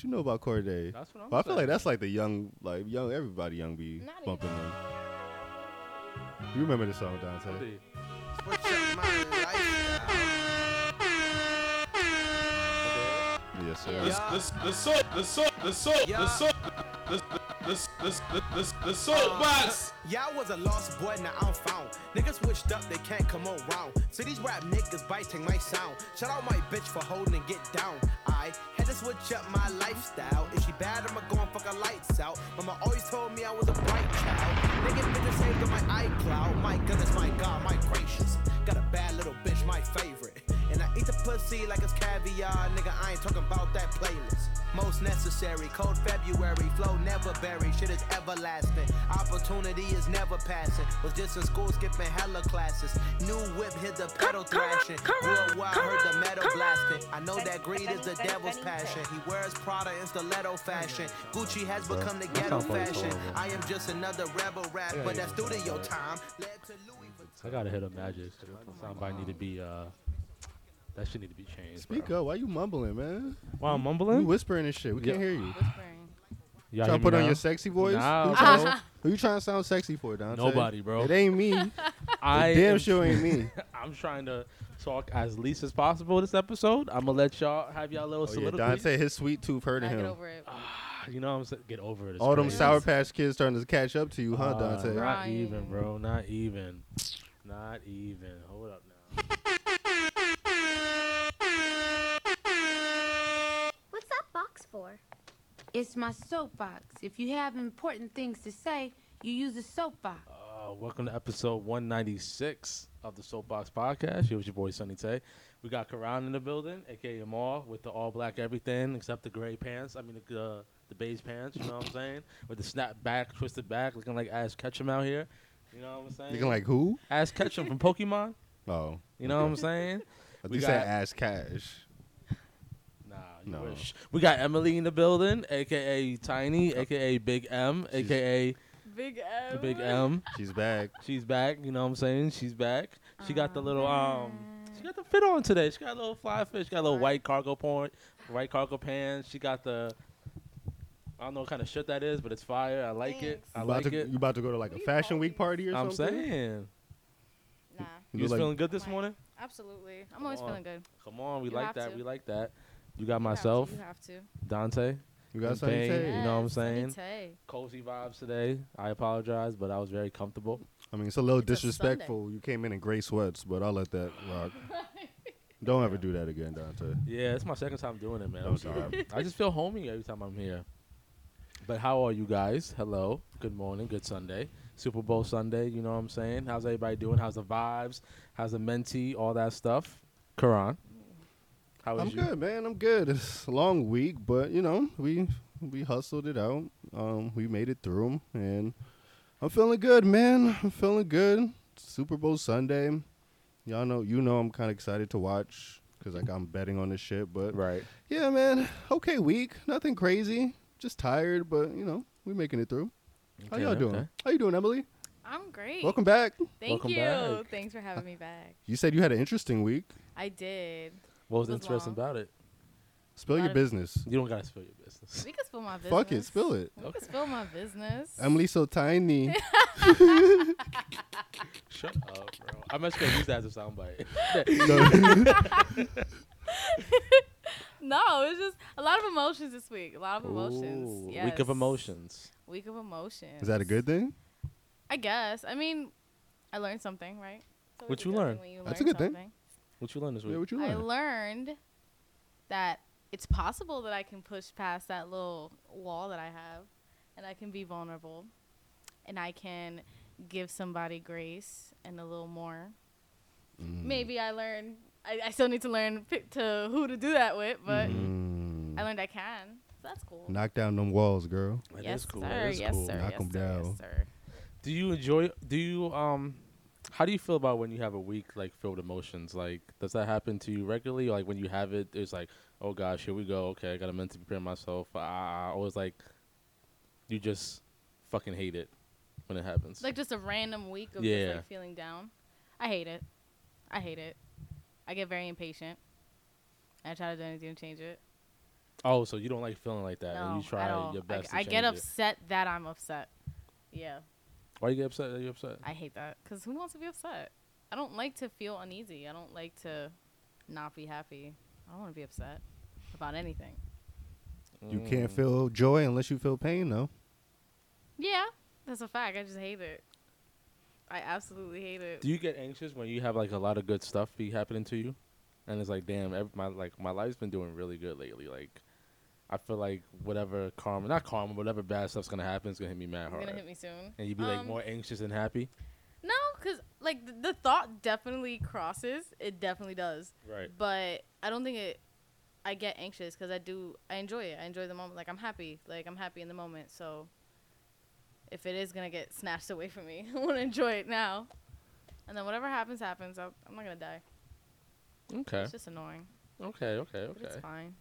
What you know about Corday? That's what I'm But I feel like that's like the young, like young everybody, young B Not bumping even. them. You remember the song, Dante? Indeed. Switch up my lifestyle. Yes, sir. Yeah. The, the, the soap, the soap, the soap, Yeah. the soap, the, the, the, the, the, the, the soapbox. Uh, yeah, I was a lost boy, now I'm found. Niggas switched up, they can't come around. So these rap niggas biting my sound. Shout out my bitch for holding and get down. I had to switch up my lifestyle. If she bad, I'ma go and fuck her lights out. Mama always told me I was a bright child. Nigga, bitches saved on my iCloud. My goodness, my God, my gracious. Got a bad little bitch, my favorite. And I eat the pussy like it's caviar. Nigga, I ain't talking about that playlist. Most necessary, cold February, flow never buried, shit is everlasting. Opportunity is never passing. Was just in school skipping hella classes. New whip hit the pedal thrashing. Real wild, heard the metal blasting. I know that greed is the devil's passion. He wears Prada in stiletto fashion. Gucci has become the ghetto sounds fashion. I am just another rebel rap, but that studio time led to Louis Vuitton. I gotta hit up Magic. Somebody need to be uh, that shit need to be changed. Speak bro. up. Why you mumbling, man? Why I'm mumbling? You whispering and shit. We Yeah. can't hear you. Whispering. Y'all trying to put me on your sexy voice? No, who, you trying, bro. who you trying to sound sexy for, Dante? Nobody, bro. It ain't me. I Damn am- sure ain't me. I'm trying to talk as least as possible this episode. I'm gonna let y'all have y'all little Oh, yeah. Dante, his sweet tooth hurting Nah, get over it. you know what I'm saying? Get over it. It's All them. Sour Patch Kids starting to catch up to you, huh, Uh, Dante? Not Crying. even, bro. Not even. Not even. For? It's my soapbox. If you have important things to say, you use a soapbox. Uh, welcome to episode 196 of the Soapbox Podcast. Here with your boy Sunny Tay. We got Khuran in the building, aka Amal, with the all black everything except the gray pants. I mean the uh, the beige pants. You know what I'm saying? With the snap back, twisted back, looking like Ash Ketchum out here. You know what I'm saying? Looking like who? Ash Ketchum from Pokemon. Oh. You know what I'm saying? I We think said got- Ash Cash. Nah, you No. wish. We got Emily in the building, aka Tiny, aka Big M, She's- aka Big M. Big M. She's back. She's back. You know what I'm saying? She's back. She got the little um. She got the fit on today. She got a little fly fish. She got a little white cargo point, white cargo pants. She got the. I don't know what kind of shit that is, but it's fire. I like it. I You about, like to, it. you about to go to like a What are you fashion week party or I'm something? saying. Nah, You was like- feeling good this morning? absolutely. I'm always on. feeling good. Come on, we You like that. to. We like that. You got You have to, myself, You have to. Dante. You got And something to Bang. You know what I'm saying? Tay. Cozy vibes today. I apologize, but I was very comfortable. I mean, it's a little It's a disrespectful. you came in in gray sweats, but I'll let that rock. Don't ever do that again, Dante. Yeah, it's my second time doing it, man. I'm sorry. I just feel homey every time I'm here. But how are you guys? Hello. Good morning. Good Sunday. Super Bowl Sunday. You know what I'm saying? How's everybody doing? How's the vibes? How's the mentee? All that stuff. Khuran. How is I'm you? good, man. I'm good. It's a long week, but you know, we we hustled it out. Um, we made it through, and I'm feeling good, man. I'm feeling good. Super Bowl Sunday. Y'all know, you know, I'm kind of excited to watch because like I'm betting on this shit. But Right. yeah, man. Okay, week. Nothing crazy. Just tired, but you know, we making it through. How Okay, y'all doing? okay. How you doing, Emily? I'm great. Welcome back. Thank Welcome you. back. Thanks for having me back. You said you had an interesting week. I did. What was was interesting long. about it? Spill Lot your of- business. You don't gotta spill your business. We can spill my business. Fuck it, spill it. We can spill my business. Emily so tiny. Shut up, bro. I'm actually gonna use that as a soundbite. No, it's just a lot of emotions this week. A lot of emotions. Ooh, Yes. Week of emotions. Week of emotions. Is that a good thing? I guess. I mean, I learned something, right? It's always What you good learn? thing when you That's a learn good thing. Something. What you learned this week? Yeah, what you learned? I learned that it's possible that I can push past that little wall that I have and I can be vulnerable and I can give somebody grace and a little more. Mm. Maybe I learned, I, I still need to learn p- to who to do that with, but Mm. I learned I can. So that's cool. Knock down them walls, girl. That yes, is cool. sir. That is yes, cool. sir. Knock them sir. down. Yes, sir. Do you enjoy? Do you um? How do you feel about when you have a week like filled with emotions? Like, does that happen to you regularly? Like when you have it, it's like, oh gosh, here we go. Okay, I gotta mentally prepare myself. Ah, or it's like, you just fucking hate it when it happens. Like just a random week of Yeah. just like feeling down. I hate it. I hate it. I get very impatient. I try to do anything to change it. Oh, so you don't like feeling like that, no, and you try your I- best. I, to get change it. upset that I'm upset. Yeah, Why you get upset? Are you upset? I hate that because who wants to be upset? I don't like to feel uneasy. I don't like to not be happy. I don't want to be upset about anything. You can't feel joy unless you feel pain, though. Yeah, that's a fact. I just hate it. I absolutely hate it. Do you get anxious when you have like a lot of good stuff be happening to you, and it's like, damn, ev my like my life's been doing really good lately. Like, I feel like whatever karma, not karma, whatever bad stuff's gonna happen is gonna hit me mad It's hard, gonna hit me soon. and you'd be like Um, more anxious than happy. No, because like the, the thought definitely crosses. It definitely does. Right. But I don't think it. I get anxious because I do. I enjoy it. I enjoy the moment. Like I'm happy. Like I'm happy in the moment. So if it is gonna get snatched away from me, I want to enjoy it now. And then whatever happens, happens. I'll, I'm not gonna die. Okay. It's just annoying, Okay. Okay. but it's fine.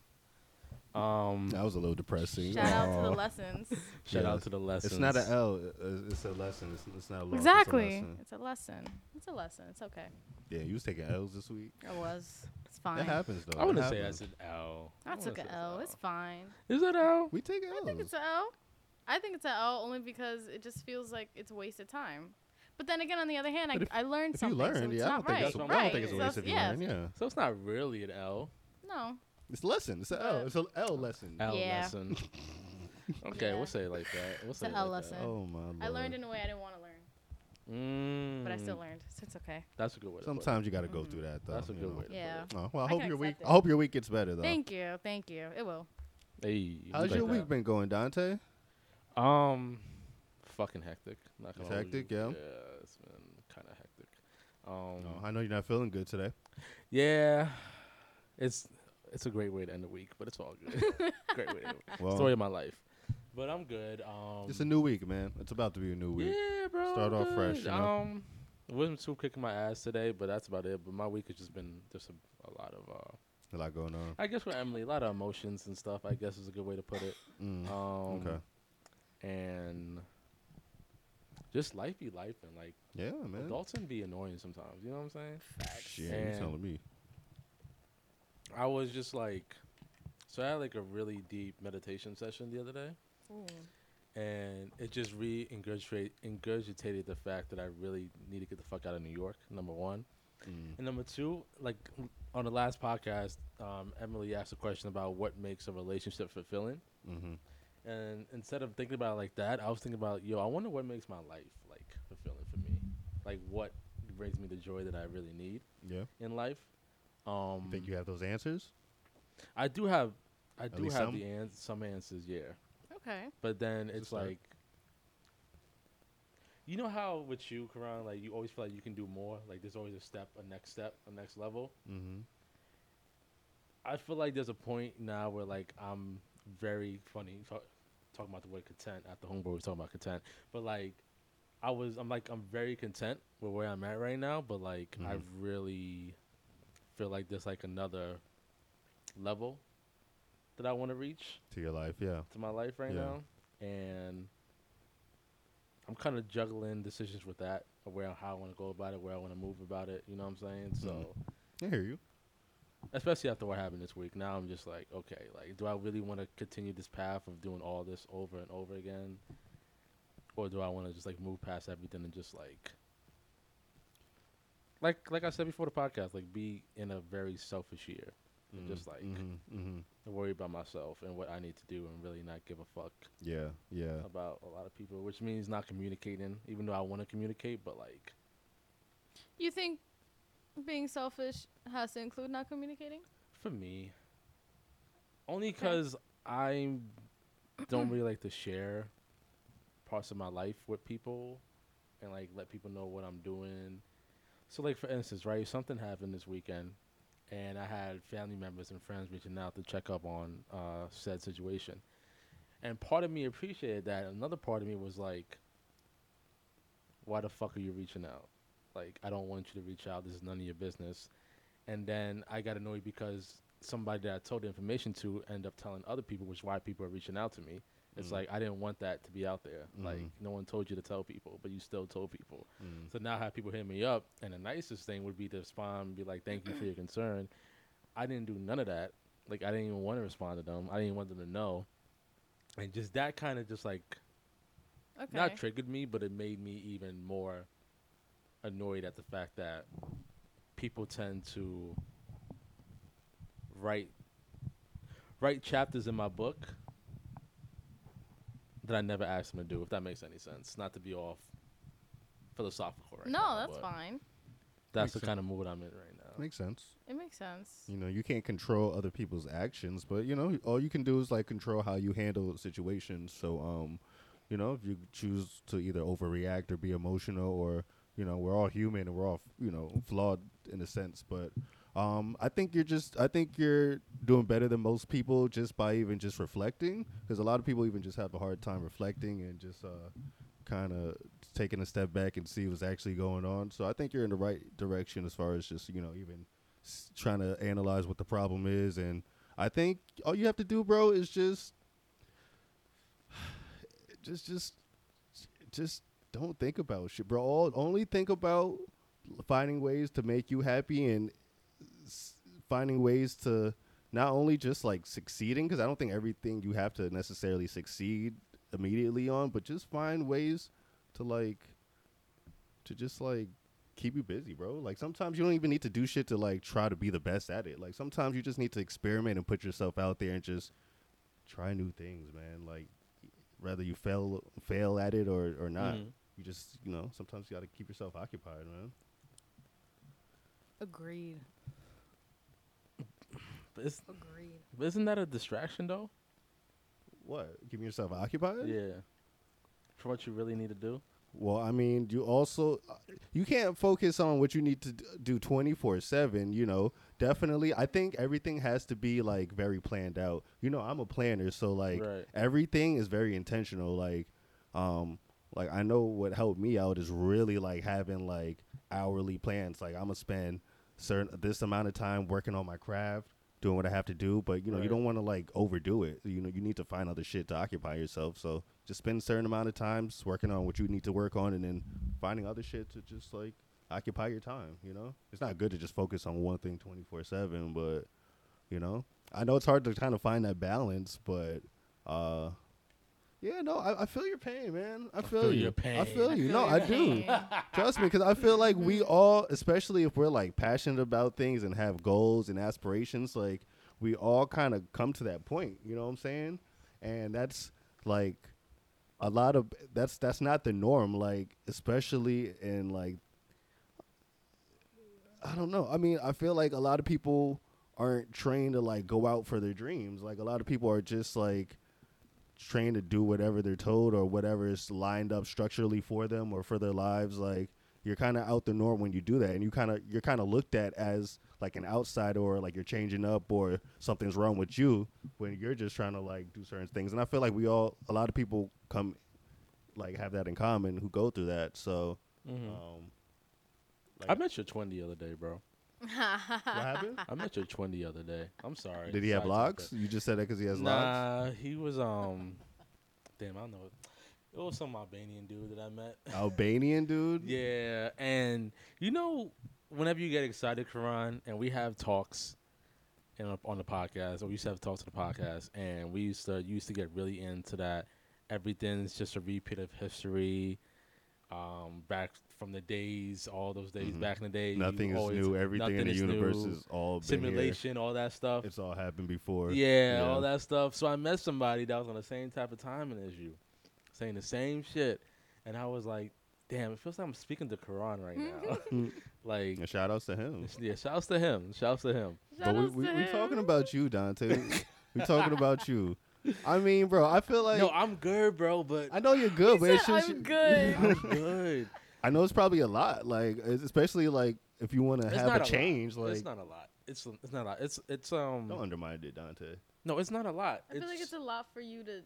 Um. That was a little depressing. Shout out to the lessons. Shout out to the lessons. It's not an L. uh, It's a lesson. It's, it's not a loss. it's a exactly. lesson. It's a lesson. It's a lesson. It's okay. Yeah, you was taking L's this week. I was. It's fine. That happens though. I wouldn't say happens. that's an L. I wouldn't took an it's L. It's fine. Is it L? We take L's. I think it's an L. I think it's an L only because it just feels like it's a waste of time. But then again, on the other hand, I, if- I learned if you something. so it's yeah, I don't think right. that's. Right. I don't think it's a So waste if you yeah. learn. Yeah, So it's not really an L. No. It's a lesson. It's an L. It's an L lesson. L Yeah. lesson. okay, Yeah. we'll say it like that. We'll say an it L like lesson. Oh my lord. I learned in a way I didn't want to learn, That. Mm, but I still learned, so it's okay. That's a good way. to put it. Sometimes you got to go through that though. That's a you good know. way. To Yeah. Put it. Oh, well, I, I hope can your week. accept I hope your week gets better though. Thank you, thank you. It will. Hey, How's like your that. week been going, Dante? Um, fucking hectic. Not gonna It's hold hectic, you. yeah? Yeah, it's been kind of hectic. Um, No, I know you're not feeling good today. yeah, it's it's a great way to end the week, but it's all good. great way to end the week. Well, Story of my life. But I'm good. Um, it's a new week, man. It's about to be a new week. Yeah, bro. Start I'm off fresh, good. you know? Um, wasn't too kicking my ass today, but that's about it. But my week has just been just a, a lot of uh, A lot going on. I guess with Emily, a lot of emotions and stuff. I guess is a good way to put it. Mm. Um, okay. And just life be life and like Yeah, man. adults can be annoying sometimes. You know what I'm saying? Facts. Yeah, you And- telling me? I was just like, so I had like a really deep meditation session the other day, Ooh. and it just re-ingurgitate ingurgitated the fact that I really need to get the fuck out of New York. Number one, Mm. and number two, like on the last podcast, um, Emily asked a question about what makes a relationship fulfilling. Mm-hmm. And instead of thinking about it like that, I was thinking about, yo, I wonder what makes my life like fulfilling for me. Like what brings me the joy that I really need Yeah. in life. Um, You think you have those answers? I do have, I do least have some? the ans- some answers, yeah. Okay. But then a it's start. like, you know how with you, Khuran, like you always feel like you can do more. Like there's always a step, a next step, a next level. Mm-hmm. I feel like there's a point now where like I'm very funny talk, talking about the word content at the homeboy was talking about content, but like I was I'm like I'm very content with where I'm at right now, but like I Mhm. really feel like there's like another level that I want to reach To your life, yeah. to my life right Yeah. now, and I'm kind of juggling decisions with that, of where how I want to go about it, where I want to move about it. You know what I'm saying? So Mhm. I hear you. especially after what happened this week. Now I'm just like, okay, like, do I really want to continue this path of doing all this over and over again, or do I want to just like move past everything and just like, like, like I said before the podcast, like be in a very selfish year and just like mm-hmm, mm-hmm. worry about myself and what I need to do and really not give a fuck Yeah, yeah. about a lot of people, which means not communicating, even though I want to communicate, but like, You think being selfish has to include not communicating? for me, only because I don't really like to share parts of my life with people and like let people know what I'm doing. So, like for instance, right, something happened this weekend, and I had family members and friends reaching out to check up on uh, said situation, and part of me appreciated that. Another part of me was like, "Why the fuck are you reaching out? Like, I don't want you to reach out. This is none of your business." And then I got annoyed because somebody that I told the information to ended up telling other people, which is why people are reaching out to me. It's Mm. like I didn't want that to be out there. Like Mhm. no one told you to tell people, but you still told people. Mm. So now I have people hit me up, and the nicest thing would be to respond and be like, "Thank you for your concern." I didn't do none of that. Like I didn't even want to respond to them. I didn't want them to know. And just that kind of just like Okay. not triggered me, but it made me even more annoyed at the fact that people tend to write write chapters in my book that I never asked them to do. If that makes any sense, not to be off philosophical right no, now. that's but fine. That's Makes the sense. kind of mood I'm in right now. Makes sense. It makes sense. You know, you can't control other people's actions, but you know, all you can do is like control how you handle situations. So, um, you know, if you choose to either overreact or be emotional, or you know, we're all human and we're all you know flawed in a sense, but um, I think you're just, I think you're doing better than most people just by even just reflecting, because a lot of people even just have a hard time reflecting and just uh, kind of taking a step back and see what's actually going on. So I think you're in the right direction as far as just you know even s- trying to analyze what the problem is and i think all you have to do bro is just just just just don't think about shit bro all, only think about finding ways to make you happy and finding ways to not only just like succeeding because i don't think everything you have to necessarily succeed immediately on but just find ways to like to just like keep you busy, bro. Like sometimes you don't even need to do shit to like try to be the best at it. Like sometimes you just need to experiment and put yourself out there and just try new things, man. Like whether you fail fail at it or or not, Mhm. you just you know sometimes you got to keep yourself occupied, man. Agreed. But, it's, Agreed. but isn't that a distraction though? What? Keeping yourself occupied? Yeah. For what you really need to do. Well, I mean, you also you can't focus on what you need to do 24/7, you know. Definitely, I think everything has to be like very planned out. You know, I'm a planner, so like Right. everything is very intentional like um like I know what helped me out is really like having like hourly plans. Like I'm going to spend certain this amount of time working on my craft, doing what I have to do, but you know, you don't want to like overdo it. You know, you need to find other shit to occupy yourself. So just spend a certain amount of times working on what you need to work on and then finding other shit to just like occupy your time, you know? It's not good to just focus on one thing 24/7, but you know, I know it's hard to kind of find that balance, but uh yeah, no, I, I feel your pain, man. I feel, feel you. your pain. I pain. feel I you. feel no, your I do. Trust me, because I feel like we mm-hmm. all, especially if we're like passionate about things and have goals and aspirations, like we all kind of come to that point. You know what I'm saying? And that's like a lot of that's that's not the norm. Like especially in like I don't know. I mean, I feel like a lot of people aren't trained to like go out for their dreams. Like a lot of people are just like trained to do whatever they're told or whatever is lined up structurally for them or for their lives like you're kind of out the norm when you do that and you kind of you're kind of looked at as like an outsider or like you're changing up or something's wrong with you when you're just trying to like do certain things and i feel like we all a lot of people come like have that in common who go through that so Mm-hmm. um I met your twin the other day, bro. What happened I met your twin the other day. I'm sorry. did he have Side locks you just said that because he has locks Nah, he was um. Damn, I don't know. It was some Albanian dude that I met. albanian dude Yeah, and you know, whenever you get excited, Khuran, and we have talks in, on the podcast, or we used to have talks to the podcast, and we used to used to get really into that. Everything's just a repeat of history. Um, back from the days, all those days Mhm. back in the day. nothing is always- new everything in the is universe new. is all been here. simulation, all that stuff. it's all happened before Yeah, all that stuff. So I met somebody that was on the same type of timing as you, saying the same shit, and I was like, "Damn, it feels like I'm speaking to Khuran right now." like, And shout outs to him yeah, shouts to him. Shouts to him. But we, we, we talking about you, Dante. we talking about you. I mean, bro, I feel like no, I'm good, bro, but I know you're good, He but it's just I'm good. I'm good. I know it's probably a lot, like especially like if you want to have not a lot. change, like it's not a lot. It's it's not a lot. It's it's um. don't undermine it, Dante. No, it's not a lot. I feel like it's a lot for you to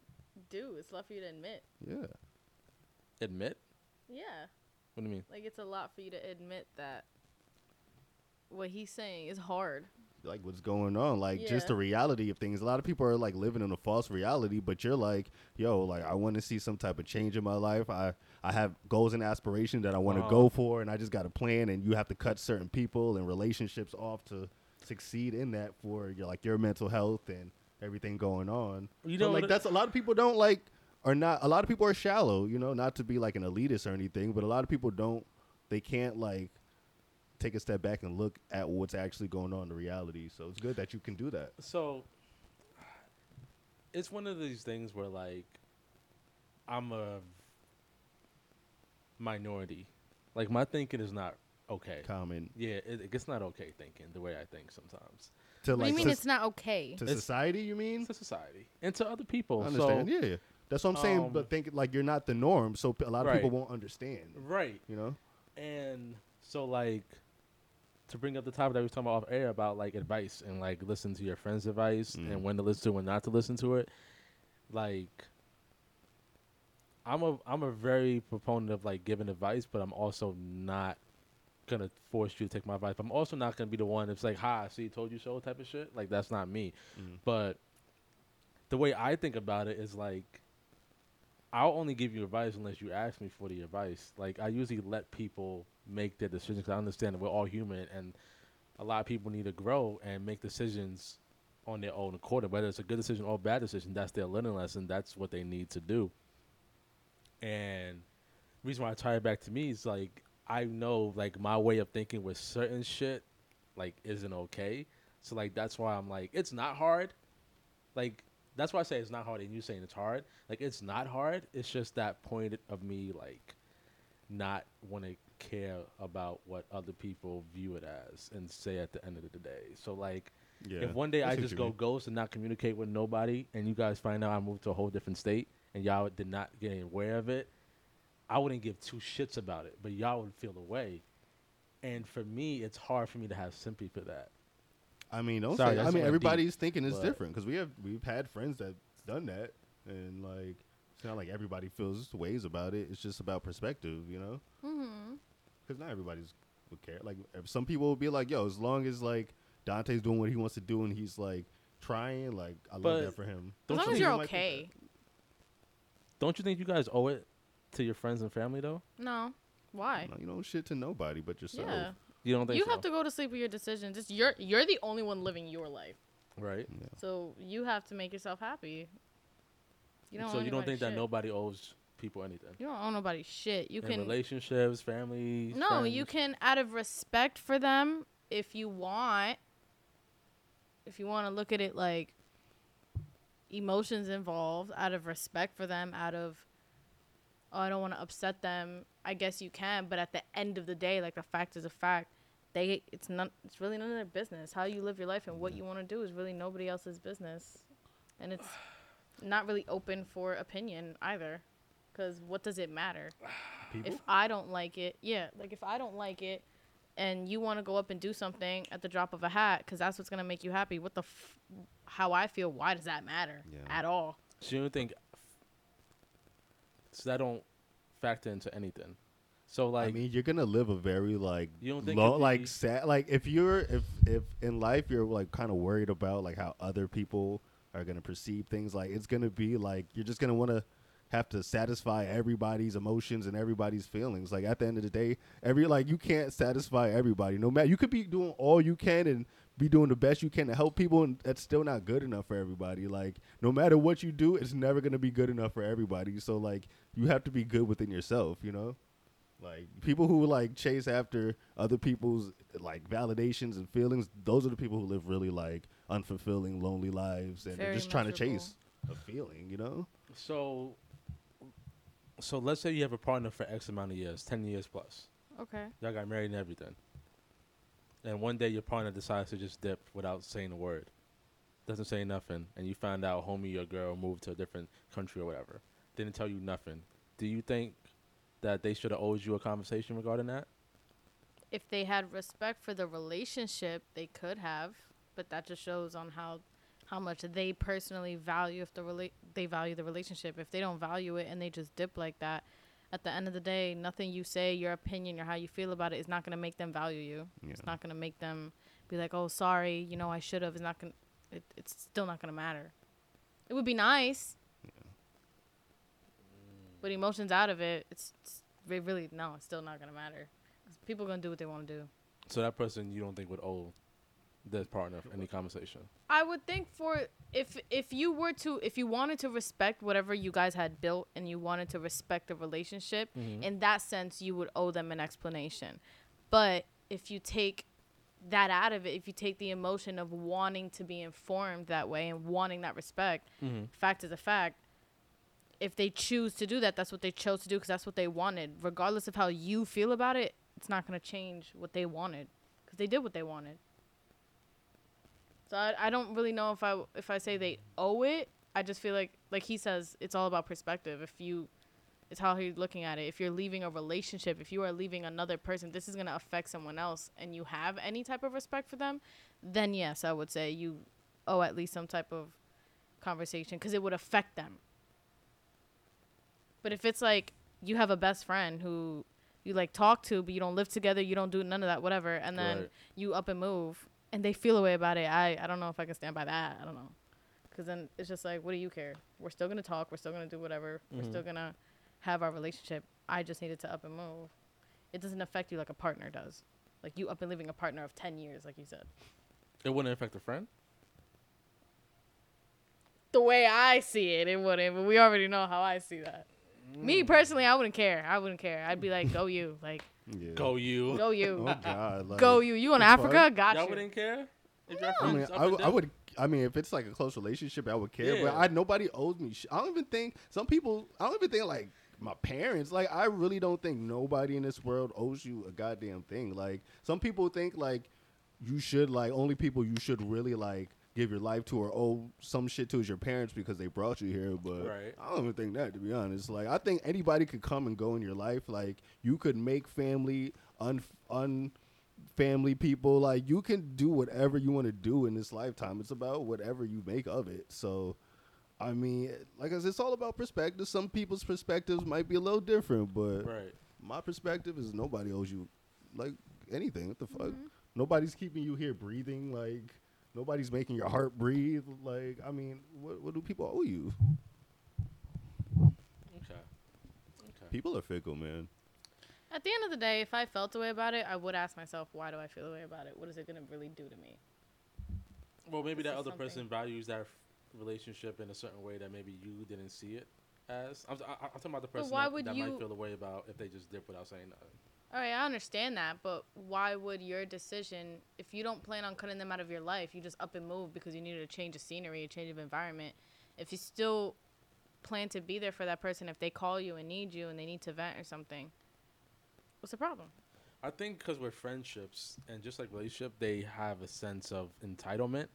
do. It's a lot for you to admit. Yeah, admit. Yeah. What do you mean? Like it's a lot for you to admit that what he's saying is hard. Like what's going on, like just the reality of things. A lot of people are like living in a false reality, but you're like, yo, like I want to see some type of change in my life. I I have goals and aspirations that I want to Uh-huh. go for, and I just got a plan. And you have to cut certain people and relationships off to succeed in that for your like your mental health and everything going on. You So, know like that's a lot of people don't like are not a lot of people are shallow, you know, not to be like an elitist or anything, but a lot of people don't they can't like take a step back and look at what's actually going on in the reality. So it's good that you can do that. So it's one of these things where like I'm a minority. Like my thinking is not okay. Common Yeah, it, it's not okay thinking the way I think sometimes. to What like you mean soc- it's not okay? to It's- society, you mean? To society and to other people. I understand. So, yeah, yeah. That's what I'm saying. um, but think like you're not the norm, so a lot of people won't understand. Right. You know? And so like to bring up the topic that we was talking about off air about like advice and like listen to your friend's advice Mm. and when to listen to it, when not to listen to it. Like I'm a I'm a very proponent of like giving advice, but I'm also not gonna force you to take my advice. I'm also not gonna be the one that's like, "Ha, see, told you so" type of shit. Like that's not me. Mm. But the way I think about it is like, I'll only give you advice unless you ask me for the advice. Like I usually let people make their decisions. 'cause I understand that we're all human, and a lot of people need to grow and make decisions on their own accord. Whether it's a good decision or a bad decision, that's their learning lesson. That's what they need to do. And the reason why I tie it back to me is like I know like my way of thinking with certain shit like isn't okay. So like that's why I'm like it's not hard. Like that's why I say it's not hard and you saying it's hard. Like it's not hard. It's just that point of me like not want to care about what other people view it as and say at the end of the day. So like Yeah. if one day I I see what just go mean. ghost and not communicate with nobody, and you guys find out I moved to a whole different state, and y'all did not get aware of it, I wouldn't give two shits about it, but y'all would feel the way. And for me, it's hard for me to have sympathy for that. I mean, don't Sorry, say. I mean, went everybody's thinking is but- different because we have we've had friends that done that, and like it's not like everybody feels ways about it. It's just about perspective, you know. Mm-hmm. Because not everybody's would care. Like if some people will be like, "Yo, as long as like Dante's doing what he wants to do and he's like trying, like I love But that for him." Don't As you long as think you're you might think okay. Don't you think you guys owe it to your friends and family though? No. Why? No, you don't shit to nobody but yourself. Yeah. You don't think You so? have to go to sleep with your decisions. It's you're you're the only one living your life. right? So you have to make yourself happy. You don't so you don't anybody think that nobody owes people anything? You don't owe nobody shit. You In can relationships, family. No, you can out of respect for them if you want if you want to look at it like emotions involved out of respect for them out of oh I don't want to upset them I guess you can but at the end of the day like the fact is a fact they it's not it's really none of their business how you live your life and what mm. you want to do is really nobody else's business and it's not really open for opinion either cuz what does it matter People. if I don't like it, yeah, like if I don't like it, and you want to go up and do something at the drop of a hat because that's what's gonna make you happy. What the, f- how I feel? Why does that matter Yeah. at all? So you don't think? So that don't factor into anything. So like, I mean, you're gonna live a very like You don't think low, like sad. Like if you're if if in life you're like kind of worried about like how other people are gonna perceive things. Like it's gonna be like you're just gonna want to have to satisfy everybody's emotions and everybody's feelings. Like at the end of the day, every like you can't satisfy everybody. No matter you could be doing all you can and be doing the best you can to help people, and that's still not good enough for everybody. Like no matter what you do, it's never gonna be good enough for everybody. So like you have to be good within yourself. You know. Like people who like chase after other people's like validations and feelings, those are the people who live really like unfulfilling, lonely lives, and they're Very just trying to chase a feeling, you know? so, so let's say you have a partner for X amount of years, ten years plus. Okay. Y'all got married and everything. And one day your partner decides to just dip without saying a word. Doesn't say nothing. And you find out homie or girl moved to a different country or whatever. Didn't tell you nothing. Do you think that they should have owed you a conversation regarding that? If they had respect for the relationship, they could have, but that just shows on how how much they personally value if the rela- they value the relationship. If they don't value it and they just dip like that, at the end of the day, nothing you say, your opinion, or how you feel about it is not going to make them value you. It's not going to make them be like, "Oh, sorry, you know, I should have." It's not going. to It, it's still not going to matter. It would be nice, but emotions out of it, it's, it's re- really no. It's still not going to matter. people are gonna do what they want to do. So that person you don't think would owe this partner any conversation. I would think for if if you were to if you wanted to respect whatever you guys had built and you wanted to respect the relationship, mm-hmm. in that sense you would owe them an explanation. But if you take that out of it, if you take the emotion of wanting to be informed that way and wanting that respect, mm-hmm. fact is a fact. If they choose to do that, that's what they chose to do because that's what they wanted. Regardless of how you feel about it, it's not going to change what they wanted because they did what they wanted. So I, I don't really know if I if I say they owe it. I just feel like like he says it's all about perspective. If you it's how he's looking at it. If you're leaving a relationship, if you are leaving another person, this is going to affect someone else and you have any type of respect for them, then yes, I would say you owe at least some type of conversation cuz it would affect them. But if it's like you have a best friend who you like talk to but you don't live together, you don't do none of that whatever and then Right. you up and move and they feel a way about it. I I don't know if I can stand by that. I don't know. Cuz then it's just like what do you care? We're still going to talk, we're still going to do whatever. We're still mm-hmm. going to have our relationship. I just needed to up and move. It doesn't affect you like a partner does. Like you up and leaving a partner of 10 years like you said. It wouldn't affect a friend. The way I see it, it wouldn't, but we already know how I see that. Me mm. personally, I wouldn't care. I wouldn't care. I'd be like, "Go you." Like, Yeah. Go you. go you. Oh God. Like, Go you. You in Africa? fuck? Got Y'all you. wouldn't care. If your I mean, friends up I, and w- I down? would. I mean, if it's like a close relationship, I would care. But I nobody owes me. Sh- I don't even think some people. I don't even think like my parents. Like I really don't think nobody in this world owes you a goddamn thing. Like some people think like you should like only people you should really like give your life to or owe some shit to is your parents because they brought you here. But Right. I don't even think that to be honest. Like I think anybody could come and go in your life. Like you could make family un un family people like you can do whatever you want to do in this lifetime it's about whatever you make of it so i mean like I said, it's all about perspective some people's perspectives might be a little different but Right. my perspective is nobody owes you like anything what the fuck mm-hmm. nobody's keeping you here breathing like nobody's making your heart breathe like i mean what, what do people owe you Okay. Okay. people are fickle man At the end of the day, if I felt the way about it, I would ask myself, why do I feel the way about it? What is it going to really do to me? Well, maybe that other something- person values that f- relationship in a certain way that maybe you didn't see it as. I'm, I, I'm talking about the But person why that, would that you- might feel the way about if they just dip without saying nothing. All right, I understand that, but why would your decision, if you don't plan on cutting them out of your life, you just up and move because you needed a change of scenery, a change of environment. If you still plan to be there for that person, if they call you and need you and they need to vent or something, what's the problem? I think because with friendships and just like relationship, they have a sense of entitlement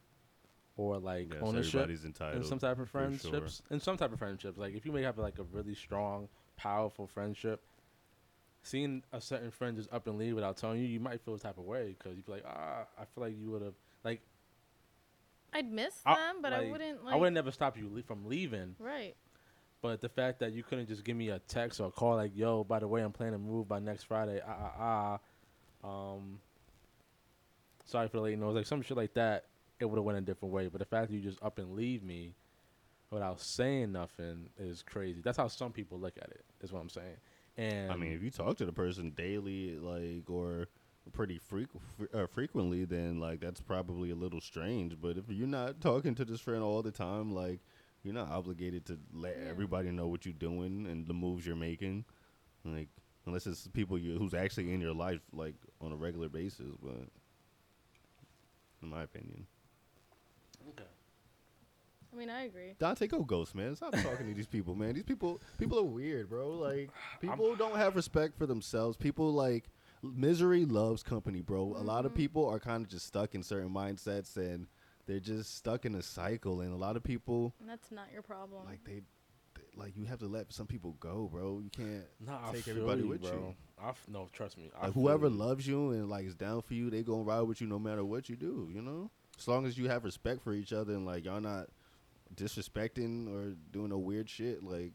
or like Yes, ownership everybody's entitled, in some type of for sure. friendships. In some type of friendships, like if you may have like a really strong, powerful friendship, seeing a certain friend just up and leave without telling you, you might feel a type of way because you'd be like, ah, I feel like you would have like. I'd miss I- them, but I wouldn't like. I would never stop you le- from leaving. Right. But the fact that you couldn't just give me a text or a call like, "Yo, by the way, I'm planning to move by next Friday." Ah ah ah. Um. Sorry for the late notice. Like some shit like that, it would have went a different way. But the fact that you just up and leave me without saying nothing is crazy. That's how some people look at it. Is what I'm saying. And I mean, if you talk to the person daily, like or pretty frequ- fre- uh, frequently, then like that's probably a little strange. But if you're not talking to this friend all the time, like you're not obligated to let Yeah. everybody know what you're doing and the moves you're making, like unless it's people you who's actually in your life like on a regular basis. But in my opinion, mean, I agree. Dante, go ghost, man. Stop talking to these people, man. These people, people are weird, bro. Like, people don't have respect for themselves. People like misery loves company, bro. A lot of mm-hmm. people are kind of just stuck in certain mindsets, and they're just stuck in a cycle. And a lot of people, And that's not your problem. like they, they like you have to let some people go, bro. You can't Nah, I take everybody you, with bro. you. I f- no, trust me. Like whoever you. loves you and like is down for you, they gonna ride with you no matter what you do. You know, as long as you have respect for each other and like y'all not disrespecting or doing a weird shit, like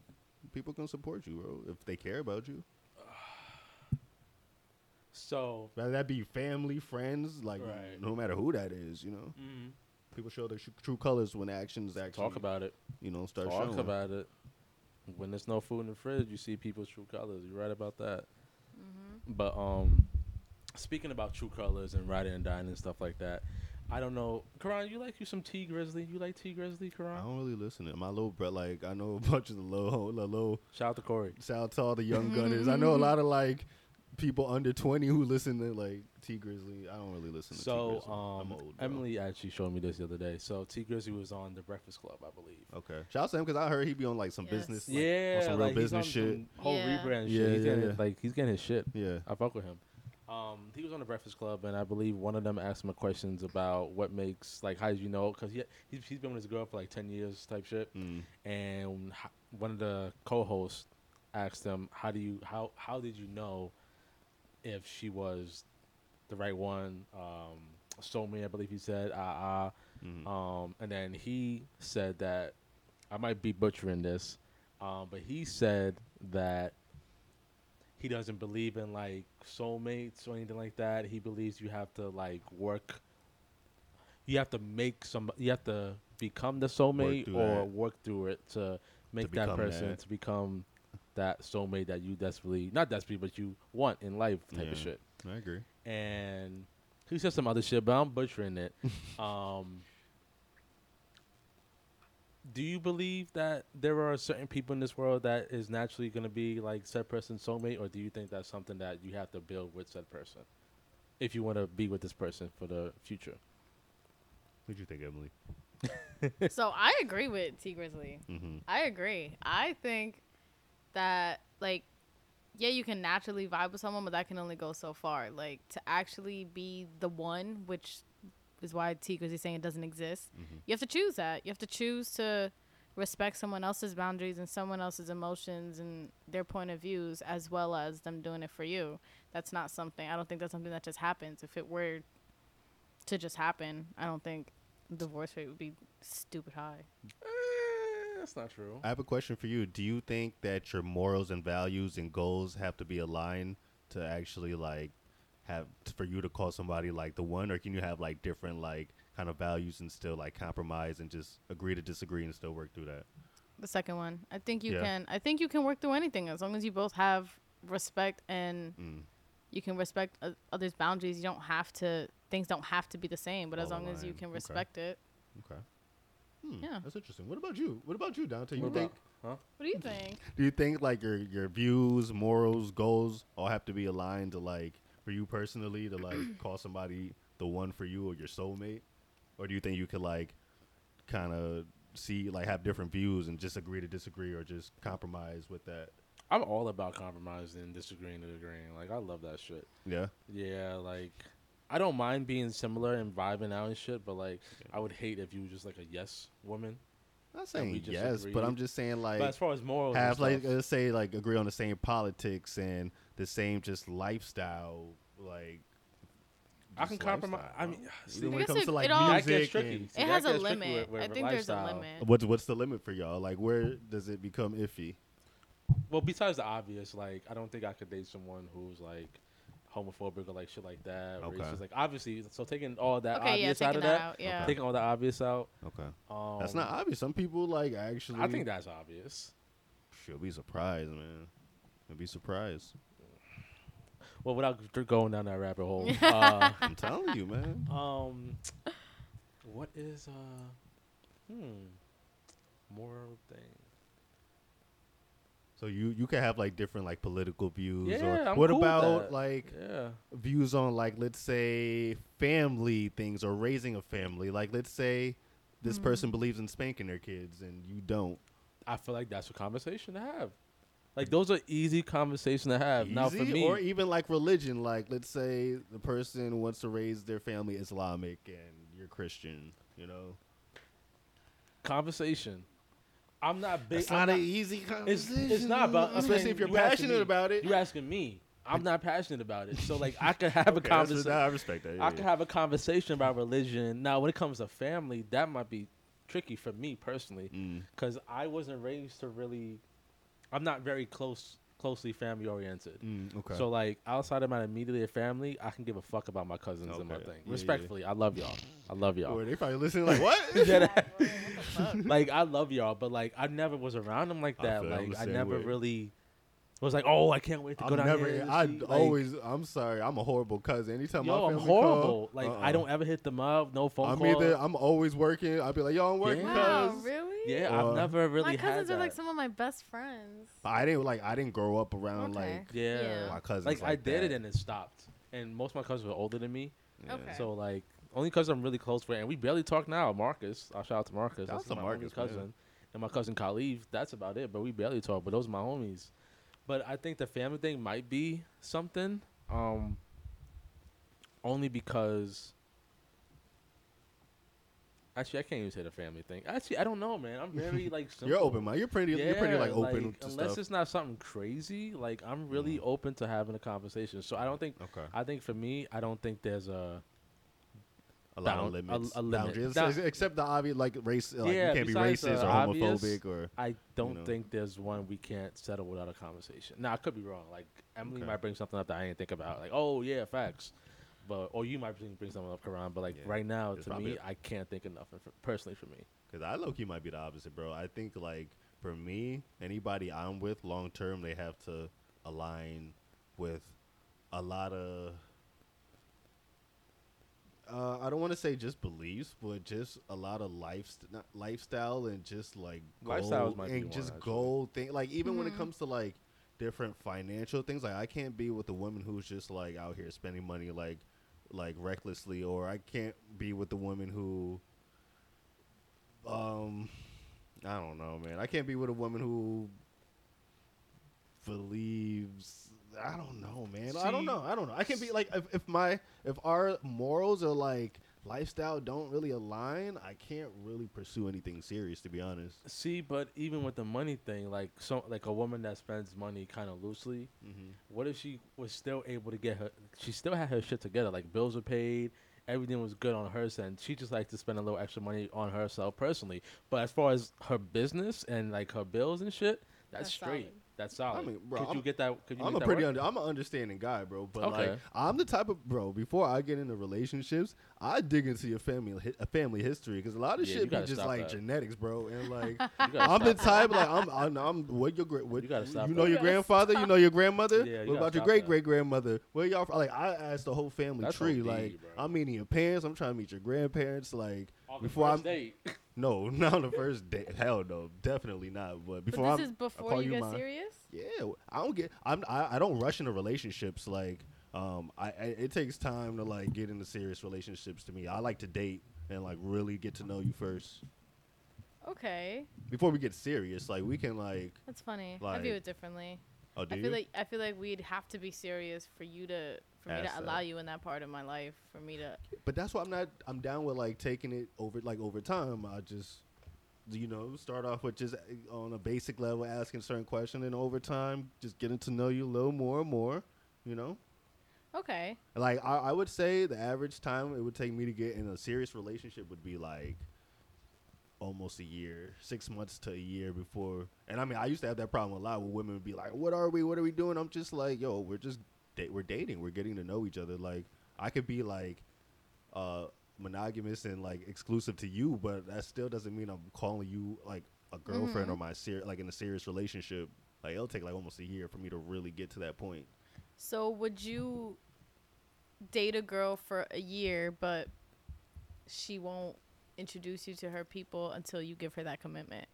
people can support you, bro, if they care about you. So. Whether that be family, friends, like Right. no matter who that is, you know, mhm. people show their sh- true colors when actions actually Talk about it. you know start Talk showing. about it. When there's no food in the fridge, you see people's true colors. You're right about that. But um, speaking about true colors and riding and dying and stuff like that, I don't know. Khuran, you like you some Tee Grizzley? You like Tee Grizzley, Khuran? I don't really listen to my little bro. Like I know a bunch of the low, the little Shout out to Corey. shout out to all the young gunners. I know a lot of like people under twenty who listen to like Tee Grizzley. I don't really listen to T So, Grizzly. I'm um, old. Emily actually showed me this the other day. So Tee Grizzley was on the Breakfast Club, I believe. Okay. Shout out to him because I heard he be on like some Yes. business. like, yeah, on some real like, he's business on shit. some whole Yeah. rebrand Yeah, shit. He's yeah, getting, yeah. Like he's getting his shit. Yeah. I fuck with him. Um, he was on the Breakfast Club, and I believe one of them asked him questions about what makes like how did you know? Because he he's, he's been with his girl for like ten years type shit. Mm. And one of the co-hosts asked him, "How do you how how did you know if she was the right one?" Um, me, I believe he said. Ah Mhm. ah. Um, and then he said that I might be butchering this, um, but he said that he doesn't believe in like soulmates or anything like that. He believes you have to like work. You have to make some. You have to become the soulmate through or that. work through it to make that person that. to become that soulmate that you desperately not desperately but you want in life type Yeah. of shit. I agree. And he said some other shit, but I'm butchering it. um, do you believe that there are certain people in this world that is naturally going to be like said person's soulmate, or do you think that's something that you have to build with said person if you want to be with this person for the future? What do you think, Emily? so I agree with Tee Grizzley. Mm-hmm. I agree. I think that like yeah, you can naturally vibe with someone, but that can only go so far. Like to actually be the one, which is why Tee Grizzley's saying it doesn't exist. You have to choose that. You have to choose to respect someone else's boundaries and someone else's emotions and their point of views as well as them doing it for you. That's not something I don't think that's something that just happens. If it were to just happen, I don't think divorce rate would be stupid high. Eh, that's not true. I have a question for you. Do you think that your morals and values and goals have to be aligned to actually like have for you to call somebody like the one, or can you have like different like kind of values and still like compromise and just agree to disagree and still work through that? The second one. I think you Yeah. can. I think you can work through anything as long as you both have respect and Mm. you can respect uh, others' boundaries. You don't have to. Things don't have to be the same, but as long as you aligned. can Okay. respect it. Okay. Hmm, Yeah. that's interesting. What about you? What about you, Dante? You What think? about- What do you think? Do you think like your your views, morals, goals all have to be aligned to like for you personally to like call somebody the one for you or your soulmate, or do you think you could like kind of see like have different views and just agree to disagree or just compromise with that? I'm all about compromising and disagreeing and agreeing. Like I love that shit. Yeah. Yeah, like I don't mind being similar and vibing out and shit, but like I would hate if you were just like a yes woman. I'm not we saying just yes, but. I'm just saying like but as far as morals, have like stuff, let's say like agree on the same politics and the same just lifestyle like. I can compromise. lifestyle, I mean, see, when I it comes it- to like it music, tricky. and- See, it has a limit. with- with I think there's a limit. What's what's the limit for y'all? Like, where does it become iffy? Well, besides the obvious, like I don't think I could date someone who's like homophobic or like shit like that. Okay. Racist. Like obviously, so taking all that Okay, yeah, obvious out of that that, out. Yeah. taking all the obvious out. Okay, Um, that's not obvious. Some people like actually. I think that's obvious. she'll be surprised, man. You'll be surprised. Well, without going down that rabbit hole, uh, I'm telling you, man. um, what is uh, hmm, moral thing? So you you can have like different like political views, Yeah, or I'm what cool with about that. like Yeah, views on like let's say family things or raising a family? Like let's say this person believes in spanking their kids and you don't. I feel like that's a conversation to have. Like those are easy conversation to have. Now for me, or even like religion, like let's say the person wants to raise their family Islamic and you're Christian, you know. conversation. I'm not big. It's not, not an easy conversation. it's not about I'm especially if you're you passionate me. about it. You're asking me. I'm not passionate about it. So like I could have a Okay, that's- conversation. I respect that. I could have a conversation about religion. Now, when it comes to family, that might be tricky for me personally, Mm. because I wasn't raised to really. I'm not very close, closely family oriented. Mm, okay. So like outside of my immediate family, I can give a fuck about my cousins and my thing. Yeah, yeah. Respectfully, I love y'all. I love y'all. Or they probably listening like what? like I love y'all, but like I never was around them like that. I'm Like I never way. really was like, oh, I can't wait to go I'm down never. here. I like, always. I'm sorry. I'm a horrible cousin. Anytime Yo, my I'm horrible. Call, like uh-uh. I don't ever hit them up. No phone I'm call. either. I'm always working. I'll be like, yo, I'm working. Yeah. Wow, cuz. really? yeah, Uh, I've never really my had cousins that. are like some of my best friends. I didn't like. I didn't grow up around Okay. like yeah. Yeah. my cousins. Like, Like, I did that. it and it stopped. And most of my cousins were older than me, Yeah. Okay. so like only cousin I'm really close with, and we barely talk now. Marcus, I'll shout out to Marcus. Shout That's to my Marcus, only man. cousin, and my cousin Khalif. That's about it. But we barely talk. But those are my homies. But I think the family thing might be something. Um, only because. Actually, I can't even say the family thing. Actually, I don't know, man. I'm very like. Simple. You're open minded. You're pretty. you're pretty like open like, to unless stuff. it's not something crazy. Like I'm really open to having a conversation. So I don't think. Okay. I think for me, I don't think there's a. A lot bound- of a- limits. a limit. boundaries, Now- ex- except the obvious like race. Like Yeah, you can't be besides the racist or obvious, homophobic or. I don't know. think there's one we can't settle without a conversation. Now I could be wrong. Like Emily Okay. might bring something up that I didn't think about. Like oh yeah, facts. But or you might bring, bring something up, Khuran. But like Yeah, right now, it's to probably me, it. I can't think of nothing for, personally for me. Because I low key might be the opposite, bro. I think like for me, anybody I'm with long term, they have to align with a lot of. Uh, I don't want to say just beliefs, but just a lot of life, lifestyle, and just like Lifestyles goal might be and one, just actually. goal thing. Like even when it Mhm. comes to like different financial things, like I can't be with a woman who's just like out here spending money like like recklessly, or I can't be with the woman who um, I don't know, man. I can't be with a woman who believes. I don't know, man. I don't know. I don't know. I can be like if, if my if our morals or like lifestyle don't really align, I can't really pursue anything serious. To be honest. See, but even with the money thing, like so, like a woman that spends money kind of loosely, Mm-hmm. what if she was still able to get her? She still had her shit together. Like bills were paid, everything was good on her end. She just liked to spend a little extra money on herself personally. But as far as her business and like her bills and shit, that's, That's straight. solid. That's solid. I mean, bro, could I'm- you get that? Could you I'm a that pretty under, I'm an understanding guy, bro. But Okay. like I'm the type of bro. Before I get into relationships, I dig into your family hi- uh, family history because a lot of Yeah, shit be just like that. genetics, bro. And like I'm the stop that. type like I'm I'm, I'm what your gra- what You gotta stop you know You your gotta grandfather, you know your grandmother. Yeah, you what about your great great grandmother? Where y'all from? Like I asked the whole family That's tree. OD, like bro. I'm meeting your parents. I'm trying to meet your grandparents. Like On before I'm date. no not on the first date. Hell no, definitely not. But before but this I'm, is I before call you get mine. serious. Yeah, I don't get. I'm. I, I don't rush into relationships. Like, um, I, I it takes time to like get into serious relationships. To me, I like to date and like really get to know you first Okay, before we get serious. Like, we can like. that's funny. I view it differently. Oh, do I you? feel like I feel like we'd have to be serious for you to for me to allow you in that part of my life. For me to but that's why I'm not. I'm down with like taking it over like over time. I just. You know, start off with just uh, on a basic level, asking certain questions, and over time, just getting to know you a little more and more. You know, okay. Like I, I would say the average time it would take me to get in a serious relationship would be like almost a year, six months to a year before. And I mean, I used to have that problem a lot where women would be like, "What are we? What are we doing?" I'm just like, "Yo, we're just da- we're dating. We're getting to know each other." Like I could be like uh monogamous and like exclusive to you, but that still doesn't mean I'm calling you like a girlfriend or my ser- like in a serious relationship. Like it'll take like almost a year for me to really get to that point. So would you date a girl for a year, but she won't introduce you to her people until you give her that commitment?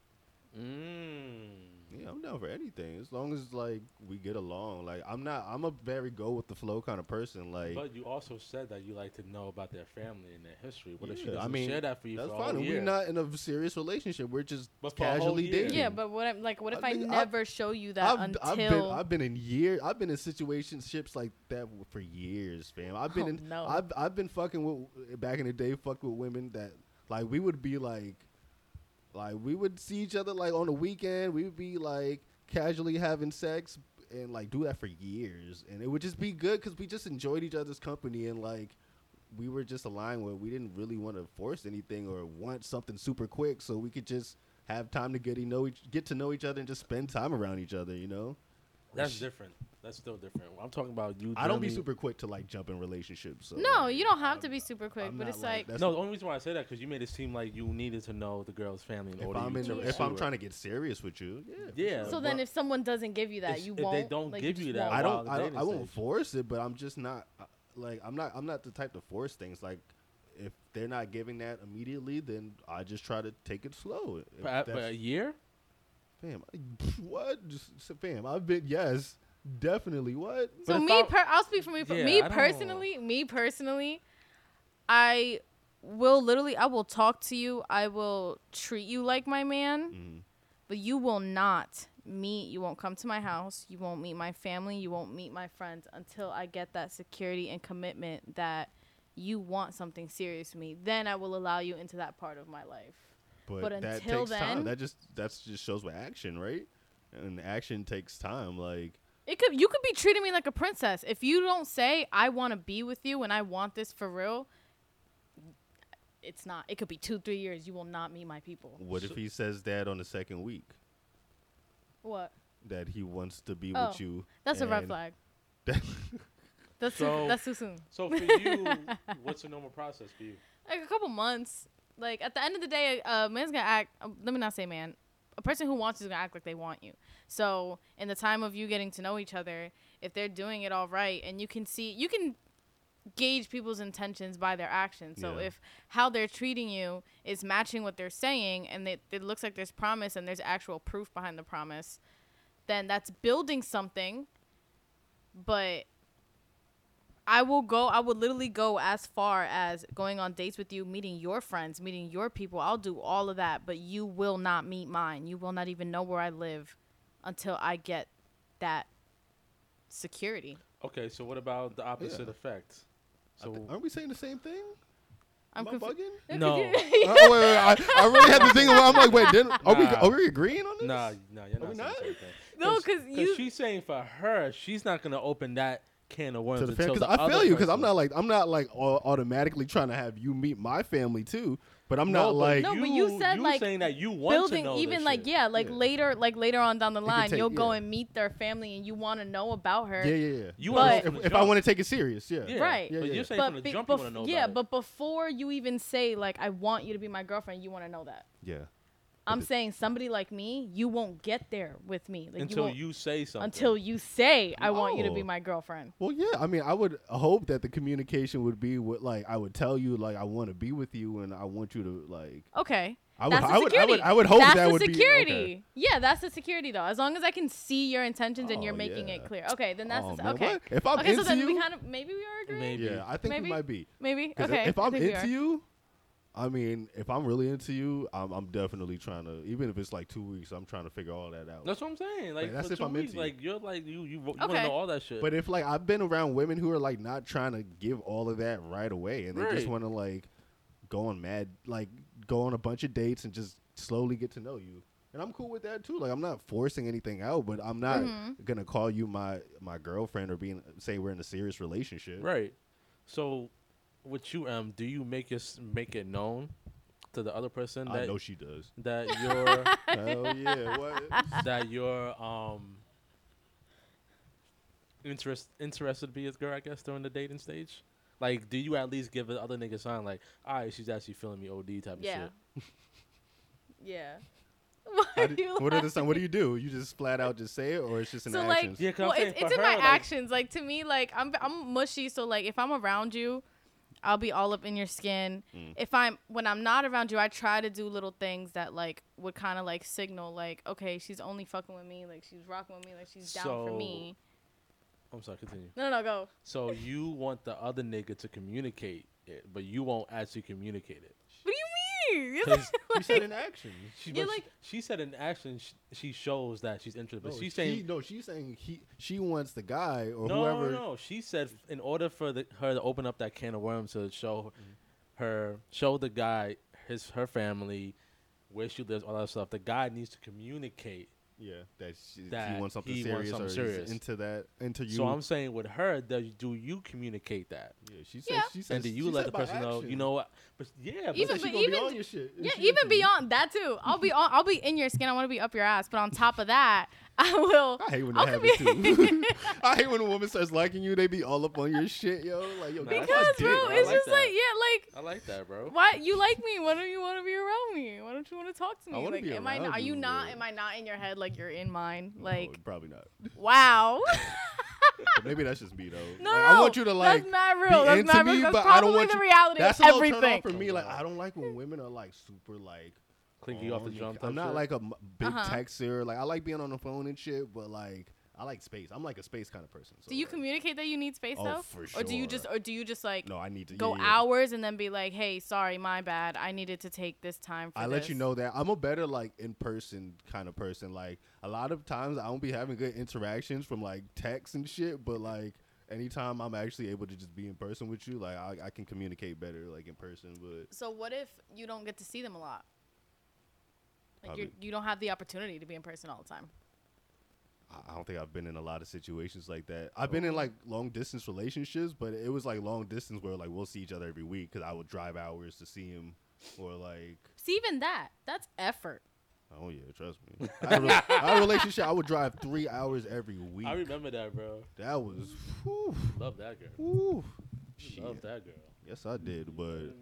Mm. Yeah, I'm down for anything as long as like we get along. Like I'm not, I'm a very go with the flow kind of person. Like But you also said that you like to know about their family and their history. What if she yeah, doesn't I mean, share that for you that's for fine. whole year? We're not in a serious relationship. We're just But for a whole casually dating. Yeah, but what I'm like, what if I I, think I've- never show you that I've, until? I've been I've been in years. I've been in situationships like that for years, fam. I've been Oh, in. no. I've I've been fucking with back in the day. Fucked with women that like we would be like, like we would see each other like on the weekend. We would be like casually having sex and like do that for years, and it would just be good because we just enjoyed each other's company and like. We were just aligned where we didn't really want to force anything or want something super quick, so we could just have time to get to know each, get to know each other and just spend time around each other. You know. That's different. That's still different. I'm talking about you. I don't be super quick to like jump in relationships. So No, you don't have I'm- to be super quick, I'm but not it's like, that's- No, the only reason why I say that because you made it seem like you needed to know the girl's family in if order. I'm you in to the, if pursue I'm it. trying to get serious with you, yeah. Yeah, so then but if someone doesn't give you that, if- you if they won't. don't like, give just you that, won't. I while don't, the I don't, dating I won't stage. force it, but I'm just not uh, like I'm not, I'm not the type to force things. Like if they're not giving that immediately, then I just try to take it slow. If For, a- for that's- a year. Fam, what? Just fam, I've been yes, definitely. What? So But me, I- per- I'll speak for me. Per- Yeah, me I don't- personally, me personally, I will literally, I will talk to you. I will treat you like my man, Mhm. but you will not meet. You won't come to my house. You won't meet my family. You won't meet my friends until I get that security and commitment that you want something serious with me. Then I will allow you into that part of my life. But, But that until takes time. then- That just that's just shows with action, right? And action takes time. Like It could you could be treating me like a princess. If you don't say I want to be with you and I want this for real, it's not. It could be 2 3 years you will not meet my people. what if he says that on the second week What? that he wants to be Oh, with you? That's a red flag. that- That's So- too, that's too soon. So for you, what's a normal process for you? Like a couple months. Like at the end of the day, a man's gonna act. Uh, let me not say man. A person who wants you is gonna act like they want you. So in the time of you getting to know each other, if they're doing it all right, and you can see, you can gauge people's intentions by their actions. So Yeah. if how they're treating you is matching what they're saying, and it, it looks like there's promise and there's actual proof behind the promise, then that's building something. But I will go. I would literally go as far as going on dates with you, meeting your friends, meeting your people. I'll do all of that, but you will not meet mine. You will not even know where I live until I get that security. Okay, so what about the opposite Yeah. effect? So thi- aren't we saying the same thing? I'm Am I confu- bugging? no, oh, wait, wait, I, I really had to think about. I'm like, wait, didn't, are we Nah. are we agreeing on this? nah, nah, you're Are not we saying not? the same thing. No, 'cause you- she's saying for her, she's not gonna open that can of worms to the until family the because I feel other you because I'm not like I'm not like au- automatically trying to have you meet my family too, but I'm No, not but like No, but you said, you like, saying that you want building to know even this like shit. yeah like Yeah. later like later on down the line take- you'll go and meet their family and you want to know about her yeah yeah yeah. You But- if, if I want to take it serious, yeah. Yeah, Right. Yeah, but yeah. you're saying but from the be- jump you want to know yeah but before you even say like i want you to be my girlfriend you want to know that yeah. I'm the- saying somebody like me you won't get there with me like until won't- you say something. until you say i want you to be Oh. my girlfriend Well, yeah. I mean, I would hope that the communication would be what like I would tell you like I want to be with you and I want you to like okay I would that's the I would, I security. would I would hope that's that the would security. be okay. Yeah, that's the security though. As long as I can see your intentions and you're Oh, making yeah. it clear. Okay, then that's Oh, the, man, okay. what? If I'm okay, so then you, we kind of maybe we are agreeing. Maybe. yeah, I think Maybe? we might be. Maybe. Okay. if I I'm think we into are. you, I mean, if I'm really into you, I'm, I'm definitely trying to. Even if it's like two weeks, I'm trying to figure all that out. That's what I'm saying. Like, that's for if two I'm weeks, into you. like you're like you you, you want to know all that shit. But if like I've been around women who are like not trying to give all of that right away, and they just Right. want to like go on mad, like go on a bunch of dates and just slowly get to know you. And I'm cool with that too. Like I'm not forcing anything out, but I'm not Mm-hmm. gonna call you my my girlfriend or being say we're in a serious relationship. right. So, with you, um, do you make it make it known to the other person I that know she does. that you're Hell yeah! What? that you're um interest interested to be his girl? I guess during the dating stage. Like, do you at least give the other nigga sign like, all right, she's actually feeling me OD type Yeah. of shit? Yeah. Why are do- you what, are the, laughing? what do you do? You just flat out just say it, or it's just in so actions? like Yeah, 'cause I'm well, it's, it's in her, my like- actions like to me like i'm i'm mushy so like if i'm around you i'll be all up in your skin Mm. if i'm when i'm not around you i try to do little things that like would kind of like signal like okay she's only fucking with me like she's rocking with me like she's down for me I'm sorry, continue. no no no go So you want the other nigga to communicate it, but you won't actually communicate it. What do you mean It's 'Cause she said in action. She, Yeah, but like- she, she said in action she, she shows that she's interested, but No, she's she- saying no. She's saying he she wants the guy or no, whoever. no, no. She said in order for the, her to open up that can of worms to show her, show the guy his her family, where she lives, all that stuff. The guy needs to communicate Yeah, that, she, That he wants something he wants serious something or serious. into that into you. So I'm saying with her, do, do you communicate that? yeah, she said. Yeah. She said And do you let the by person know? You know what? But yeah, but Even- Said she but gonna be even- on your shit. Yeah, she even beyond that too. I'll be on, I'll be in your skin. I want to be up your ass. But on top of that, I will. I hate when I'll that happens too. I hate when a woman starts liking you. They be all up on your shit, yo. Like yo, Nah, get that's because dick, bro, I it's like just that. like yeah, like I like that, bro. why you like me? Why don't you want to be around me? Why don't you want to talk to I me? wanna Like, be am I? Are you you, not? Am I not in your head like you're in mine? No, Like probably not. wow. Maybe that's just me though. no, Like, I want you to like that's not be real. That's into not me, real. That's but probably I don't want the you. reality That's of a little turn off everything. for me. Like I don't like when women are like super like Clinky off the jump. I'm not shit. like a big Uh-huh. texter. Like I like being on the phone and shit, but like I like space. I'm like a space kind of person. So Do you like, communicate that you need space Oh, though, for or do you just, or do you just like No, I need to go yeah, yeah. hours and then be like, hey, sorry, my bad. I needed to take this time. For I let you know that I'm a better like in person kind of person. Like a lot of times I don't be having good interactions from like text and shit, but like anytime I'm actually able to just be in person with you, like I, I can communicate better like in person. But So what if you don't get to see them a lot? Like you don't have the opportunity to be in person all the time. I- I don't think I've been in a lot of situations like that. I've been in like long distance relationships, but it was like long distance where like we'll see each other every week because I would drive hours to see him, or like See, even that, that's effort. oh yeah, trust me. I had re- I had a relationship. I would drive three hours every week. I remember that, bro. that was, whew, Love that girl. whew. Love Shit. that girl. Yes, I did, but Better than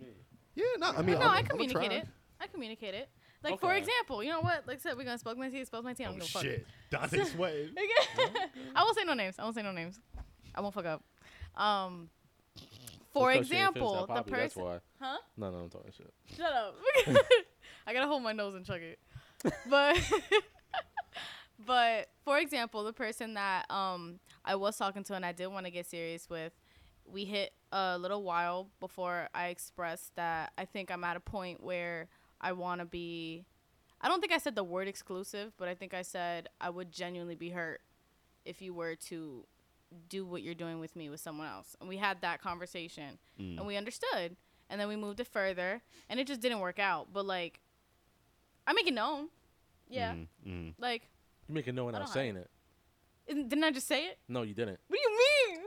yeah, no, I mean, no, I'm- I I'm gonna communicate it. I communicate it. Like for example, you know what? Like I said, we're gonna spoke my tea, spoke my tea. I'm Oh gonna fuck. shit, Dante sweating. I won't say no names. I won't say no names. I won't fuck up. Um, for That's 'cause she ain't finished example, that the poppy, That's person. why. Huh? No, no, I'm talking shit. Shut up. I gotta hold my nose and chug it. But but for example, the person that um I was talking to and I did want to get serious with, we hit a little while before I expressed that I think I'm at a point where I want to be. I don't think I said the word exclusive, but I think I said I would genuinely be hurt if you were to do what you're doing with me with someone else. And we had that conversation and we understood. And then we moved it further and it just didn't work out. But like I make it known. Yeah. Mm, mm. Like You make it known I without saying it. isn't- didn't I just say it? No, you didn't. What do you mean?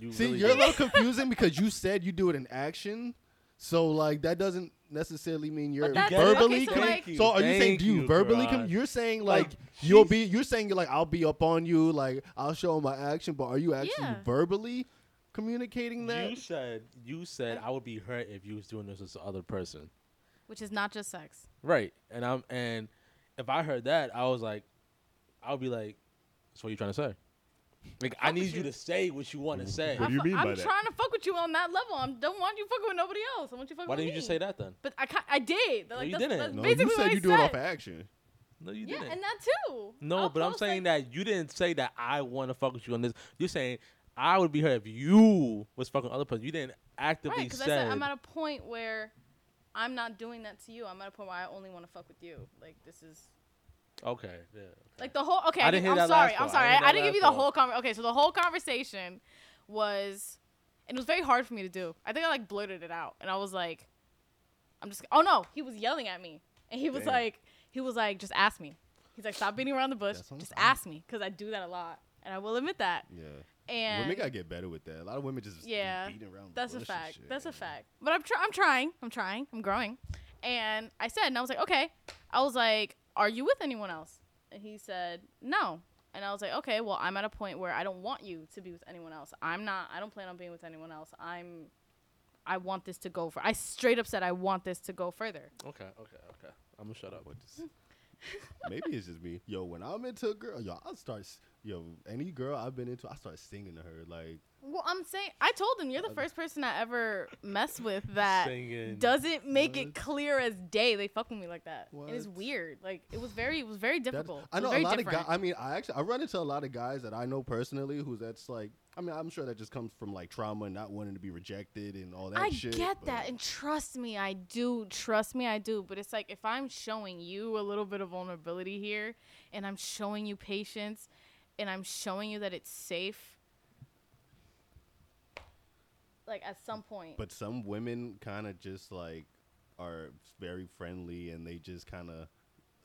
You See, really you're a didn't. little confusing because you said you do it in action. So like that doesn't necessarily mean you're that's- verbally. okay, so, com- like- so are you saying Thank do you you, verbally? Com- Khuran. you're saying like, Like, you'll be. You're saying you're like I'll be up on you. Like I'll show my action. But are you actually Yeah. verbally communicating that? You said you said I would be hurt if you was doing this with the other person. Which is not just sex. Right. And I'm and if I heard that, I was like, I would be like, "So what you trying to say?" Like I need you you. to say what you want to say. What do you I fu- mean I'm by that? trying to fuck with you on that level. I don't want you fucking with nobody else. I want you fucking with me. Why with didn't you me. just say that then? But I ca- I did. Like, you that's, didn't. That's No, basically you what said I you do it off of action. No, you Yeah, didn't. and that too. no, I'll but I'm post, saying like- that you didn't say that I want to fuck with you on this. You're saying I would be hurt if you was fucking other person. You didn't actively Right, because I say. said I'm at a point where I'm not doing that to you. I'm at a point where I only want to fuck with you. Like this is okay, yeah. like the whole. Okay, I I didn't hear am that sorry. I'm sorry. I didn't I didn't give you the whole conversation. Okay, so the whole conversation was, and it was very hard for me to do. I think I like blurted it out, and I was like, I'm just. Oh no, he was yelling at me, and he was Damn. like, he was like, just ask me. He's like, stop beating around the bush. Just ask me, because I do that a lot, and I will admit that. Yeah. And women gotta get better with that. A lot of women just Yeah, beating around. the That's a fact. That's a fact. But I'm tr- I'm trying. I'm trying. I'm growing. And I said, and I was like, okay. I was like, are you with anyone else? And he said, no. And I was like, okay, well, I'm at a point where I don't want you to be with anyone else. I'm not. I don't plan on being with anyone else. I'm. I want this to go for. I straight up said I want this to go further. Okay, okay, okay. I'm gonna shut up. What this- Maybe it's just me. Yo, when I'm into a girl, yo, I'll start. Yo, any girl I've been into, I start singing to her. Like, Well, I'm saying I told him you're the first person I ever mess with that Singing. doesn't make it clear as day. They fuck with me like that. It is weird. Like it was very, it was very That's- difficult. I know a lot different. of guys. I mean, I actually I run into a lot of guys that I know personally who's that's like. I mean, I'm sure that just comes from like trauma and not wanting to be rejected and all that I shit. get but- that, and trust me, I do. Trust me, I do. But it's like if I'm showing you a little bit of vulnerability here, and I'm showing you patience, and I'm showing you that it's safe. Like at some point, But some women kind of just like are very friendly and they just kind of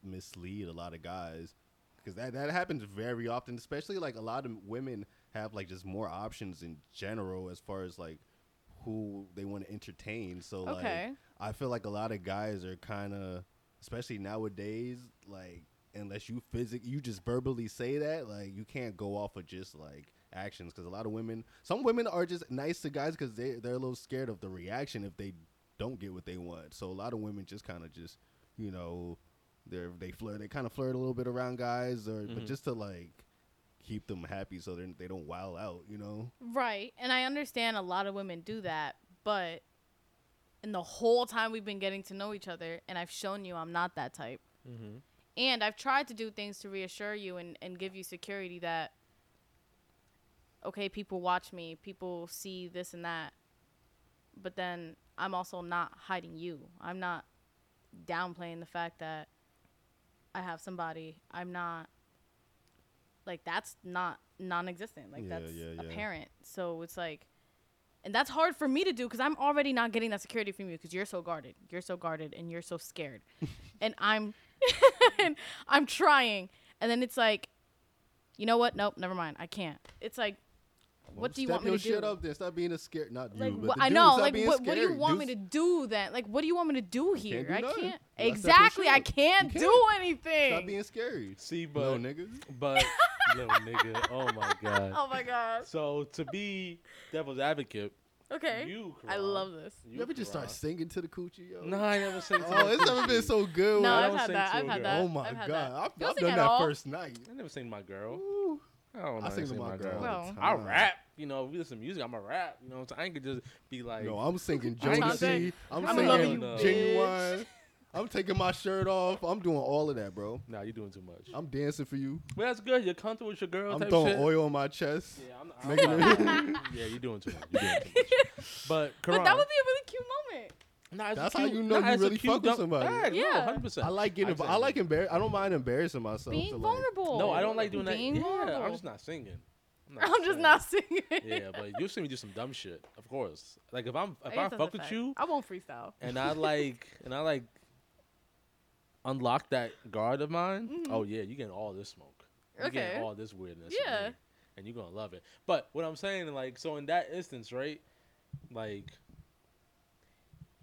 mislead a lot of guys. because that that happens very often. Especially like a lot of women have like just more options in general as far as like who they want to entertain. So Okay. like I feel like a lot of guys are kind of, especially nowadays, like unless you physic, you just verbally say that, like you can't go off of just like actions. Because a lot of women, some women are just nice to guys because they they're a little scared of the reaction if they don't get what they want. So a lot of women just kind of just, you know, they're they flirt, they kind of flirt a little bit around guys, or but mm-hmm. just to like keep them happy so they they don't wild out, you know. Right. And I understand a lot of women do that, but in the whole time we've been getting to know each other, and I've shown you I'm not that type. Mm-hmm. And I've tried to do things to reassure you and, and give you security that, okay, people watch me, people see this and that. But then I'm also not hiding you. I'm not downplaying the fact that I have somebody. I'm not like that's not non-existent. Like Yeah, that's yeah, yeah. apparent. So it's like and that's hard for me to do because I'm already not getting that security from you because you're so guarded. You're so guarded and you're so scared. and I'm and I'm trying. And then it's like, you know what? Nope, never mind. I can't. It's like what do you Step want me your to do? shit up then. Stop being a scared. Not Like you, but wha- the I know, like what, what do you want Dudes- me to do then? Like what do you want me to do here? do I can't. You gotta step your Exactly, I can't, can't. do anything. Stop being scary. See, no, nigga. but little nigga, oh my god. oh my god. So to be devil's advocate, Okay. you. I love this. You ever just start singing to the coochie, yo? No, I never sing. to Oh, it's never been so good. No, I when- I've don't had sing that. I've had that. oh my I've god, that. I've, I've done that all? first night. I never sing to my girl. Ooh. I don't know. I sing to to my girl. all the Well, I rap. You know, if we listen to music, I'm a rap. You know, so I ain't could just be like. No, I'm singing I ain't Jodeci. I'm I'm loving singing you, Genuine. I'm taking my shirt off. I'm doing all of that, bro. Nah, you're doing too much. I'm dancing for you. Well, that's good. You're comfortable with your girl. I'm type throwing shit. oil on my chest. Yeah, I'm, I'm Making not- yeah, you're doing too much. You're doing too much. But, But that would be a really cute moment. nah, it's a That's how cute- you know nah, you it's really cute fuck with dump- somebody. Facts, no, Yeah. 100%. I like getting. I'd I like embar. I don't mind embarrassing myself. Being to like, vulnerable. No, I don't like doing Being that. Yeah, vulnerable. I'm just not singing. I'm just singing. not singing. Yeah, but you see me do some dumb shit, of course. Like if I'm if guess I fuck with fact. you I won't freestyle. and I like and I like unlock that guard of mine, oh yeah, you getting all this smoke. You Mm-hmm. Okay. getting all this weirdness. Yeah. and you're gonna love it. But what I'm saying, like, so in that instance, right, like,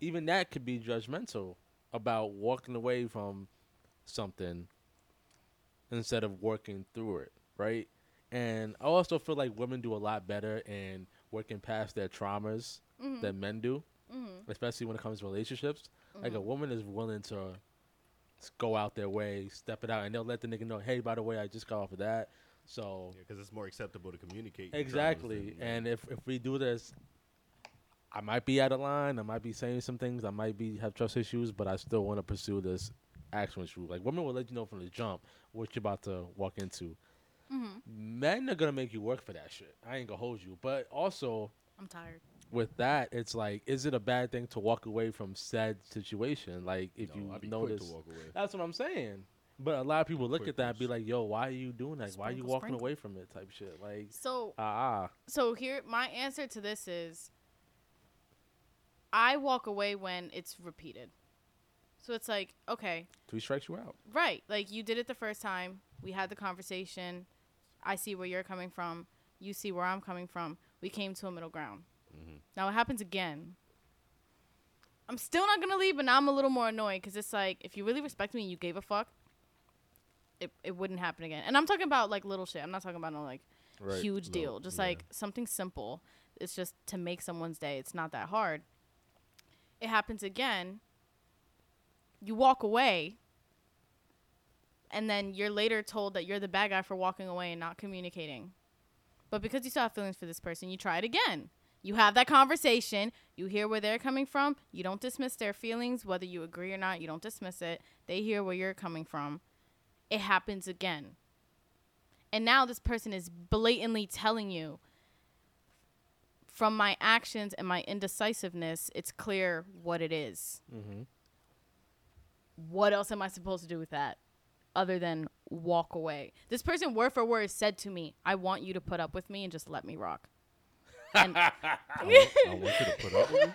even that could be judgmental about walking away from something instead of working through it, right? And I also feel like women do a lot better in working past their traumas Mm-hmm. than men do, especially when it comes to relationships. Like Mm-hmm. a woman is willing to go out their way, step it out, and they'll let the nigga know, hey, by the way, I just got off of that. So because it's more acceptable to communicate. exactly, than- and if if we do this, I might be out of line. I might be saying some things. I might be have trust issues, but I still want to pursue this action with you. Like women will let you know from the jump what you're about to walk into. Mm-hmm. Men are gonna make you work for that shit. I ain't gonna hold you, but also I'm tired. With that, it's like, is it a bad thing to walk away from said situation? Like, if No, you I'd be notice, quick to walk away. that's what I'm saying. But a lot of people look Quick at that and be like, "Yo, why are you doing that? why are you walking sprinkle. away from it?" Type shit. Like, So ah, ah. so here my answer to this is I walk away when it's repeated. So it's like, okay, Two strikes you out. right, like you did it the first time. We had the conversation. I see where you're coming from. You see where I'm coming from. We came to a middle ground. Mm-hmm. Now it happens again. I'm still not gonna leave, but now I'm a little more annoyed because it's like if you really respect me and you gave a fuck, it it wouldn't happen again. And I'm talking about like little shit. I'm not talking about no like Right. huge deal. Little- Just yeah. like something simple. It's just to make someone's day. It's not that hard. It happens again. You walk away. And then you're later told that you're the bad guy for walking away and not communicating. But because you still have feelings for this person, you try it again. You have that conversation. You hear where they're coming from. You don't dismiss their feelings, whether you agree or not. You don't dismiss it. They hear where you're coming from. It happens again. And now this person is blatantly telling you from my actions and my indecisiveness, it's clear what it is. Mm-hmm. What else am I supposed to do with that other than walk away? This person, word for word, said to me, I want you to put up with me and just let me rock. And I want, I want you to put up with me.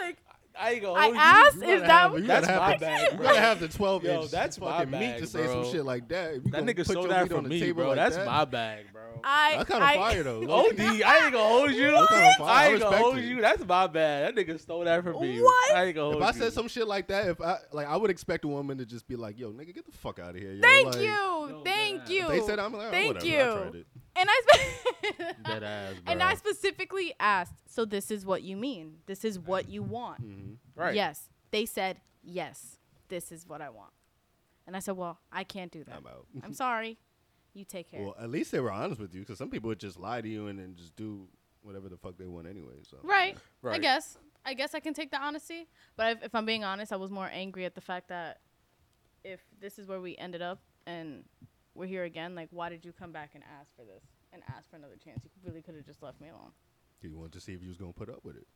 like, I ain't gonna I hold you. asked, You is gotta that have- you That's my have the- bag, You gotta have the 12 Yo, inch that's my fucking meat bag, to say bro. some shit like that. If you That gonna nigga put stole your that from on me, bro. like That's that, my bag, bro. I, That's kind of I, fire though. OD, I ain't gonna hold you. That's kinda fire. I I ain't gonna hold you. That's my bad. That nigga stole that from me. What? I ain't gonna If hold I you. said some shit like that, if I like, I would expect a woman to just be like, "Yo, nigga, get the fuck out of here." Yo. Thank Like, you, thank that- you. They said I'm like, oh, Thank whatever, I you. And I spe- ass, and I specifically asked, so this is what you mean? This is what you want? Mhm. right. Yes. They said yes. This is what I want. And I said, well, I can't do that. I'm out. I'm sorry. You take care. Well, at least they were honest with you, because some people would just lie to you and then just do whatever the fuck they want anyway. So right. right. I guess. I guess I can take the honesty. But if, if I'm being honest, I was more angry at the fact that if this is where we ended up and we're here again, like, why did you come back and ask for this and ask for another chance? You really could have just left me alone. you wanted to see if you was gonna put up with it.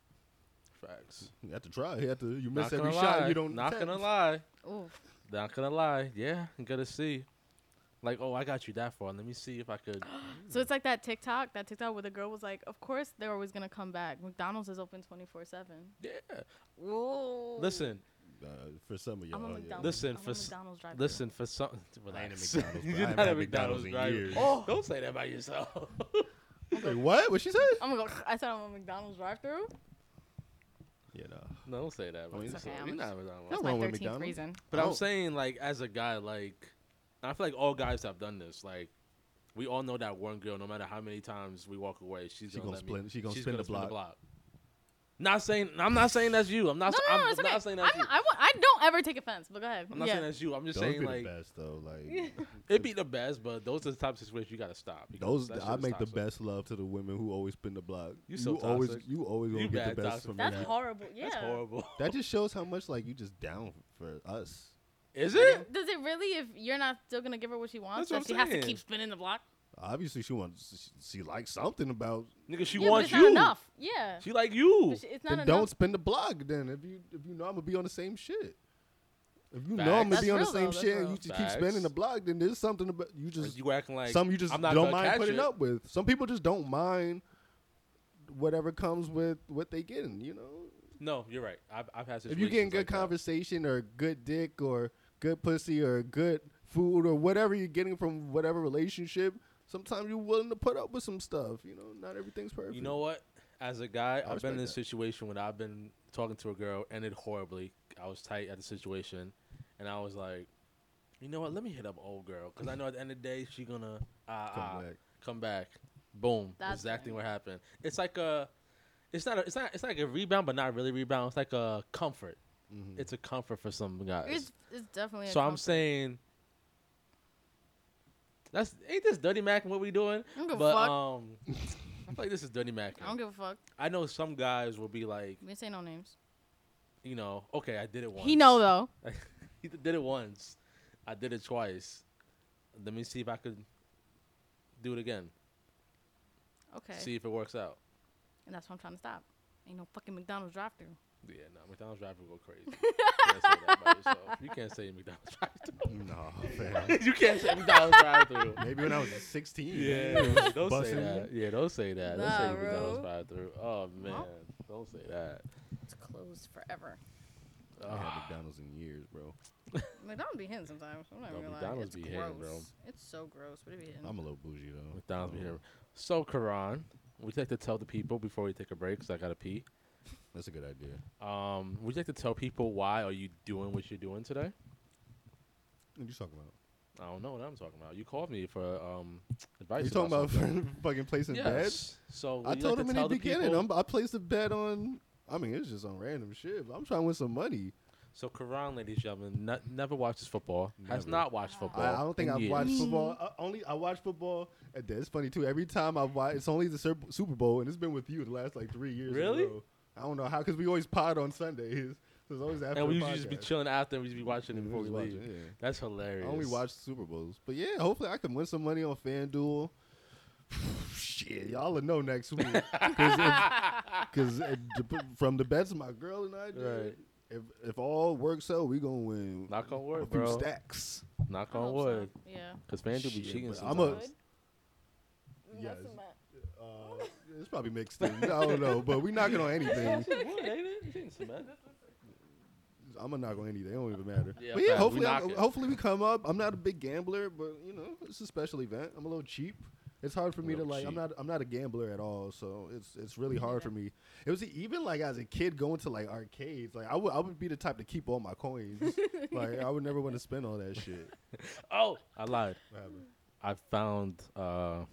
Facts. You have to try. You have to. You Not miss every gonna shot. You don't. Not attempt. gonna lie. Ooh. Not gonna lie. Yeah, you gotta see. Like, oh, I got you that far. Let me see if I could. So it's like that TikTok, that TikTok where the girl was like, "Of course they're always gonna come back. McDonald's is open 24/7." Yeah. Whoa. Listen, Uh, for some of y'all. I'm a yeah. McDonald's. Listen, I'm for a s- McDonald's driver. listen for some. I ain't a McDonald's, You're not haven't a McDonald's McDonald's in driver. Oh. Don't say that about yourself. Wait, what? What she said? I'm gonna go. I said I'm a McDonald's drive-through. Yeah, no. no, don't say that. About mean, It's okay, I'm You're just- not a McDonald's. That's Nothing my wrong with 13th McDonald's. reason. But I'm Oh. saying, like, as a guy, like, I feel like all guys have done this. Like, we all know that one girl, no matter how many times we walk away, she's She gonna, gonna let me- split- she gonna she's spin gonna the block. Not saying, I'm not saying that's you. I'm not. No, no, I'm, no, it's I'm okay. not saying I'm that's you. not, I, want, I don't ever take offense, but go ahead. I'm not yeah. saying that's you. I'm just Those saying be like the best though. Like it'd be the best, but those are the type of situations you gotta stop. those, I is make the best love to the women who always spin the block. You so always, toxic. you always gonna get the best toxic. from That's me. horrible. Yeah. That's horrible. That just shows how much like you just down for us. Is it? Does it really? If you're not still gonna give her what she wants, That's that what she I'm has to keep spinning the block. Obviously, she wants. She, she likes something about. Nigga, she yeah, wants but it's you. not enough. Yeah. She like you. But she- it's not Then enough. don't spin the block. Then if you if you know I'm gonna be on the same shit. If you know I'm gonna be on the same though, shit and you real. just keep spinning Facts. the block, then there's something about you Just, just you acting like some you just I'm not don't mind putting it. up with. Some people just don't mind whatever comes with what they getting. You know, No, you're right. I've, I've had if you're getting good like that. conversation or good dick or good pussy or good food or whatever you're getting from whatever relationship, sometimes you're willing to put up with some stuff. You know, not everything's perfect. You know what? As a guy, I've been in a that. situation when I've been talking to a girl, ended horribly. I was tight at the situation, and I was like, you know what? Let me hit up old girl because I know at the end of the day she gonna uh, Come uh, back. come back. Boom. That's exactly right. what happened. It's like a, it's not a, it's not it's like a rebound, but not really rebound. It's like a comfort. Mhm. It's a comfort for some guys. It's, it's definitely. A so I'm saying. That's ain't this dirty mac what we doing? I don't give a But fuck. um, I feel like this is dirty mac. I don't give a fuck. I know some guys will be like, We say no names. you know, okay, I did it once. He know though. he did it once. I did it twice. Let me see if I could do it again. Okay. See if it works out. And that's what I'm trying to stop. Ain't no fucking McDonald's drive-through. Yeah, no, McDonald's driver will go crazy. you can't say that about yourself. You can't say McDonald's drive-through. No, through. you can't say McDonald's drive through. Maybe when I was 16. Yeah, man, it don't say that. Yeah, don't say that. Don't Nah, say McDonald's drive through. Oh man, don't say that. It's closed forever. I haven't had McDonald's in years, bro. McDonald's be hitting sometimes. I'm not No, gonna lie. McDonald's It's be gross. hitting, bro. It's so gross. What are we hitting? I'm a little bougie though. McDonald's be Oh, here. So, Khuran, we like to tell the people before we take a break, because I gotta pee. That's a good idea. Um, would you like to tell people why are you doing what you're doing today? What you talking about? I don't know what I'm talking about. You called me for um advice. You talking about fucking placing bets? yes. So I told like him to in the beginning. I placed a bet on. I mean, it's just on random shit. But I'm trying to win some money. So Khuran, ladies and gentlemen, never watches football. Has not watched football. I, I don't think I've watched football. I, only I watch football. And it's funny too. Every time I watch, it's only the Super Bowl, and it's been with you the last like three years. Really? Row. I don't know how because we always pod on Sundays. So it's always after And we the usually just be chilling after, and we just be watching it before we just leave. watching, yeah. That's hilarious. I only watch Super Bowls. But yeah, hopefully I can win some money on FanDuel. Shit, y'all will know next week. Because from the bets my girl and I did, Right. if, if all works out, we going to win Knock on a wood, few bro. stacks. Knock I on hope so. wood. Yeah. Because FanDuel be Shit, cheating. I'm a- Good. Mm, yes. That's a bet. Uh, it's probably mixed in. I don't know, but we knocking on anything. wood, ain't it? You think cement? I'm gonna knock on any. They don't even matter. Yeah, but yeah, facts. We hopefully, I'm- hopefully we come up. I'm not a big gambler, but you know, it's a special event. I'm a little cheap. It's hard for me to Little like. I'm not. I'm not a gambler at all. So it's it's really hard for me. It was even like as a kid going to like arcades. Like I would I would be the type to keep all my coins. like I would never want to spend all that shit. Oh, I lied. I found uh,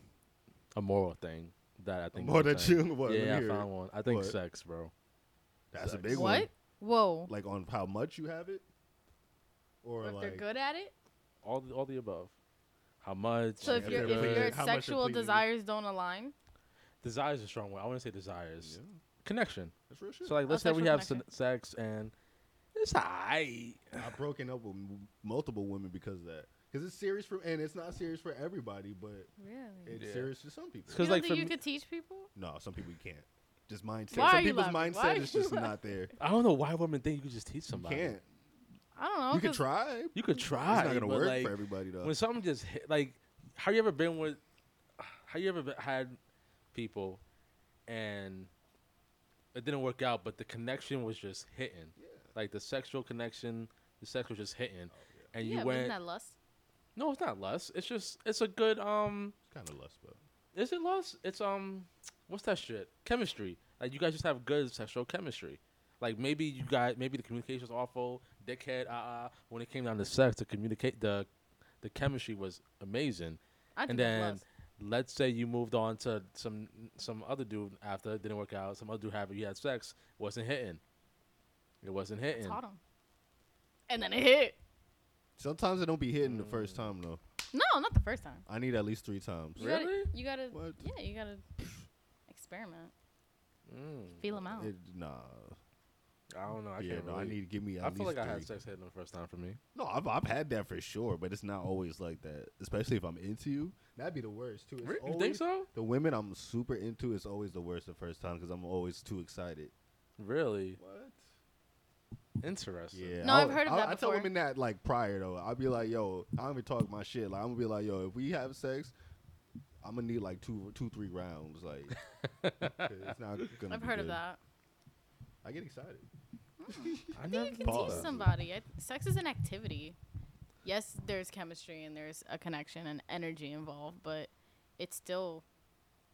a moral thing that I think. More than you. What? Let me Yeah, I found one. I think What? sex, bro. That's a Sex. big one. What? Whoa. Like on how much you have it, or Or if like they're good at it. All the, all the above. How much? So if Like, your if if they're your how much they're sexual pleasing you. desires don't align, desires is a strong word. I want to say desires. Yeah, Connection. that's real shit. So like, Oh, let's say we sexual have se- connection. sex and it's alright. I've broken up with m- multiple women because of that. Because it's serious for, and it's not serious for everybody, but really. it's Yeah. serious for some people. Cause You like think you me- could teach people? No, some people you can't. Just mindset. Why some are people's laughing? Why mindset are is just laughing? not there. I don't know why women think you could just teach You somebody. can't. I don't know. You can 'cause try. You could try. It's not gonna work like, for everybody though. when something just hit, like, have you ever been with? Have you ever been, had people, and it didn't work out, but the connection was just hitting. Like the sexual connection, the sex was just hitting, oh, and you yeah, went. isn't that lust? No, it's not lust. It's just it's a good um. It's kind of lust, but Is it lust? It's um, what's that shit? Chemistry. Like you guys just have good sexual chemistry. Like maybe you guys, maybe the communication communication's awful, dickhead. Uh, uh when it came down to sex, the communicate the, the chemistry was amazing. I think and then lust. let's say you moved on to some some other dude after it didn't work out. Some other dude had you had sex wasn't hitting. It wasn't hitting. taught him. And then it hit. Sometimes it don't be hitting the first time though. No, not the first time. I need at least three times. You Really? Gotta, you gotta. What? Yeah, you gotta experiment. Mm, Feel them out. It, nah. I don't know. I yeah, can't. no, I relate. need to give me at I least feel like I had sex hitting the first time for me. No, I've, I've had that for sure, but it's not always like that. Especially if I'm into you, that'd be the worst too. It's Re- You think always- so? The women I'm super into is always the worst the first time because I'm always too excited. Really What? Interesting. Yeah. No, I'll- I've heard of I'll- that I tell before. women that like prior though. I'll be like, yo, I don't even talk my shit. Like I'm gonna be like, yo, if we have sex, I'm gonna need like two, two, three rounds. Like it's not gonna. I've be heard of good. that. I get excited. I I think you can Pause. teach somebody. I, sex is an activity. Yes, there's chemistry and there's a connection and energy involved, but it's still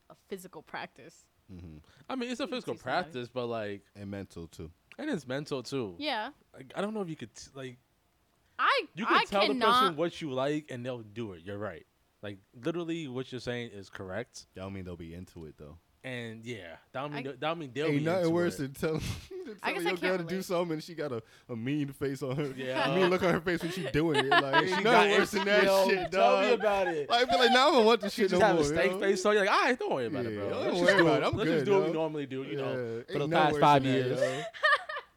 a physical practice. hmm I mean, it's a physical teach somebody. practice, but like, And mental too. And it's mental too. Yeah, Like, I don't know if you could t- like I you can I tell the person what you like and they'll do it. You're right. Like literally, what you're saying is correct. That don't mean they'll be into it though. And yeah, that don't mean I- that don't mean they'll Ain't be nothing into worse it. than telling, I telling guess I your girl can't to do something and she got a, a mean face on her. Yeah. a mean look on her face when she doing it. Like She ain't got nothing worse than that Yo, shit, Tell me about it. Like, I feel like now I don't want this She shit just no have more. a steak yo. face, so you're like, all right, don't worry about it, bro. don't Let's worry just do about it. it. I'm Let's good, just do what yo. we normally do, you know, for the past five years.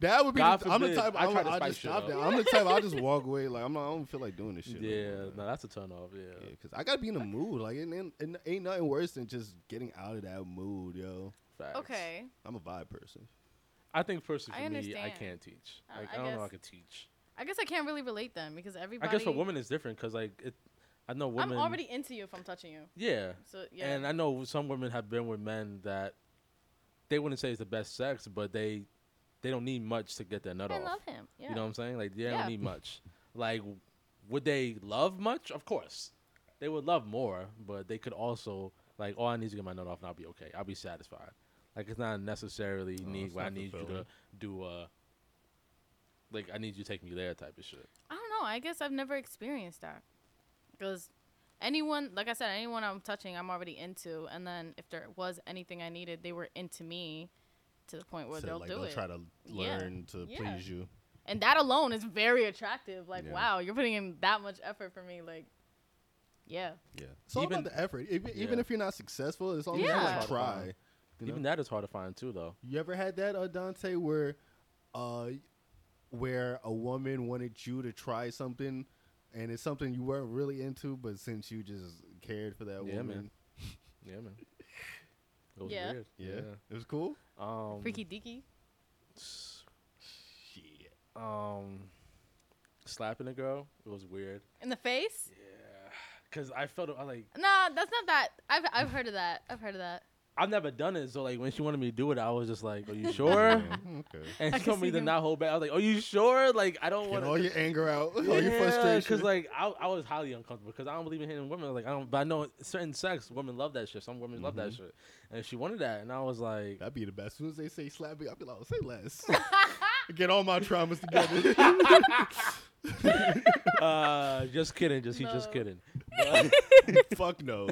yo. That would be. God the, I'm the type. I I'm, to I spice just shit stop up. that. I'm the type. I'll just walk away. Like I'm not. I don't feel like doing this shit. no Yeah, more. no, that's a turn off. Yeah. Yeah, cause I gotta be in the mood. Like, and, and, and ain't nothing worse than just getting out of that mood, yo. Facts. Okay, I'm a vibe person. I think personally I for me, I understand. can't teach. I- Like I I, don't know. I guess- could teach. I guess I can't really relate then because everybody. I guess for women it's different because like it. I know women. I'm already into you if I'm touching you. Yeah. So yeah. And I know some women have been with men that they wouldn't say it's the best sex, but they they don't need much to get their nut I off. love him. Yeah. You know what I'm saying? Like they Yeah. don't need much. Like would they love much? Of course. They would love more, but they could also like all I need to get my nut off and I'll be okay. I'll be satisfied. Like it's not necessarily Oh, need it's where I not need you to do uh like I need you to take me there type of shit. I don't know. I guess I've never experienced that. Because anyone, like I said, anyone I'm touching, I'm already into. And then if there was anything I needed, they were into me to the point where So, they'll like do they'll it. try to Yeah. learn to Yeah. please you. and that alone is very attractive. Like, Yeah. wow, you're putting in that much effort for me. Like, yeah. Yeah, it's all Even- about the effort. Even, even if you're not successful, it's long Yeah. as you try. You, Even that is hard to find too though. you ever had that, uh, Dante, where, uh, where a woman wanted you to try something, and it's something you weren't really into, but since you just cared for that Yeah, man. woman, Yeah, man. It was Yeah. weird. yeah, it was cool. Um Freaky deaky. Shit. um slapping a girl it was weird In the face? yeah because i felt I like Nah, that's not that. I've, I've heard of that. I've heard of that. I've never done it, so like when she wanted me to do it, I was just like, "Are you sure?" Yeah, okay. and I she told me to him. not hold back. I was like, "Are you sure?" Like I don't Get want all your anger out, all your frustration. Because like I, I was highly uncomfortable because I don't believe in hitting women. Like I don't, but I know certain sex women love that shit. Some women love that shit, and she wanted that, and I was like, That'd be the best. As soon as they say slap me, I'll be like, oh, say less. Get all my traumas together. uh, just kidding, just he's just No. kidding. Fuck no.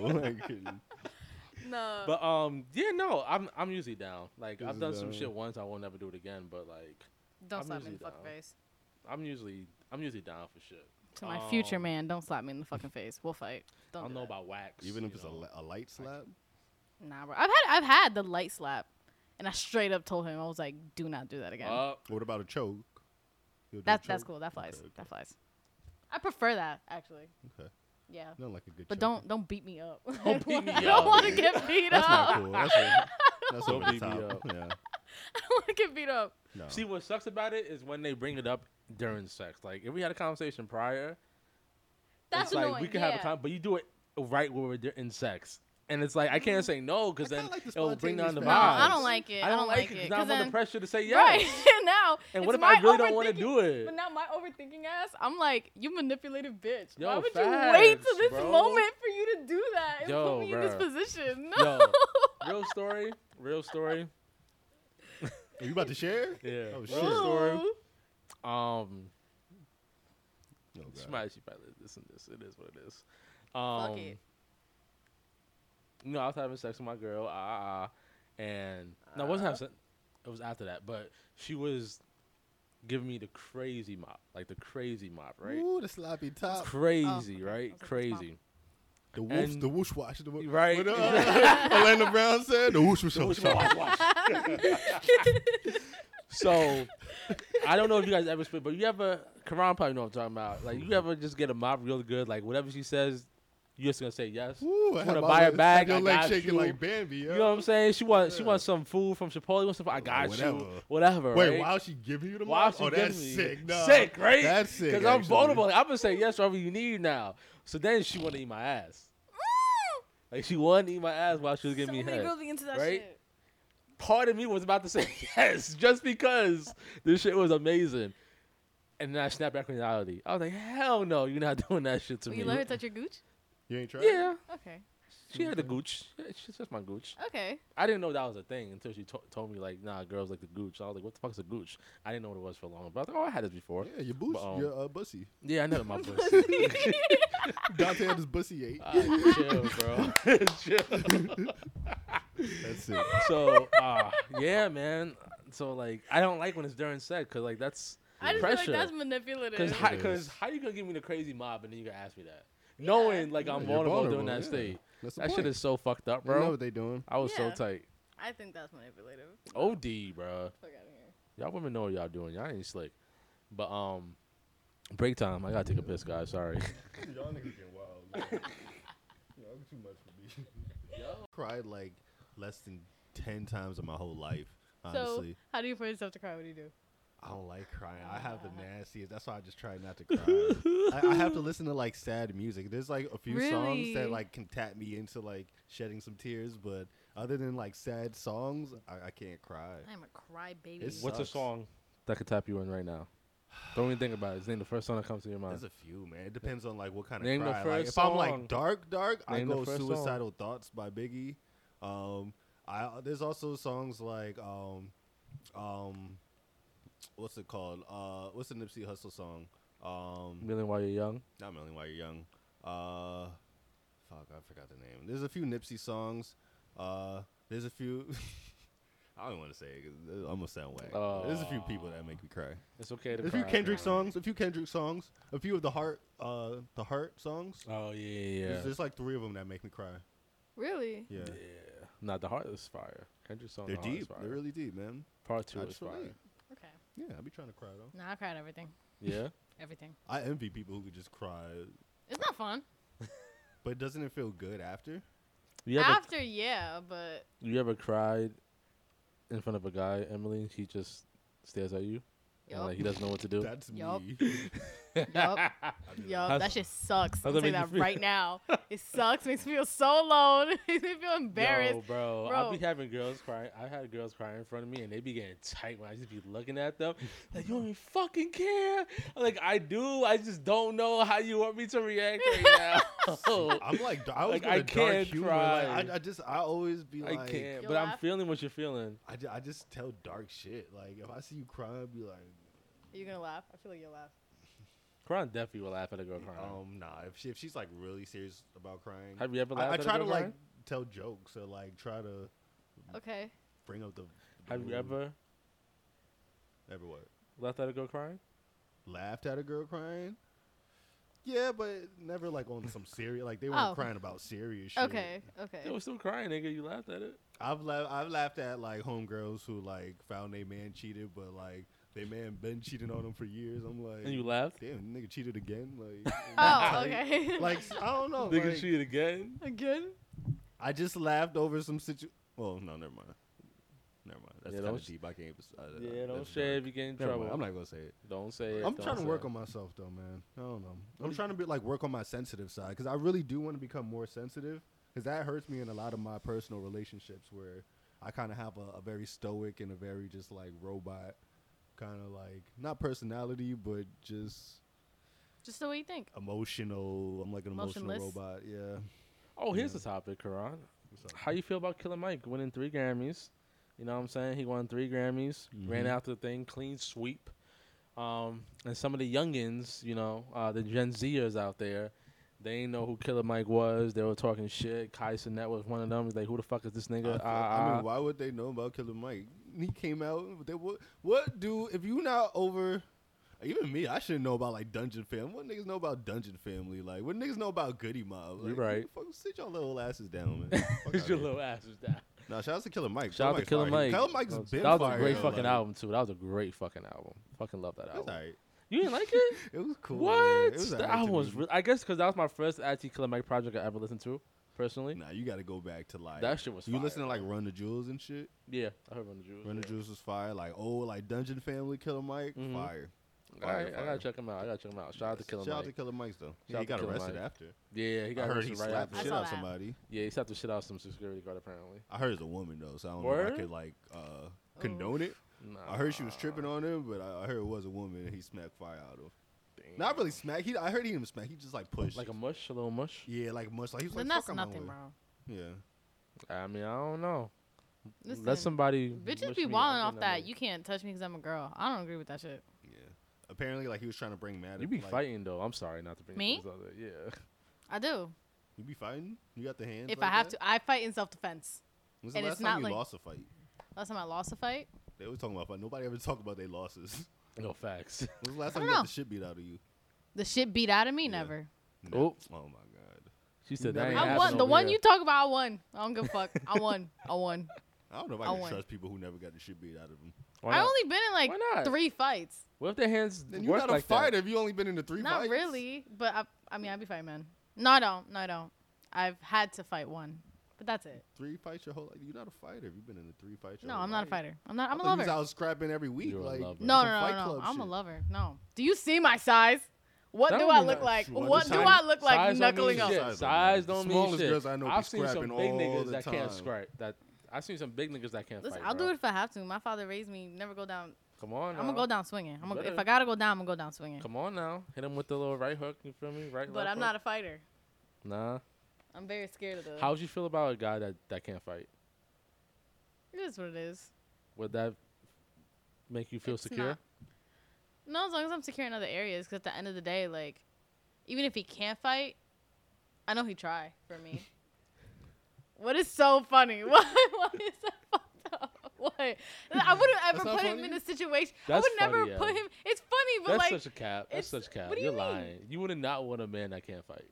Like, kidding. No. But um, yeah, no, I'm I'm usually down. Like I've Is done it, some shit once, I won't never do it again. But like don't I'm slap me in usually the fucking down. face. I'm usually I'm usually down for shit. To my future Um, man, don't slap me in the fucking face. We'll fight. I Don't don't do know that. about wax. Even if you it's a, know. li- a light slap. Nah, bro. I've had I've had the light slap, and I straight up told him I was like, "Do not do that again." Uh, What about a choke? You'll do a that's that's choke? cool. That flies. Okay, okay. That flies. I prefer that actually. Okay. Yeah. Not like a good But choke. don't don't beat me up. Don't beat me I up. don't want to get beat That's up. not cool. That's, a, that's Don't over the beat me top. up. Yeah. I don't want to get beat up. No. see what sucks about it is when they bring it up during sex. Like if we had a conversation prior, That's it's like annoying. we can yeah. have a con, but you do it right when we're in sex, and it's like I can't say no because then like the it'll bring down the vibes. No, I don't like it. I don't like it it. because I'm 'cause under pressure to say yes. Right now. And what if I really don't want to do it? But now my overthinking ass, I'm like, you manipulative bitch. Why Yo, would you wait facts, till this bro. moment for you to do that and Yo, put me in this bruh. position? Yo, No. real story, real story. Are you about to share? Yeah, Oh, real shit. story. Um, Oh, she God. might, she probably listen to this. It is what it is. Um, Fuck it. You know, I was having sex with my girl, ah, ah, ah, and no, I wasn't having sex. It was after that, but she was giving me the crazy mop, like the crazy mop, right? Ooh, the sloppy top. Crazy, Oh, right? like, Crazy. The woof, And- the whoosh wash. The woof, Right. What, uh, Orlando Brown said the whoosh was so soft. So, I don't know if you guys ever spit, but you ever, Khuran probably know what I'm talking about. Like, you ever just get a mop real good, like whatever she says, you just gonna say yes. Ooh, I wanna buy her bag, had Your I leg got shaking you. like Bambi. You know what I'm saying? She wants she wants some food from Chipotle. Wants some food. I got whatever. you. Whatever. Wait, right? while she giving you the While mop? she oh, that's giving me- sick. Nah, Sick, right? That's sick. Because I'm vulnerable. I'm gonna say yes whatever you need now. So then she want to eat my ass. Like she wanted to eat my ass while she was giving so me many head. girls be into that right? shit. Part of me was about to say yes, just because this shit was amazing. And then I snapped back in reality. I was like, hell no, you're not doing that shit to Will me. you let her touch your gooch? You ain't tried? yeah, Okay. she had the gooch. She's just my gooch. Okay. I didn't know that was a thing until she to- told me like, nah, girls like the gooch. I was like, what the fuck's a gooch? I didn't know what it was for a long. But I was like, oh, I had this before. Yeah, your boots, But, um, your uh, bussy. Yeah, I know my pussy. Dante had his bussy ate. Ah, chill, bro. chill. That's it. So, uh, yeah, man. So like, I don't like when it's during sex because like that's I just pressure. feel like that's manipulative. Because how, It 'cause is. how you gonna give me the crazy mob and then you gonna ask me that, knowing like I'm Yeah, you're vulnerable, during that yeah. state. That's the That shit is so fucked up, They know what they doing. I was so tight. I think that's manipulative. Od, bro. Fuck out of here. Y'all women know what y'all doing. Y'all ain't slick. But um, break time. I gotta take a piss, guys. Sorry. Y'all niggas getting wild. Y'all too much for me. Y'all Cried like less than ten times in my whole life. Honestly, So, how do you force yourself to cry? What do you do? I don't like crying. I have the nastiest. That's why I just try not to cry. I, I have to listen to like sad music. There's like a few songs that like can tap me into like shedding some tears, but other than like sad songs, I, I can't cry. I'm a cry baby. It's- What's a song that could tap you in right now? Don't even think about it. It's name the first song that comes to your mind. There's a few, man. It depends on like what kind of Name the cry. like, first if I'm like dark, dark, I Name the go first song. "Suicidal Thoughts" by Biggie. Um, I there's also songs like um, um, what's it called? Uh, what's the Nipsey Hussle song? Um, Million While You're Young. not Million While You're Young. Uh, fuck, I forgot the name. There's a few Nipsey songs. Uh, there's a few. I don't want to say it 'cause I'm gonna sound whack. There's a few people that make me cry. It's okay to A cry. few Kendrick bro. songs, a few Kendrick songs, a few of the heart, uh, the heart songs. Oh yeah, yeah. There's, there's like three of them that make me cry. really? Yeah, yeah. Not the heart is fire. Kendrick songs. they're The deep. Fire. They're really deep, man. Part two I is just fire. relate. Okay. Yeah, I'll be trying to cry though. Nah, I cried everything. Yeah. Everything. I envy people who could just cry, It's not fun. but doesn't it feel good after? You ever After, yeah, but you ever cried in front of a guy, Emily? He just stares at you, and Yup. like he doesn't know what to do. That's Yup. me. Yup. Yup. That shit sucks. how's I'll that say that feel? right now. It sucks. Makes me feel so alone. Makes me feel embarrassed. Yo, bro, Bro. I'll be having girls crying. I had girls crying in front of me, and they be getting tight when I just be looking at them. Like, you don't even fucking care. I'm like, I do. I just don't know how you want me to react right now. I'm like, I was Like, I can't humor. cry. Like, I, I just, I always be I like, can't, You but I'm feeling what you're feeling. I, ju- I just tell dark shit. Like if I see you crying, I'd be like, Are you gonna laugh? I feel like you'll laugh. Khuran definitely will laugh at a girl crying. um, nah. If she, if she's like really serious about crying, Have you ever laughed I at a cry? I try to girl like crying? tell jokes or like try to Okay. bring up the. the Have you mood. ever ever what? laughed at a girl crying? Laughed at a girl crying? Yeah, but never like on some serious. Like they weren't Oh. crying about serious shit. Okay. Okay. They were still crying, nigga. You laughed at it. I've laughed. I've laughed at like homegirls who like found a man cheated, but like their man been cheating on them for years. I'm like, And you laughed? damn, nigga cheated again. Like, Oh, okay. Like I don't know. Nigga like, cheated again? Again? I just laughed over some situ. Well, no, never mind. Never mind. That's Yeah, kind don't of sh- deep. I can't. Uh, Yeah, don't that's say dark. if you get in Never trouble. mind. I'm not gonna say it. Don't say it. I'm trying to work it. on myself though, man. I don't know. I'm trying to be like work on my sensitive side because I really do want to become more sensitive because that hurts me in a lot of my personal relationships where I kind of have a, a very stoic and a very just like robot kind of like not personality but just Just the way you think. emotional. I'm like an emotional Motionless? robot. Yeah. Oh, here's Yeah. the topic, Khuran. How you feel about Killer Mike winning three Grammys? You know what I'm saying? He won three Grammys, ran Mhm. out the thing, clean sweep. Um, and some of the youngins, you know, uh, the Gen Zers out there, they ain't know who Killer Mike was. They were talking shit. Kai Cenat was one of them. He's like, who the fuck is this I, nigga? feel- Ah, I ah. mean, why would they know about Killer Mike? He came out. They, what, what do if you not over? Even me, I shouldn't know about like Dungeon Family. What niggas know about Dungeon Family? Like, what niggas know about Goodie Mob? Like, right. Fuck, sit your little asses down, man. Outta your little asses down. Nah, shout out to Killer Mike. Shout out to Killer. Mike. Killer Mike's That was- been that was a great fucking like, album too. That was a great fucking album. Fucking love that album. alright. You didn't like it? It was cool. man. What? It was the album was. Re- I guess because that was my first actually Killer Mike project I ever listened to, personally. Nah, you got to go back to like That shit was You fire, listen to like. Run the Jewels and shit. Yeah, I heard Run the Jewels. Run the. Jewels was fire. Like old like Dungeon Family Killer Mike, Mhm. fire. All Fire, right, I gotta check him out. I gotta check him out. Shout out to Killer Shout out to Killer Mike's though. Yeah, Shout he got Killer arrested Mike. after. yeah, he got I heard he arrested right slapped after. the shit I out that. somebody. Yeah, he slapped the shit out some security guard apparently. I heard it's a woman though, so I don't know if I could like uh, condone it. I heard she was tripping on him, but I, I heard it was a woman and he smacked fire out of. Damn. Not really smack. He I heard he didn't smack. He just like pushed. Like a mush, a little mush. yeah, like much like he was Then like that's fuck out my nothing, way. bro. Yeah. I mean, I don't know. Listen, Let somebody. bitches mush be me. wilding I'm off getting that. money. You can't touch me because I'm a girl. I don't agree with that shit. Yeah. Apparently, like he was trying to bring mad. You be like, fighting though. I'm sorry not to bring Me? this other. Yeah. I do. You be fighting. You got the hands. If like I have that? to, I fight in self defense. When's the and last it's time not you like- lost a fight? Last time I lost a fight, They always talking about fight. Nobody ever talk about their losses. No facts. When's the last I time don't you got know. the shit beat out of you? The shit beat out of me. Yeah. Never. Oh. Oh my god. She said that. Ain't I won. The one here. you talk about, I won. I don't give a fuck. I won. I won. I don't know if I I can won. trust people who never got the shit beat out of them. I not? only been in like three fights. What if their hands Then you work not a like fighter that? if you only been in the three Not fights. really, but I, I mean, I'd be fighting man. No, I don't. No, I don't. I've had to fight one, but that's it. Three fights your whole life. You're not a fighter. if You've been in the three fights. Your No, whole I'm not a fighter. I'm not. I I'm a thought you lover. was scrapping every week. You're a like lover. No, some no, no, no. I'm a lover. No. Do you see my size? What do I look like? What What do I look like knuckling mean up? Size don't Size mean- don't mean smallest shit. girls I know be I've seen some scrapping big all niggas the that can't time. scrap. That I've seen some big niggas that can't Listen, fight. I'll bro. do it if I have to. My father raised me never go down. Come on, I'm gonna go down swinging. I'm gonna, if. I gotta go down, I'm gonna go down swinging. Come on now, hit him with the little right hook. You feel me? Right. But I'm not a fighter. Nah. I'm very scared of the. How would you feel about a guy that that can't fight? It is what it is. Would that make you feel It's secure? not. No, as long as I'm secure in other areas. Because at the end of the day, like, even if he can't fight, I know he'd try for me. what is so funny? What? What is so fucked up? What? I wouldn't ever put him in a situation. That's I would never funny, put yeah. him. It's funny, but That's like, That's such a cap. That's such cap. what do You're you mean? lying. You would not want a man that can't fight.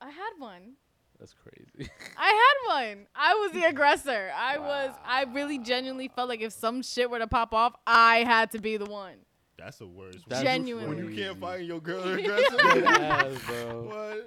I had one. That's crazy. I had one. I was the aggressor. I was. I really genuinely felt like if some shit were to pop off, I had to be the one. That's the worst. That's Genuinely. When you can't find your girl aggressive. Dead ass, bro. what?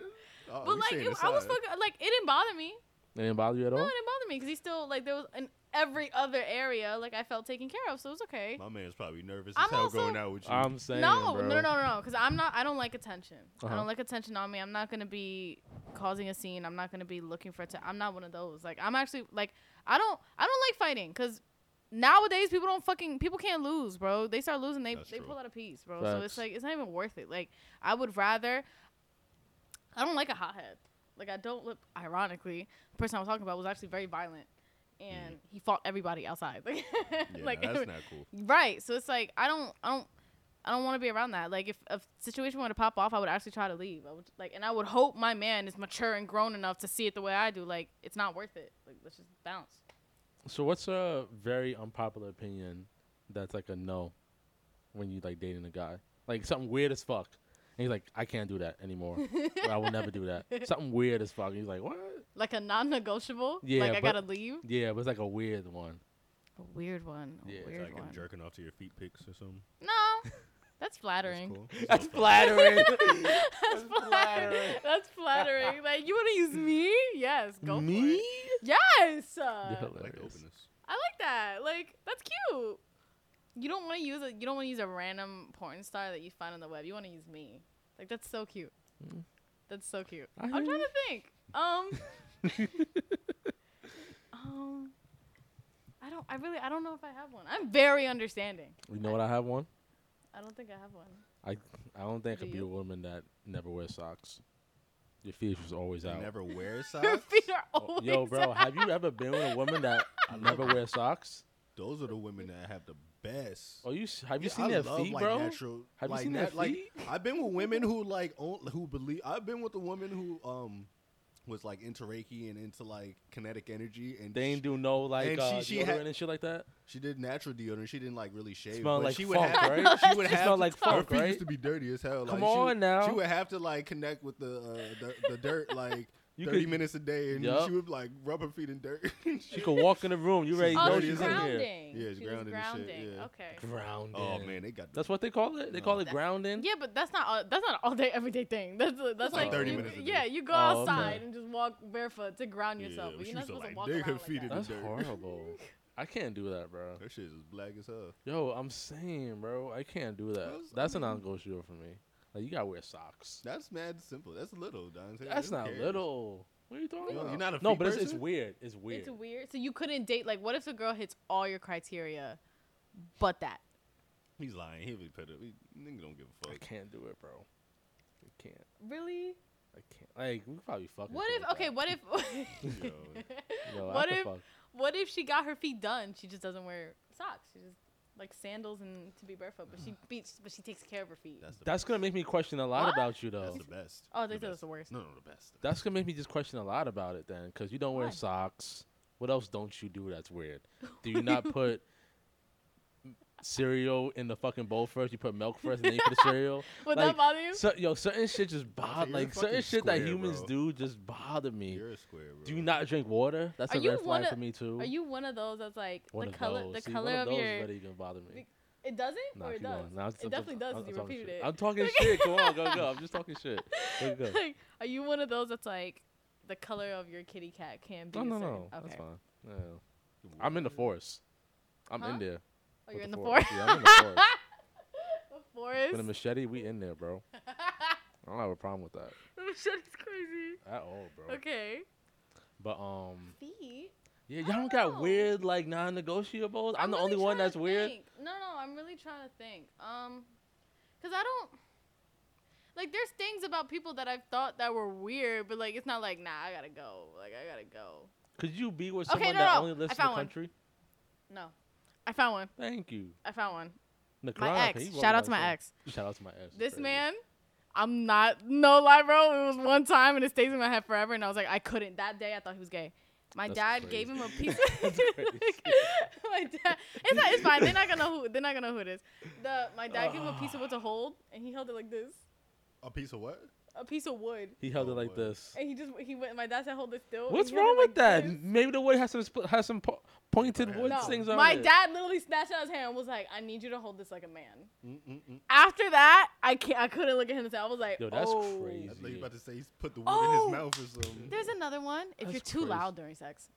Oh, But like, it, I was fucking, like, it didn't bother me. It didn't bother you at No, all. it didn't bother me because he still like there was in every other area like I felt taken care of, so it was okay. My man's probably nervous I'm as hell also- going out with you. I'm saying, No, bro. no, no, no, no, because I'm not. I don't like attention. I Uh-huh. don't like attention on me. I'm not gonna be causing a scene. I'm not gonna be looking for. Atten- I'm not one of those. Like I'm actually like I don't. I don't like fighting because nowadays people don't fucking people can't lose, bro. They start losing, they That's they true. pull out a piece, bro. So it's like it's not even worth it. Like I would rather. I don't like a hothead. Like I don't look. Ironically, the person I was talking about was actually very violent, and mm. he fought everybody outside. Like, yeah, like that's not cool. Right. So it's like I don't I don't I don't want to be around that. Like if a situation were to pop off, I would actually try to leave. I would like and I would hope my man is mature and grown enough to see it the way I do. Like it's not worth it. Like let's just bounce. So what's a very unpopular opinion that's like a no when you like dating a guy? Like something weird as fuck. And he's like, I can't do that anymore. or I will never do that. Something weird as fuck. And he's like, what? Like a non-negotiable. Yeah, Like I but- gotta leave. Yeah, but it's like a weird one. A weird one. A Yeah, it's weird Like him one. jerking off to your feet pics or something. No, that's That's flattering. cool. That's flattering. That's flattering. That's flattering. like you want to use me? Yes, go for Me? it. Yes. You're Uh, I like hilarious. openness. I like that. Like that's cute. You don't want to use a you don't want to use a random porn star that you find on the web. You want to use me. Like that's so cute. That's so cute. I I'm trying you. to think. Um. um. I don't. I really. I don't know if I have one. I'm very understanding. You know what I have one? I don't think I have one. I I don't think I Do could be you? a woman that never wears socks. Your feet was always You out. never wear socks? Your socks. feet are Oh, always. Yo, bro, have you ever been with a woman that never wears socks? Those are the women that have the best. Oh, you s- have you Yeah, seen I their love, feet, like, bro? Natural, Have you like, seen nat- their like, feet? I've been with women who like own, who believe. I've been with a woman who um was like into Reiki and into like kinetic energy, and They ain't she, do no like And uh, she- she deodorant had- and shit like that. she did natural deodorant. She didn't like really shave. Smell but like she would funk, have, right? She would It have smell to- like Her funk, feet right? used to be dirty as hell. Come like, she on would, now. She would have to like connect with the uh, the, the dirt like. You 30 could- minutes a day, and Yup. she would like rub her feet in dirt. She could walk in the room. You ready? She's Oh, she's as in here. grounding. Yeah, she's She was grounding shit, grounding. yeah. Okay. Grounding. oh man, they got That's what they call it. They call it That- grounding. Yeah, but that's not all, that's not all day everyday thing. That's that's like like 30 you- minutes a day. Yeah, you go Oh, okay. outside and just walk barefoot to ground yourself. but but she you're not used to, supposed to like, walk dig around her like feet that. in the That's dirt. horrible. I can't do that, bro. That shit is black as hell. Yo, I'm saying, bro, I can't do that. That's- I That's a mean- non-negotiable for me. Like you gotta wear socks. That's mad simple. That's little, Dante. That's not cares? little. What are you talking Yo, about? you're not a no, but it's, it's weird. It's weird. It's weird. So you couldn't date like what if the girl hits all your criteria, but that? He's lying. He'll be put up. He, nigga don't give a I fuck. I can't do it, bro. I can't. Really? I can't. Like we probably fucking. What if okay? that. What if Yo, Yo, I what if fuck. what if she got her feet done? She just doesn't wear socks. She just like sandals and to be barefoot, but she mm. beats, but she takes care of her feet. that's the That's gonna make me question a lot What? about you, though. That's the best. Oh, they The said it's best. the worst. No, no, the best. That's gonna make me just question a lot about it then, because you don't wear Why? socks. What else don't you do that's weird? Do you not put cereal in the fucking bowl first? You put milk first, and then you put the cereal. Would Like, that bother you? So, yo, certain shit just bother. you're Like certain fucking shit that humans bro. do just bother me. You're a square, bro. Do you not drink water? That's Are a you red flag one for me too. Are you one of those that's like one the color those? the See, color one of those your really gonna bother me. it doesn't Nah, or it does? going. Nah, I'm- it I'm- definitely does. I'm- if you I'm talking repeated shit. it. I'm talking shit. Come on, go go. I'm just talking shit. Go go. like, are you one of those that's like the color of your kitty cat can be? No, a no, certain- no. Okay. That's fine. Yeah. I'm in the forest. I'm Huh? in there. Oh, you're in the forest. forest. Yeah, I'm in the forest. the forest. With a machete, we in there, bro. I don't have a problem with that the machete's crazy. at all, bro. Okay. But um, Feet. yeah, y'all don't don't got know. weird like non-negotiables. I'm, the really only one trying to that's weird. No, no, I'm really trying to think. Um, cause I don't. Like, there's things about people that I've thought that were weird, but like, it's not like, nah, I gotta go. Like, I gotta go. Could you be with Okay, someone no, that no, only lives in the found one. country? No, I found one. Thank you. I found one. Nakarana, My ex. Shout out to my about ex. Shout out to my ex. This man, I'm not no lie, bro. It was one time and it stays in my head forever. And I was like, I couldn't. That day, I thought he was gay. My That's dad gave him a piece. That's Of crazy. my dad. It's not. It's fine. They're not gonna know who. They're not gonna know who it is. The my dad gave him a piece of what to hold, and he held it like this. A piece of what? A piece of wood, He held it Oh, like boy. this. and he just he went. My dad said, "Hold it still." What's he held wrong it with like that? this. Maybe the wood has some sp- has some po- pointed wood No, things on my it. dad literally snatched out his hand and was like, "I need you to hold this like a man." Mm-mm-mm. After that, I can't. I couldn't look at him and say, I was like, Yo, that's oh. crazy. I thought you about to say he's put the wood in Oh, his mouth or something. There's another one. If That's you're too crazy. loud during sex,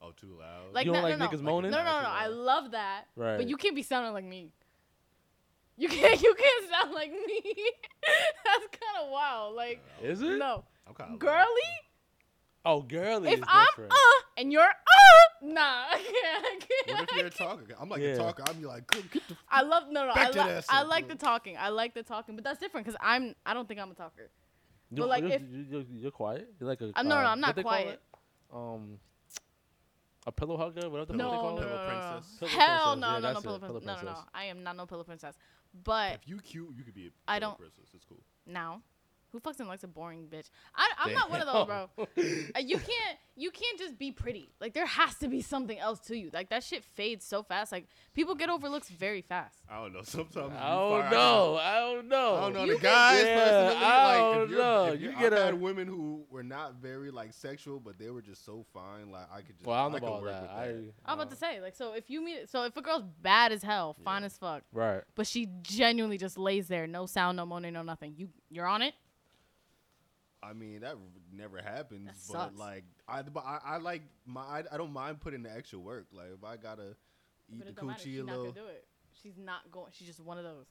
oh, too loud. like You don't no, like no, niggas no. moaning? No, no, no, no. I love that. Right. But you can't be sounding like me. You can't. You can't sound like me. That's kind of wild. Like Is it? no, I'm kind of girly. Oh, girly. If is I'm different. uh and you're uh, nah, I can't. I can't. What if you're a talker? I'm like Yeah. a talker. I'm be like, "Good, get the. I love no, no. Back I, to li- that I shit, like bro. the talking. I like the talking, but that's different because I'm. I don't think I'm a talker. You- but, like, you, if- you, you, you're quiet. You're like a. Uh, no, no, uh, I'm not quiet. Um, a pillow hugger. Whatever the No, fuck they no, call no, it. no, no, no. princess. Pillow Hell no, Yeah, no, no, that's pillow it, princess. No, no, no. I am not no pillow princess. But If you cute, you could be a I pillow don't- princess. It's cool. now, who fucking likes a boring bitch? I, I'm not one of those, bro. Uh, you can't, you can't just be pretty. Like there has to be something else to you. Like that shit fades so fast. Like people get over looks very fast. I don't know. Sometimes I don't fire- know. I don't know. I don't know You the can- guys Yeah, personally. I like, don't if you're, know. If You you get I've a- women who were not very like sexual, but they were just so fine. Like I could just. Well, I don't know could about work that. I, I'm about uh, to say, like, so if you meet, it, so if a girl's bad as hell, fine as fuck, Right. but she genuinely just lays there, no sound, no moaning, no nothing. You, you're on it. I mean, that never happens. That but sucks. like, I, but I, I like my. I, I don't mind putting the extra work. Like if I gotta eat But the it don't matter. coochie She's a not little, gonna do it. She's not going. She's just one of those.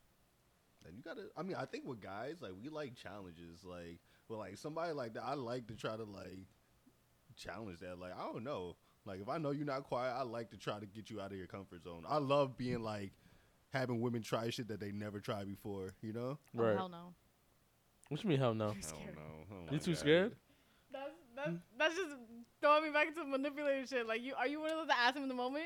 And you gotta. I mean, I think with guys, like we like challenges. Like, well, like somebody like that, I like to try to like challenge that. Like, I don't know. Like if I know you're not quiet, I like to try to get you out of your comfort zone. I love being like having women try shit that they never tried before. You know? Oh Right. hell no. What you mean hell no? I'm I scared. don't know. Oh You my too God. scared? That's that's that's just throwing me back into manipulative shit. Like you, are you one of those that ask him in the moment?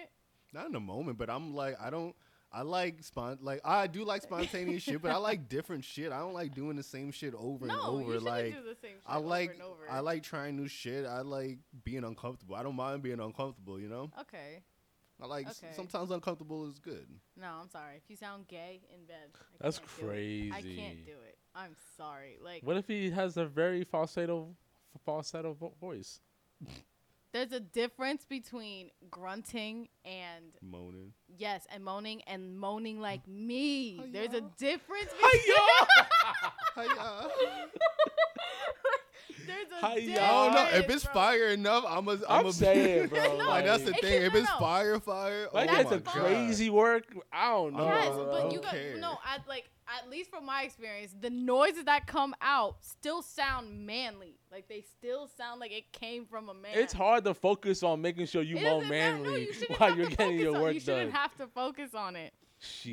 Not in the moment, but I'm like, I don't. I like spont like I do like spontaneous shit, but I like different shit. I don't like doing the same shit over and no, over. you shouldn't like do the same shit I over like and over. I like trying new shit. I like being uncomfortable. I don't mind being uncomfortable. You know, Okay. I like s- Okay. sometimes uncomfortable is good. No, I'm sorry. If you sound gay in bed, I That's can't do it. I crazy. can't do it. I'm sorry. Like What if he has a very falsetto, falsetto vo- voice? there's a difference between grunting and Moaning. yes, and moaning and moaning like me. There's a Hi-ya. difference between Hiya. There's a I don't know if it's bro. fire enough. I'm a. I'm, I'm a saying, bro. like that's the It thing. can- If no, it's no. fire, fire. Like oh that's a crazy work. I don't know. Yes, but you don't got care. no. At like at least from my experience, the noises that come out still sound manly. Like they still sound like it came from a man. It's hard to focus on making sure you It moan doesn't. No, manly you while you're getting your on- work You shouldn't have to focus on it.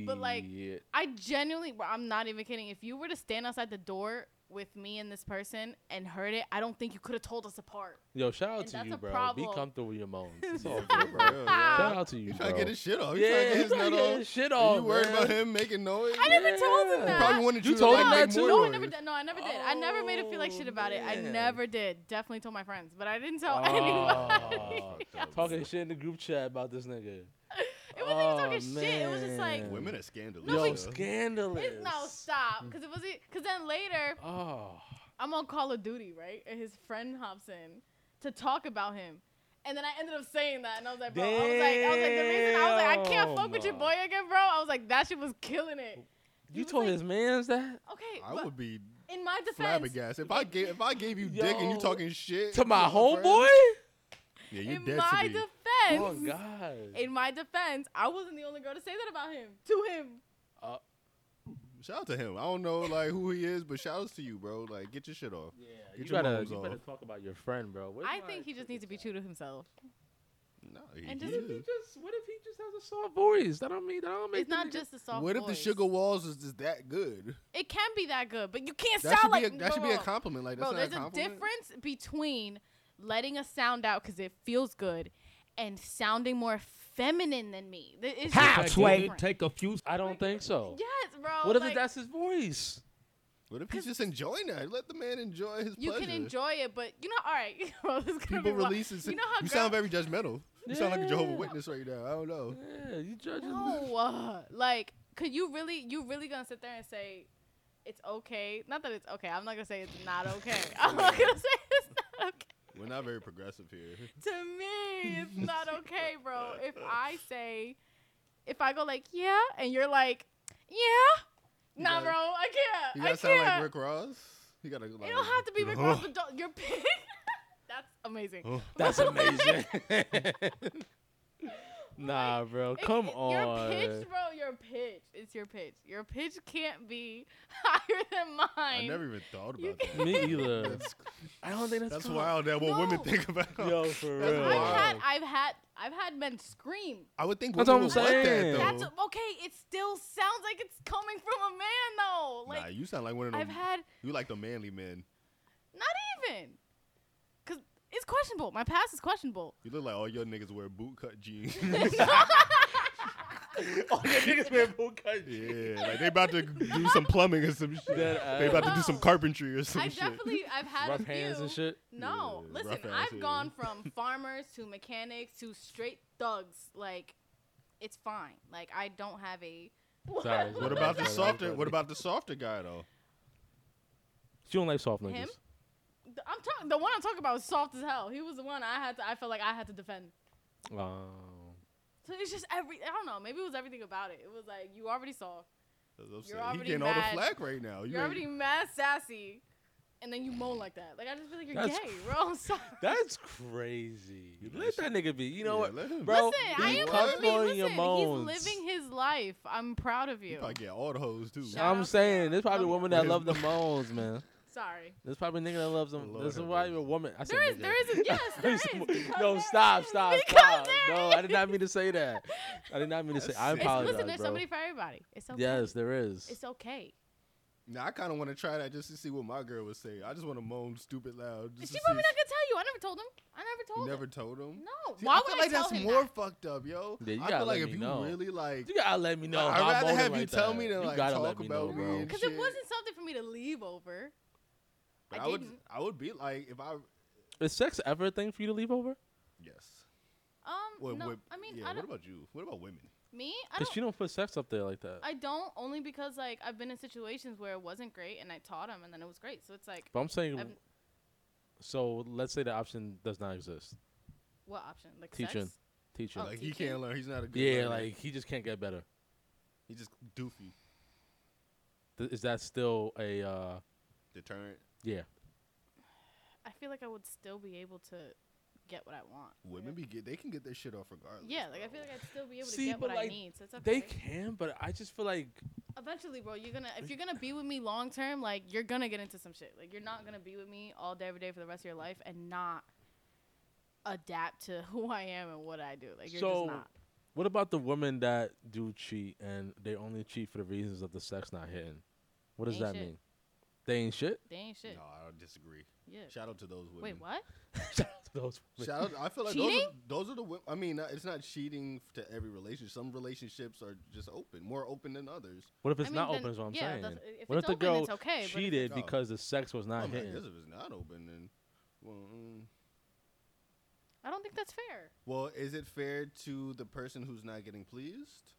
but, like, I genuinely, I'm not even kidding. If you were to stand outside the door with me and this person and heard it, I don't think you could have told us apart. Yo, shout out and to you, bro. problem. Be comfortable with your moans. It's all good, bro, bro. yeah. Shout out to you, He bro. trying to get his shit off. He yeah, trying to get he's his trying to nut get off. his shit Are off. you worried man. about him making noise? I never told him He that. probably wanted You you, told to him like, that too? No, I never did. No, I never did. I never made it feel like shit about it. I oh, never did. Definitely told my friends, but I didn't tell Oh, anybody. talking shit in the group chat about this nigga. It wasn't even Oh, talking shit. It was just like. Women are scandalous. No, Yo, but- scandalous. It's, no, stop. Because it was it. Because then later, Oh, I'm on Call of Duty, right? And his friend hops in to talk about him. And then I ended up saying that, and I was like, bro, I was like, I was like, the reason I was like, I can't fuck with your boy again, bro. I was like, that shit was killing it. You was told like- his man's that Okay, I would be in my defense, flabbergasted if I gave if I gave you dick and you Yo. talking shit to my homeboy? Yeah, you're in dead my to me. defense, Oh God. in my defense, I wasn't the only girl to say that about him. To him. Uh, shout out to him. I don't know like who he is, but shout outs to you, bro. Like get your shit off. Yeah, Get you your gotta, moans you better talk about your friend, bro. Where's I think he just needs to be true to himself. No, he, And he just- What if he is. just, what if he just has a soft voice? That don't mean that don't make. It's not nigga- just a soft voice. What if the sugar walls is just that good? It can be that good, but you can't That sound like a, that should be a compliment. Like that's Bro, not there's a a compliment. difference between letting a sound out because it feels good and sounding more feminine than me. Th- It's just Halfway, different. take a few. I don't think so. Yes, bro. What if like, that's his voice? What if he's just enjoying that? Let the man enjoy his you pleasure. can enjoy it, but you know, all right, bro, this is gonna People be wild. release his. You know how you girl- sound very judgmental. You sound like a Jehovah Witness right now. I don't know. Yeah, you judging. no, uh, like, could you really, you really gonna sit there and say, it's okay. Not that it's okay. I'm not gonna say it's not okay. I'm not gonna say it's not okay. We're not very progressive here. To me, it's not okay, bro. If I say, if I go like, yeah, and you're like, yeah, nah, gotta- bro, I can't. You gotta sound can't. like Rick Ross. You gotta. Like, You don't have to be Rick Ross, but don't, you're pig. That's amazing. Oh. That's amazing. Nah, bro. Come it- on. Your pitch, bro. Your pitch. It's your pitch. Your pitch can't be higher than mine. I never even thought about that. Me either. That's, I don't think that's that's cool. wild. That what No. women think about. Yo, for That's real. wild. I've had, I've had, I've had men scream. I would think That's women what I'm want saying. that That's okay. It still sounds like it's coming from a man, though. Like nah, you sound like one of them. I've had, You like the manly men. not even, cause it's questionable. My past is questionable. You look like all your niggas wear bootcut jeans. oh, the niggas wear boot cut. yeah, like they about to do some plumbing or some shit. Dead They about to do some carpentry or some I shit. definitely, I've had Rough a few. hands and shit. No, Yeah, listen, rough I've yeah. gone from farmers to mechanics to straight thugs. Like, it's fine. Like, I don't have a. Sorry. What about the softer? What about the softer guy though? She don't like soft niggas. Him? I'm talking. The one I'm talking about was soft as hell. He was the one I had to. I felt like I had to defend. Oh. So it's just every. I don't know. Maybe it was everything about it. It was like you already saw. That's what I'm You're saying. He already getting all the mad. flack right now. You You're ain't- already mad sassy, and then you moan like that. Like I just feel like you're That's gay, bro. I'm sorry. That's crazy. Let that nigga be. You know Yeah, what, let him. bro? Listen, I am what? supposed comfortable in your Listen, moans. he's living his life. I'm proud of you. Probably get all the hoes too. Shout I'm saying y'all. there's probably Love women that love the moans, man. Sorry. There's probably a nigga that loves them. Lord There's have probably mercy. a woman. I said There is, nigga. there is, a, yes, there is. No, there stop, is. stop, Because stop. No. I did not mean to say that. I did not mean to say. I That's sick. It's, apologize, listen, there's bro. somebody for everybody. It's okay. Yes, there is. It's okay. Now I kind of want to try that just to see what my girl would say. I just want to moan stupid loud. Just She to probably see not gonna tell you. I never told him. I never told You never him. told him. No. See, Why I would feel I like tell that's him more that? fucked up, yo. Yeah, you I gotta feel like if you know. really like, You gotta let me know. I'd rather have you like tell that. me than, you like, gotta talk let me know, about me Because it wasn't something for me to leave over. But I I would. I would be like if I, Is sex ever a thing for you to leave over? yes. Um, What, no, what- I mean, yeah. I what about you? What about women? me, I Because don't. she don't put sex up there like that. I don't only because like I've been in situations where it wasn't great and I taught him and then it was great. So it's like, but I'm saying, I've- so let's say the option does not exist. what option? Like Teaching. sex? Teaching. Oh, like he can't learn. He's not a good. yeah, learner. like he just can't get better. he's just doofy, Th- Is that still a? uh deterrent. Yeah. I feel like I would still be able to get what I want. Women be get they can get their shit off regardless. Yeah, like I feel like I'd still be able See, to get but, what I like, need. So it's okay. They can, but I just feel like Eventually, bro, you're gonna if you're gonna be with me long term, like you're gonna get into some shit. Like you're not gonna be with me all day every day for the rest of your life and not adapt to who I am and what I do. Like you're so. just not. What about the women that do cheat and they only cheat for the reasons of the sex not hitting? What does Ain't that shit. mean? They ain't shit. They ain't shit. No, I don't disagree. Yeah. Shout out to those women. Wait, what? Shout out to those women. Shout out. I feel like those are, those are the. wo- I mean, uh, it's not cheating to every relationship. Some relationships are just open, more open than others. What if it's I mean, not then- open? Is what I'm yeah, saying. that's- if what if it's the open, girl it's okay, but if cheated it's- because the sex was not I, mean, I hitting? guess if it's not open, then well, mm. I don't think that's fair. well, is it fair to the person who's not getting pleased?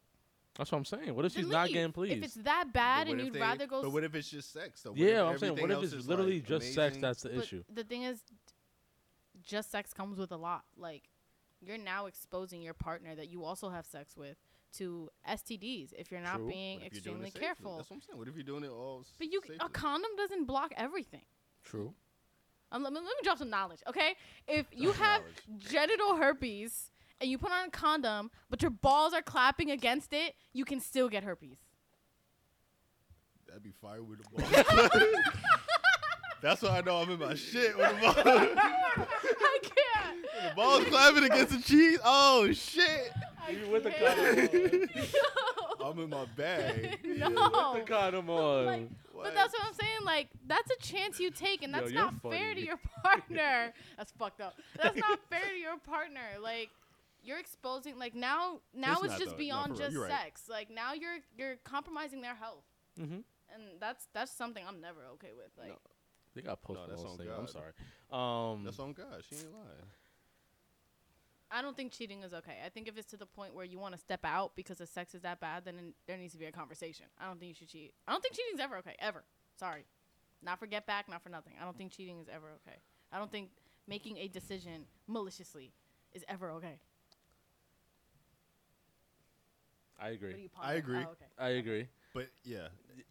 That's what I'm saying. What if she's Then not leave. getting pleased? If it's that But bad what and if you'd they- rather go. But what if it's just sex? Though? What yeah, if I'm saying, what if else it's is, literally like, just sex amazing? that's the but issue? The thing is, just sex comes with a lot. Like, you're now exposing your partner that you also have sex with to STDs if you're not True. being What if you're doing extremely safely? careful. That's what I'm saying. What if you're doing it all? s- But you, safely? a condom doesn't block everything. True. Um, let, me, let me drop some knowledge, okay? If you Drop have knowledge. genital herpes and you put on a condom, but your balls are clapping against it, you can still get herpes. That'd be fire with the ball. That's why I know I'm in my shit. When the ball, I can't. the ball's clapping against the cheese. Oh shit! I Even with the can't. I'm in my bag. no. The condom on. Like, but that's what I'm saying. Like, that's a chance you take, and that's you're not fair to your partner. that's fucked up. That's not fair to your partner. Like, you're exposing. Like now, now It's it's, just though. Beyond just right. sex. Like now, you're you're compromising their health, mm-hmm. and that's that's something I'm never okay with. Like, No. They got post No, that's Malone on singer. I'm sorry. Um, That's on God. She ain't lying. I don't think cheating is okay. I think if it's to the point where you want to step out because the sex is that bad, then it- there needs to be a conversation. I don't think you should cheat. I don't think cheating's ever okay, ever. Sorry. Not for get back, not for nothing. I don't think cheating is ever okay. I don't think making a decision maliciously is ever okay. I What are agree. you I agree. Oh, okay. I agree. But yeah,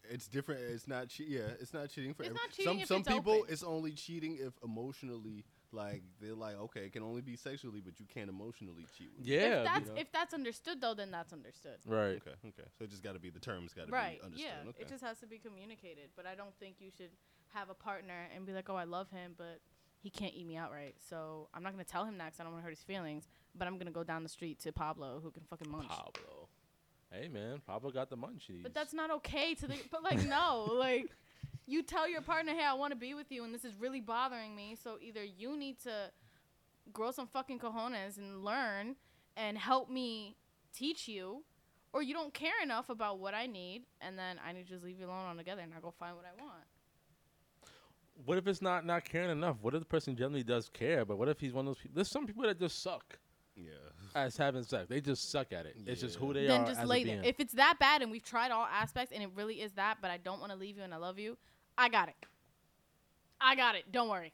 it's different. It's not che- Yeah, it's not cheating for It's every- not cheating some if some it's people. open. It's only cheating if emotionally, like they're like, okay, it can only be sexually, but you can't emotionally cheat. With me. Yeah. if that's you know. if that's understood though, then that's understood. right. Okay. Okay. So it just got to be the terms got to Right. be understood. Yeah. Okay. It just has to be communicated. But I don't think you should have a partner and be like, oh, I love him, but he can't eat me outright. So I'm not gonna tell him that 'cause I don't want to hurt his feelings. But I'm gonna go down the street to Pablo who can fucking munch. Pablo. Hey man, Papa got the munchies. But that's not okay to the. But like no, like you tell your partner, hey, I want to be with you, and this is really bothering me. So either you need to grow some fucking cojones and learn and help me teach you, or you don't care enough about what I need, and then I need to just leave you alone altogether and I go find what I want. What if it's not not caring enough? What if the person generally does care, but what if he's one of those people? There's some people that just suck yeah. As having sex. They just suck at it. It's just who Yeah. they then are just as lay a there. being. If it's that bad and we've tried all aspects and it really is that, but I don't want to leave you and I love you, I got it. I got it. Don't worry.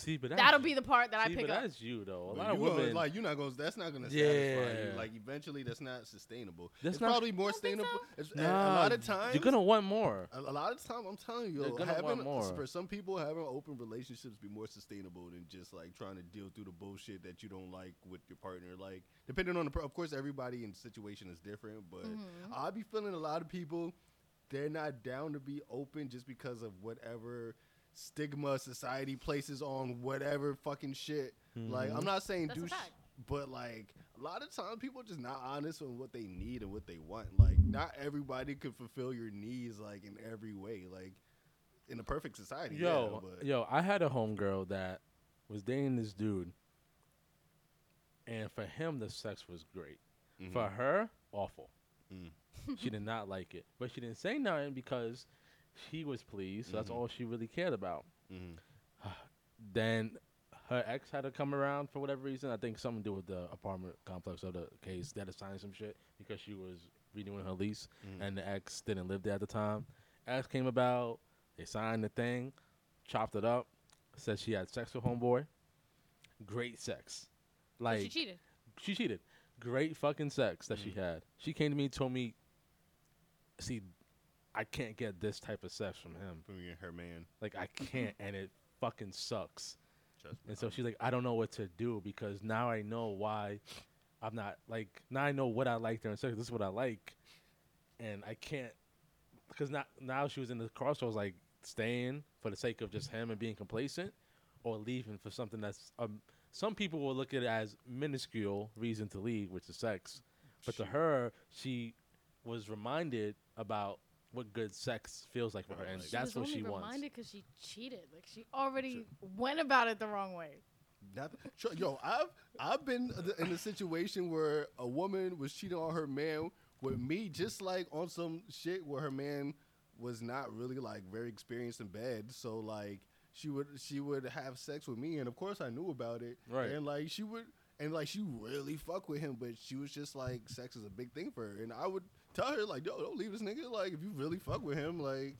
See, but that's, That'll be the part that see, I pick but up. that's you though. A But lot of you gonna- women. like you're not gonna. That's not gonna satisfy Yeah. you. Like eventually, that's not sustainable. That's it's not- probably more sustainable. so? It's, a- Nah, a lot of times, you're gonna want more. A, a lot of time, I'm telling you, You're gonna want having more. for some people, having open relationships be more sustainable than just like trying to deal through the bullshit that you don't like with your partner. Like depending on the, per- of course, everybody in situation is different, but Mm-hmm. I be feeling a lot of people they're not down to be open just because of whatever stigma society places on whatever fucking shit. Like I'm not saying That's a do, sh- but like a lot of times people are just not honest on what they need and what they want. Like not everybody could fulfill your needs like in every way. Like in a perfect society, Yo, yeah, but yo, I had a homegirl that was dating this dude, and for him the sex was great. Mm-hmm. For her, awful. Mm. she did not like it, but she didn't say nothing because she was pleased. So that's Mhm. all she really cared about. Mhm. Then her ex had to come around for whatever reason. I think something to do with the apartment complex of the case. They had to sign some shit because she was renewing her lease, Mhm. and the ex didn't live there at the time. Ex came about. They signed the thing, chopped it up. Said she had sex with homeboy. Great sex, like she cheated. she cheated. Great fucking sex that she had. She came to me, told me, "See, I can't get this type of sex from him. from your, her man. Like I can't, and it fucking sucks." And so she's like, "I don't know what to do because now I know why I'm not like now I know what I like during sex. This is what I like, and I can't because now now she was in the crossroads like staying for the sake of just him and being complacent, or leaving for something that's um. Some people will look at it as minuscule reason to leave, which is sex, but to her, she was reminded about what good sex feels like for her, and She that's she what was she only wants. reminded because she cheated. Like she already went about it the wrong way. Not, sure, yo, I've I've been in a situation where a woman was cheating on her man with me, just like on some shit where her man was not really like very experienced in bed. So like she would she would have sex with me, and of course I knew about it. Right. And like she would. And like she really fuck with him, but she was just like sex is a big thing for her. And I would tell her like, yo, don't leave this nigga. Like if you really fuck with him, like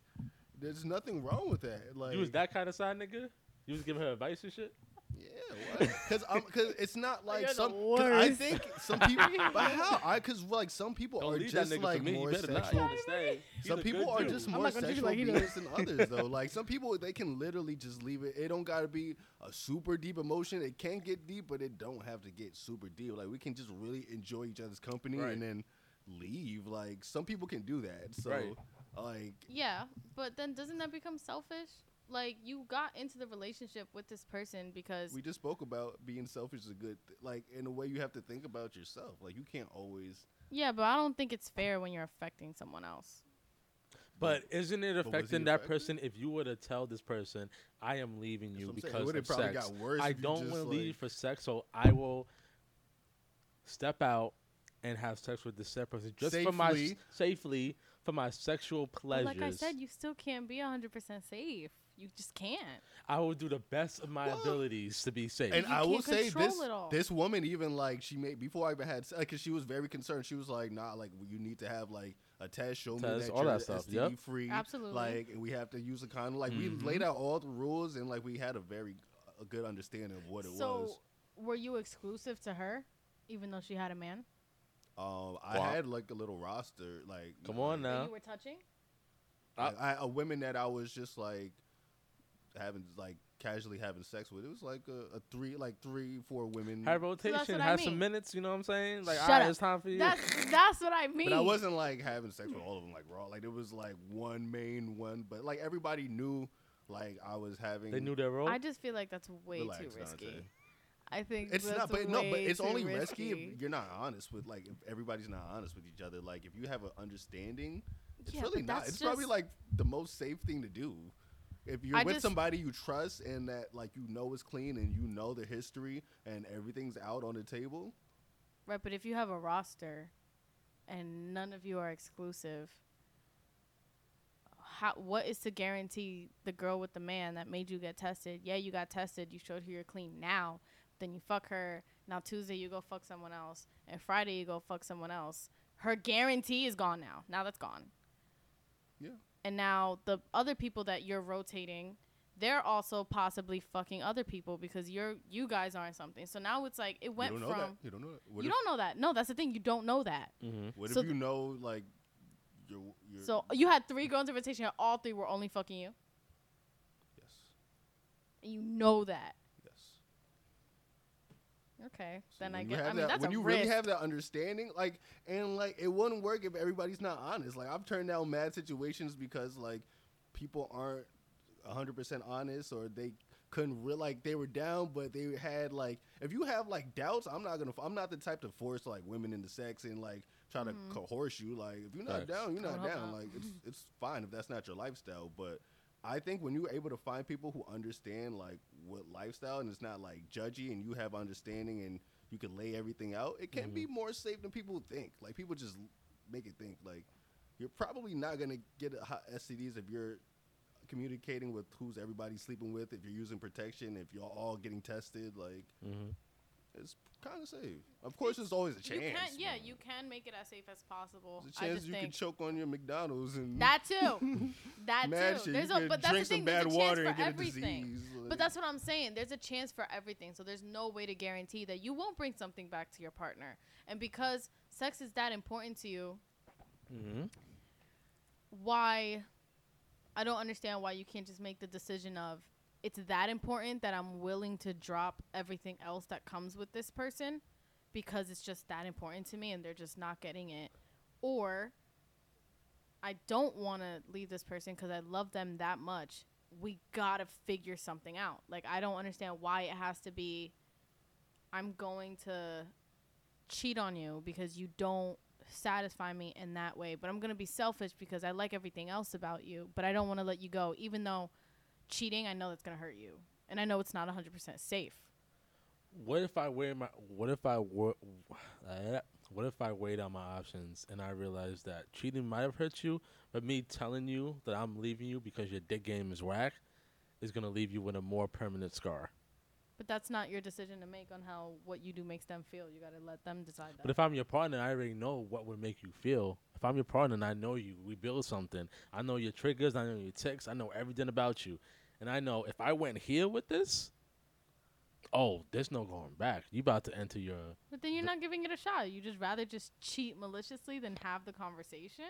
there's nothing wrong with that. Like You was that kind of side nigga? You was giving her advice and shit? yeah, because because it's not like You're the I think some people, but how? I because like some people Don't are just like for me. You more sexual. You Some people are dude. just I'm more not gonna treat you sexual like beings than others, though. Like some people, they can literally just leave it. It don't gotta be a super deep emotion. It can get deep, but it don't have to get super deep. Like we can just really enjoy each other's company Right. and then leave. Like some people can do that. So Right. like Yeah, but then doesn't that become selfish? Like you got into the relationship with this person because we just spoke about being selfish is a good. Th- like in a way, you have to think about yourself. Like you can't always. yeah, but I don't think it's fair when you're affecting someone else. But isn't it affecting that affected? person if you were to tell this person, I am leaving you what It because of probably sex. got worse I don't want to like- leave for sex, so I will step out and have sex with the said person just for my Safely. safely for my sexual But pleasures. like I said, you still can't be 100% safe. You just can't. I will do the best of my Well, abilities to be safe. And You I will can't say control this: it all. this woman even like she made before I even had because she was very concerned. She was like, "Nah, like you need to have like a test, show me Test, that all you're that stuff, STD yep. free, Absolutely. Like, and we have to use a condom. Like, we Mm-hmm. laid out all the rules, and like we had a very a good understanding of what it so, was. were you exclusive to her, even though she had a man? Um, I Wow. had like a little roster, like Come on That now. you were touching? like, I, a women that I was just like having like casually having sex with. It was like a, a three, like three, four women. Had rotation, what I had mean. some minutes. You know what I'm saying? Like, Shut all right, up. it's time for you. That's that's what I mean. But I wasn't like having sex with all of them like raw. Like it was like one main one, but like everybody knew like I was having. they knew their role. I just feel like that's way Relax, too risky. Dante. I think It's not, but no, but it's only risky. risky if you're not honest with like if everybody's not honest with each other. Like if you have an understanding, it's Yeah, really not. It's probably like the most safe thing to do. If you're I with somebody you trust and that like you know is clean and you know the history and everything's out on the table, Right, but if you have a roster and none of you are exclusive, how what is to guarantee the girl with the man that made you get tested? Yeah, you got tested, you showed her you're clean now, then you fuck her. Now Tuesday you go fuck someone else, and Friday you go fuck someone else. Her guarantee is gone now. Now that's gone. yeah. And now the other people that you're rotating, they're also possibly fucking other people because you're you guys aren't something. So now it's like it went you don't know from that. You don't know that. What you don't know that. No, that's the thing. You don't know that. Mm-hmm. What so if you know like you're, you're So you had three girls in rotation, and all three were only fucking you. yes, And you know that. Yes. Okay, So then I when you get. have I mean, that- that's when a you risk. really have that understanding, like, and like, it wouldn't work if everybody's not honest. Like, I've turned down mad situations because like people aren't hundred percent honest, or they couldn't real like they were down, but they had like, if you have like doubts, I'm not gonna, I'm not the type to force like women into sex and like try to mm-hmm. coerce you. Like, if you're not Facts. down, you're not down. not. Like, it's it's fine if that's not your lifestyle, but. I think when you're able to find people who understand like what lifestyle and it's not like judgy and you have understanding and you can lay everything out, it can be mm-hmm. more safe than people think. Like people just make it think like you're probably not gonna get hot STDs if you're communicating with who's everybody sleeping with, if you're using protection, if you're all getting tested, like mm-hmm. It's kind of safe. Of course, there's always a chance. You can, yeah, but you can make it as safe as possible. There's a I chance just you can choke on your McDonald's and that too. that too. There's You a, but that's drink the thing. some There's bad a chance water for and get a everything. disease, like- But that's what I'm saying. There's a chance for everything. So there's no way to guarantee that you won't bring something back to your partner. And because sex is that important to you, hmm why I don't understand why you can't just make the decision of it's that important that I'm willing to drop everything else that comes with this person because it's just that important to me and they're just not getting it or I don't want to leave this person cuz I love them that much. We got to figure something out. Like I don't understand why it has to be I'm going to cheat on you because you don't satisfy me in that way. But I'm going to be selfish because I like everything else about you, but I don't want to let you go even though cheating I know that's to hurt you. And I know it's not 100% safe. What if I weigh my? What if I were? What if I weighed out my options and I realized that cheating might have hurt you, but me telling you that I'm leaving you because your dick game is whack is gonna leave you with a more permanent scar. But that's not your decision to make on how what you do makes them feel. You got to let them decide that. But if I'm your partner, I already know what would make you feel. If I'm your partner and I know you, we build something. I know your triggers, I know your ticks, I know everything about you. And I know if I went here with this, oh, there's no going back. You about to enter your But then you're not giving it a shot. You just rather just cheat maliciously than have the conversation.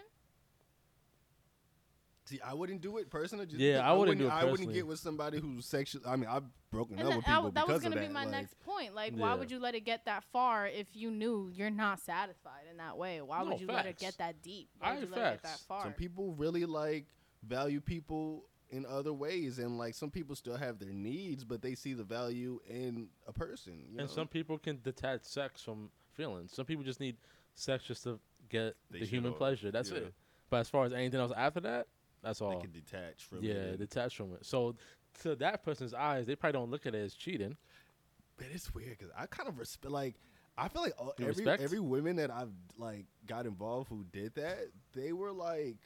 See, I wouldn't do it personally. Just Yeah, because I wouldn't do it I wouldn't get with somebody who's sexual. I mean, I've broken And up that, with people that, that because was gonna be my like, next point. Like, why would you let it get that far if you knew you're not satisfied in that way? Why No, would you let it get that deep? Why Alright, would you let it get that facts. far? Some people really like value people in other ways, and like some people still have their needs, but they see the value in a person. You know? And some people can detach sex from feelings. Some people just need sex just to get They the human all- pleasure. That's yeah. it. But as far as anything else after that, that's all they all. can detach from Yeah, it. detach from it. So to that person's eyes, they probably don't look at it as cheating. But it's weird because I kind of respect. Like, I feel like uh, all, every respect? every women that I've like got involved who did that, they were like,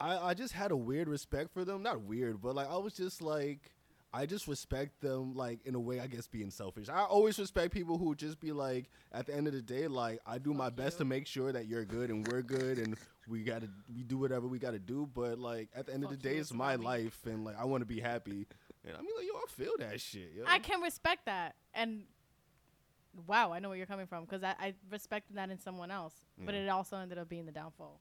I, I just had a weird respect for them. Not weird, but like I was just like I just respect them like in a way I guess being selfish. I always respect people who just be like at the end of the day like I do my best to make sure that you're good and we're good and we got to we do whatever we got to do, but like at the end of the day it's my life and like I want to be happy. And I mean like yo I feel that shit. Yo. I can respect that, and wow, I know where you're coming from because I, I respected that in someone else, but it also ended up being the downfall.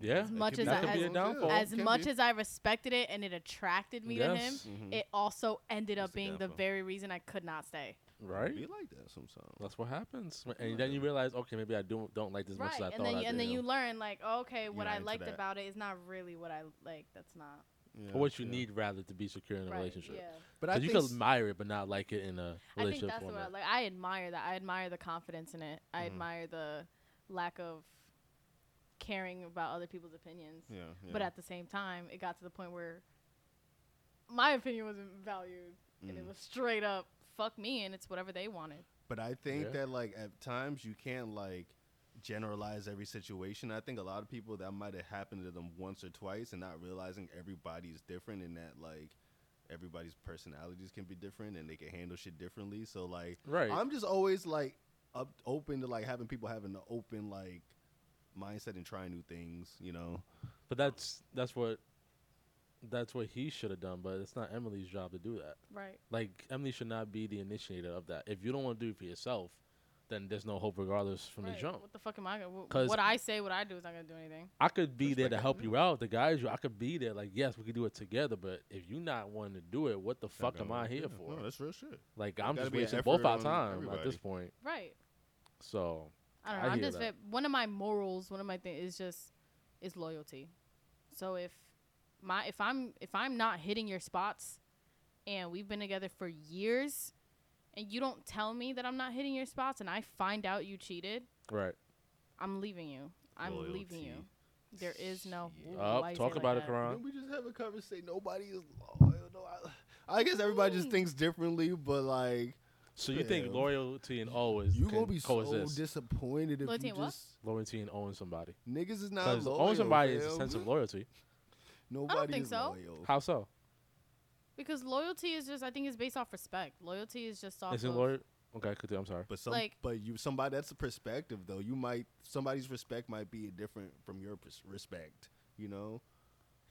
Yeah, As much as I- could be a as- downfall. as much be. as I respected it and it attracted me Yes. to him, Mhm. it also ended It's up being the downfall. very reason I could not stay. right. be like that sometimes. That's what happens, and then you realize, okay, maybe I don't don't like this as much as I and thought then I you, and did. then you learn like, okay, what I liked that. about it is not really what I like. That's not Yeah, or what you yeah. need rather to be secure in a right. relationship. Yeah. But I Because you can admire it, but not like it in a I think relationship that's what I like. I admire that. I admire the confidence in it. I Mhm. admire the lack of caring about other people's opinions. yeah, yeah. But at the same time, it got to the point where my opinion wasn't valued, and it Mm. was straight up fuck me, and it's whatever they wanted. But I think Yeah. that like at times you can't like generalize every situation. I think a lot of people that might have happened to them once or twice and not realizing everybody's different and that like everybody's personalities can be different and they can handle shit differently. So like Right. I'm just always like up open to like having people having an open like mindset and trying new things, you know. But that's that's what that's what he should have done. But it's not Emily's job to do that. Right. Like Emily should not be the initiator of that. If you don't want to do it for yourself, then there's no hope, regardless from the jump. What the fuck am I gonna? wh- 'Cause- What I say, what I do is not gonna do anything. I could be there to help it. you mm-hmm. out, to guide you. I could be there, like yes, we could do it together. But if you not wanting to do it, what the fuck am I here Yeah, for? No, that's real shit. like There I'm just wasting both our on time at this point. Right. So I don't I know. I'm hear just that. ve- one of my morals. One of my things is just is loyalty. So if my if I'm if I'm not hitting your spots, and we've been together for years, and you don't tell me that I'm not hitting your spots, and I find out you cheated, right, I'm leaving you. I'm leaving you. There is no. Shit. Ooh, up. why talk say about like it, that? Khuran. Didn't we just have a conversation? Nobody is loyal. No, I, I guess everybody just Mm. thinks differently, but like So you think loyalty and always you can gonna be coexist? so disappointed if Loyalty you and what? just loyalty and owning somebody. niggas is not Because loyal. owning somebody is a fam. sense of loyalty. Nobody think is so. loyal. How so? Because loyalty is just I think it's based off respect. Loyalty is just off Is it of loyal? Okay, continue. I'm sorry. But some, Like- but you somebody that's a perspective though. You might somebody's respect might be different from your pers- respect. You know,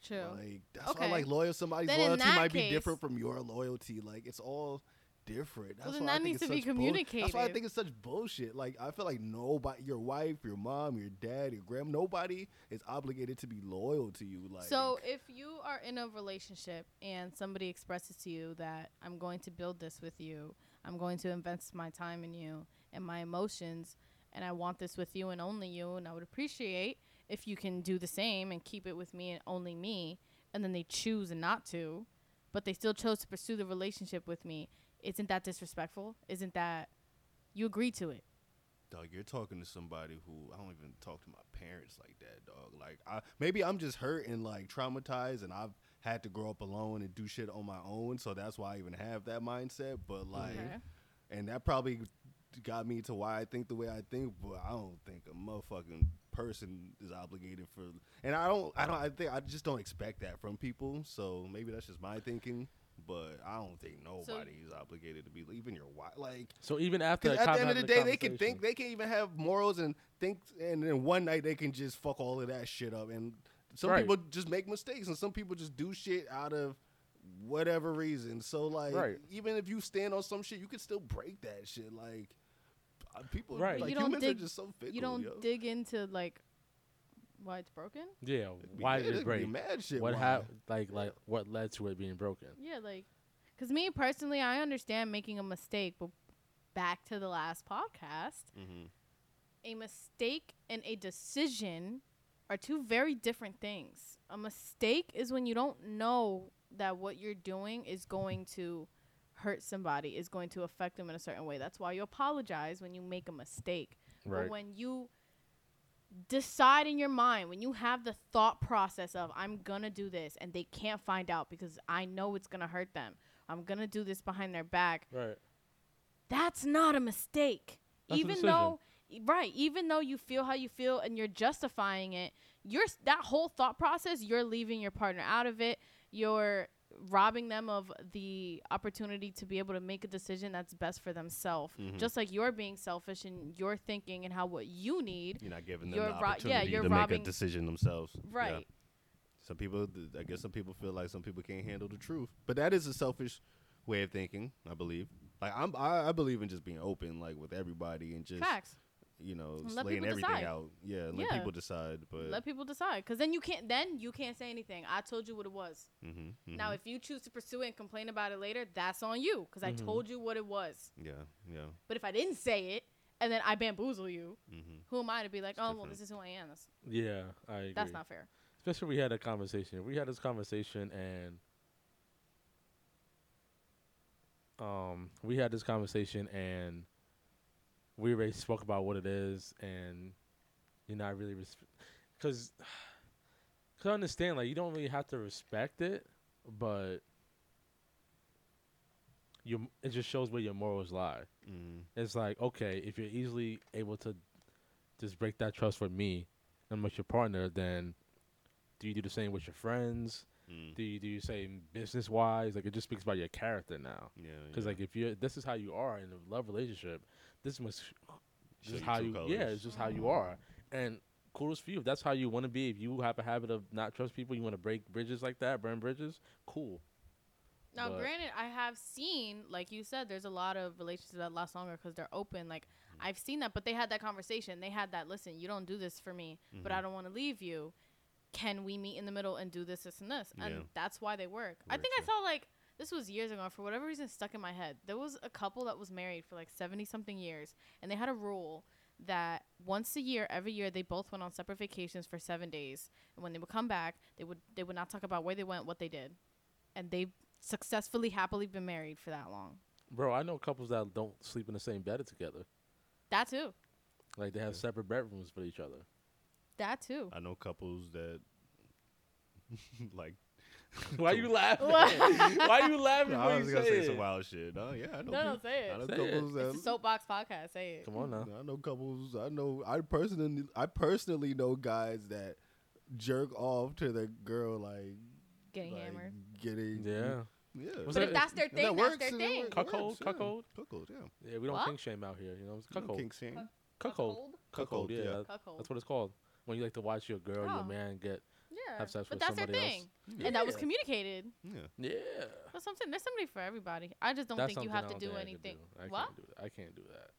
True. like that's why Okay. like loyal. Somebody's Then in loyalty that might be case- different from your loyalty. Like it's all different. That's Well, then that needs to be such bull- That's why I think it's such bullshit. Like I feel like nobody, your wife, your mom, your dad, your grandma, nobody is obligated to be loyal to you. Like So if you are in a relationship and somebody expresses to you that I'm going to build this with you, I'm going to invest my time in you and my emotions, and I want this with you and only you, and I would appreciate if you can do the same and keep it with me and only me, and then they choose not to, but they still chose to pursue the relationship with me. Isn't that disrespectful? Isn't that you agree to it? Dog, you're talking to somebody who I don't even talk to my parents like that, dog. Like, I maybe I'm just hurt and like traumatized, and I've had to grow up alone and do shit on my own, so that's why I even have that mindset. But like, Okay. and that probably got me to why I think the way I think. But I don't think a motherfucking person is obligated for, and I don't, I don't, I think I just don't expect that from people. So maybe that's just my thinking. But I don't think nobody is obligated to be even your wife. Like, So even after that at the end of the day, they can think they can even have morals and think, and then one night they can just fuck all of that shit up. And some Right. people just make mistakes, and some people just do shit out of whatever reason. So like, Right. even if you stand on some shit, you can still break that shit. Like uh, people, Right. like you don't humans dig. are just so fickle. you don't yo. dig into like why it's broken. Yeah. Be Why mad- did it break? Mad shit. What happened? Like like what led to it being broken? Yeah, like, cause me personally, I understand making a mistake, but back to the last podcast, Mhm. a mistake and a decision are two very different things. A mistake is when you don't know that what you're doing is going to hurt somebody, is going to affect them in a certain way. That's why you apologize when you make a mistake. Right. But when you decide in your mind, when you have the thought process of, I'm to do this, and they can't find out because I know it's to hurt them, I'm to do this behind their back, Right. that's not a mistake. That's even decision. though right even though you feel how you feel and you're justifying it you're that whole thought process you're leaving your partner out of it you're robbing them of the opportunity to be able to make a decision that's best for themselves Mhm. just like you're being selfish and you're thinking and how what you need You're not giving them the ro- yeah, opportunity you're to robbing- make a decision themselves. Yeah. right Some people, th- I guess, some people feel like some people can't handle the truth, but that is a selfish way of thinking. I believe. Like I'm, I, I believe in just being open, like with everybody, and just facts you know, And let laying everything decide. out. Yeah, let Yeah. people decide. But let people decide because then you can't then you can't say anything i told you what it was mhm, now mhm. if you choose to pursue it and complain about it later that's on you because i Mhm. told you what it was yeah, yeah, but if i didn't say it and then i bamboozle you hmm who am i to be like It's oh well this is who i am that's, Yeah, I agree. that's not fair Especially we had a conversation. We had this conversation and um we had this conversation and we already spoke about what it is and you're not really because cause I understand like you don't really have to respect it, but you it just shows where your morals lie. mm It's like okay, if you're easily able to just break that trust with me and with your partner, then do you do the same with your friends? mm. Do you do you say business wise? Like it just speaks about your character now. yeah. Because yeah. like if you this is how you are in a love relationship, this must Show just you how you colors. yeah, it's just how you are. And kudos for you. If that's how you want to be, if you have a habit of not trust people, you want to break bridges like that, burn bridges, cool. now But- granted i have seen like you said there's a lot of relationships that last longer because they're open like Mm-hmm. i've seen that but they had that conversation they had that listen you don't do this for me but Mm-hmm. i don't want to leave you can we meet in the middle and do this this and this and Yeah. that's why they work i Work, think i saw like this was years ago for whatever reason stuck in my head there was a couple that was married for like 70 something years and they had a rule that once a year every year they both went on separate vacations for seven days and when they would come back they would they would not talk about where they went what they did and they've successfully happily been married for that long Bro, I know couples that don't sleep in the same bed together. that too Like they have separate bedrooms for each other. that too I know couples that like. Why you laughing? What? Why you laughing I when was you gonna say say some wild shit. Oh yeah, I know. no no people- say I know it Say couples that it's a soapbox podcast say it Come on now. I know couples. I know. I personally, I personally know guys that jerk off to their girl like getting like, hammered Getting Yeah. yeah. But that- if that's their thing that that's their and it thing works, Cuckold, yeah. cuckold? cuckold, yeah. Yeah, we don't What? kink shame out here. You know, it's You know, cuckold. kink shame. Cuckold. Cuckold. Cuckold, Yeah, yeah. Cuckold. that's what it's called. When you like to watch your girl, Oh. your man get Yeah, have sex but with that's their somebody thing, else. and that was communicated. Yeah. Yeah. That's something. There's somebody for everybody. I just don't That's think you something have to don't do think I could anything. I What? can't do that. I can't do that.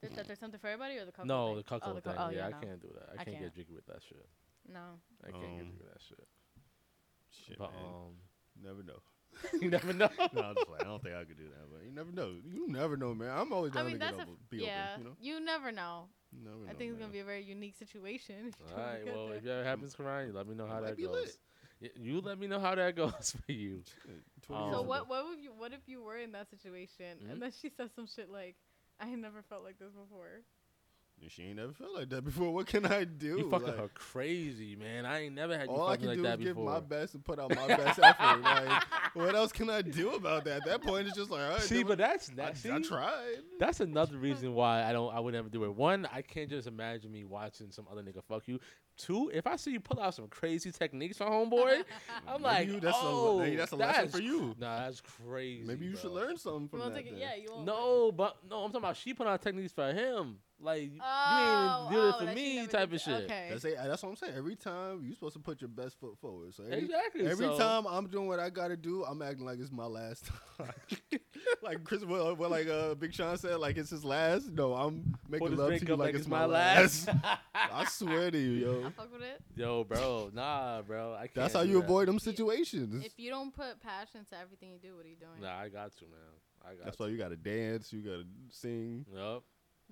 There's, that there's something for everybody, or the couple. no, thing? the cuckold oh, the thing. cou- oh, yeah, I no. can't do that. I, I can't, can't. get jiggy with that shit. No. I can't get Um, jiggy with that shit. Shit, But man. um, never know. you never know. no, I'm just like, I don't think I could do that, but you never know. You never know, man. I'm always I down mean, to get that's a open, f- be yeah. open. You know, never know. You never I know, think it's gonna be a very unique situation. if you All don't right. get Well, there. if that happens, Khuran, you let me know how that goes. lit. You let me know how that goes for you. Um, so what? What would you? What if you were in that situation Mhm. and then she says some shit like, "I had never felt like this before." And She ain't never felt like that before. What can I do? You fucking Like, her crazy, man. I ain't never had you all I can like do that is give before. my best and put out my best effort. Like, what else can I do about that? At that point, it's just like, all right, See, but it. that's I, that. See, I tried. That's another reason why I don't. I would never do it. One, I can't just imagine me watching some other nigga fuck you. Two, if I see you pull out some crazy techniques on homeboy, I'm Maybe like, you- that's a- oh, that's a lesson for you. Nah, that's crazy. Maybe you bro. should learn something from won't that. take Yeah, you won't. No, but no, I'm talking about she put out techniques for him. Like you Oh, ain't even do it oh, for me, type of shit. Okay. That's, it. that's what I'm saying. Every time you're supposed to put your best foot forward. So every, Exactly. every so- time I'm doing what I gotta do, I'm acting like it's my last time. like Chris, well, well, like uh, Big Sean said, like it's his last. No, I'm making this love to you up like, it's my last. I swear to you, yo. I fuck with it. Yo, bro, nah, bro. I can't. That's how you that. avoid them situations. If you don't put passion to everything you do, what are you doing? Nah, I got to, man. I got. That's to. why you gotta dance. You gotta sing. Yup.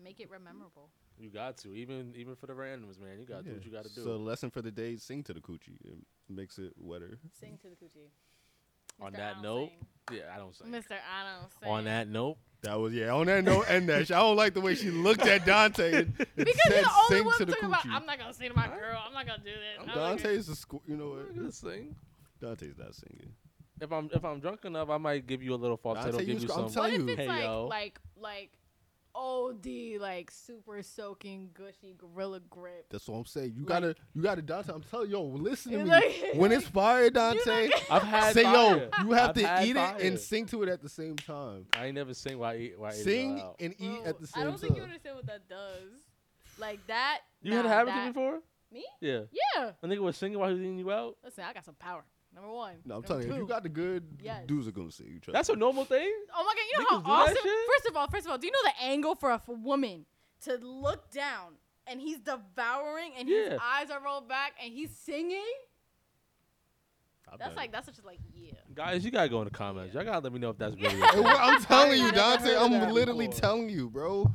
Make it memorable. You got to. Even even for the randoms, man. You got to do what you got to do. So lesson for the day: sing to the coochie. It makes it wetter. Sing to the coochie. On Mr. I that note, sing. yeah, I don't say. Mr. I don't sing. On that note, That was yeah. On that note, end that. I don't like the way she looked at Dante and, and Because said, you're the only one to the talking about. I'm not gonna sing to my girl. I'm not gonna do that. I'm not gonna- Dante's a school. You know I'm what? gonna sing. Dante's not singing. If I'm if I'm drunk enough, I might give you a little falsetto. Give you you sc- I'm some. What telling if you. it's Hey, like yo. like like OD like super soaking gushy gorilla grip. That's what I'm saying. You Like- gotta, you gotta Dante. I'm telling you, yo, listen to me. like- when it's fire, Dante, I've had say fire. yo, you have I've to eat fire. it and sing to it at the same time. I ain't never sing while I eat. While I eat Sing out. and eat Bro, at the same time. I don't time. think you understand what that does. Like that. You nah, had a habit that- before? Me? Yeah. Yeah. A nigga was singing while he was eating you out. Listen, I got some power. Number one. no, I'm Number telling you, if you got the good, Yes. dudes are gonna see you. Trust That's a me. normal thing. Oh my god, you know Niggas do how that awesome. shit? First of all, first of all, do you know the angle for a f- woman to look down and he's devouring and his eyes are rolled back and he's singing? I've That's done like it. that's just like yeah. Guys, you gotta go in the comments. Y'all gotta let me know if that's really. Hey, well, I'm telling you, never Dante. heard I'm that literally before. telling you, bro.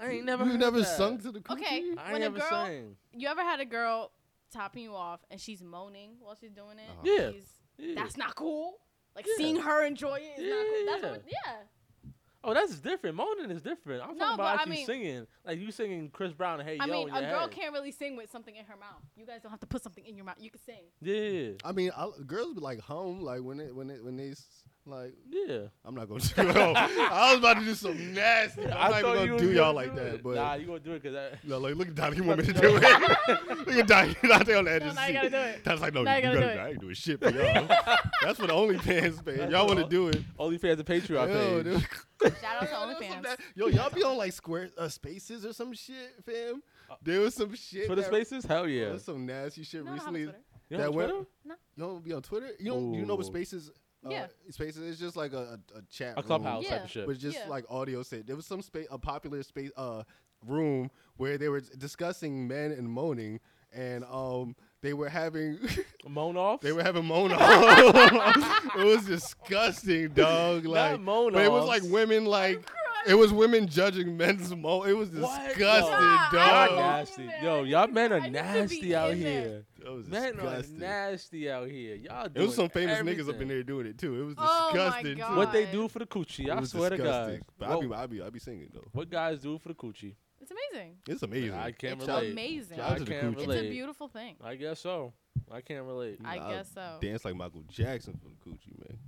I ain't never. You heard never that. sung to the coochie? Okay, I when ain't a never girl, sang. you ever had a girl topping you off and she's moaning while she's doing it? Uh-huh. Yeah. She's- Yeah. That's not cool. Like Yeah. seeing her enjoy it is not cool. That's Yeah. what, yeah. Oh, that's different. Moaning is different. I'm No, talking about I actually mean- singing. Like you singing Chris Brown. Hey I yo, mean, in a girl head. can't really sing with something in her mouth. You guys don't have to put something in your mouth. You can sing. Yeah. I mean, I, girls be like hum, like when it when it when they s- like. Yeah. I'm not gonna do it. I was about to do some nasty. I'm I not even gonna do y'all like that. it. But nah, you gonna do it because that. no, like look at Donnie. He want me to do it. look at Donnie. Donnie on the edge No, of the now you seat. gotta do it. That's like no, Now you you gotta gotta. do it. I ain't doing shit for y'all. That's for the OnlyFans page. That's Y'all want to do it? OnlyFans and Patreon Yo, page. dude. Shout out to There was OnlyFans. Yo, y'all be on like square uh, spaces or some shit, fam. There was some shit. Twitter that- Spaces? Hell there yeah. was some nasty shit No, I don't have recently. You that on went- Twitter? You don't be on Twitter? You don't? You know what spaces? Uh, Yeah. Spaces. It's just like a, a, a chat. A clubhouse room. type of shit. But just Yeah. like audio set. There was some space, a popular space, uh, room where they were discussing men and moaning, and um, they were having, Moan off? they were having moan off. it was disgusting, dog. Like, moan but it was like women, like, it was women judging men's moan. It was disgusting, Nah, I Y'all dog. nasty. Yo, y'all men are need to be nasty out here. there. Here. It was Men are disgusting. nasty out here. Y'all It was some famous niggas up in there doing it too. It was Oh my disgusting. too. God. What they do for the coochie? It I was swear to disgusting. God. But What- I be, I be, I be singing though. What guys do for the coochie? It's amazing. It's amazing. I can't It's relate. amazing. Shout out I to the can't coochie. It's relate. a beautiful thing. I guess so. I can't relate. I I'll guess so. Dance like Michael Jackson for the coochie, man.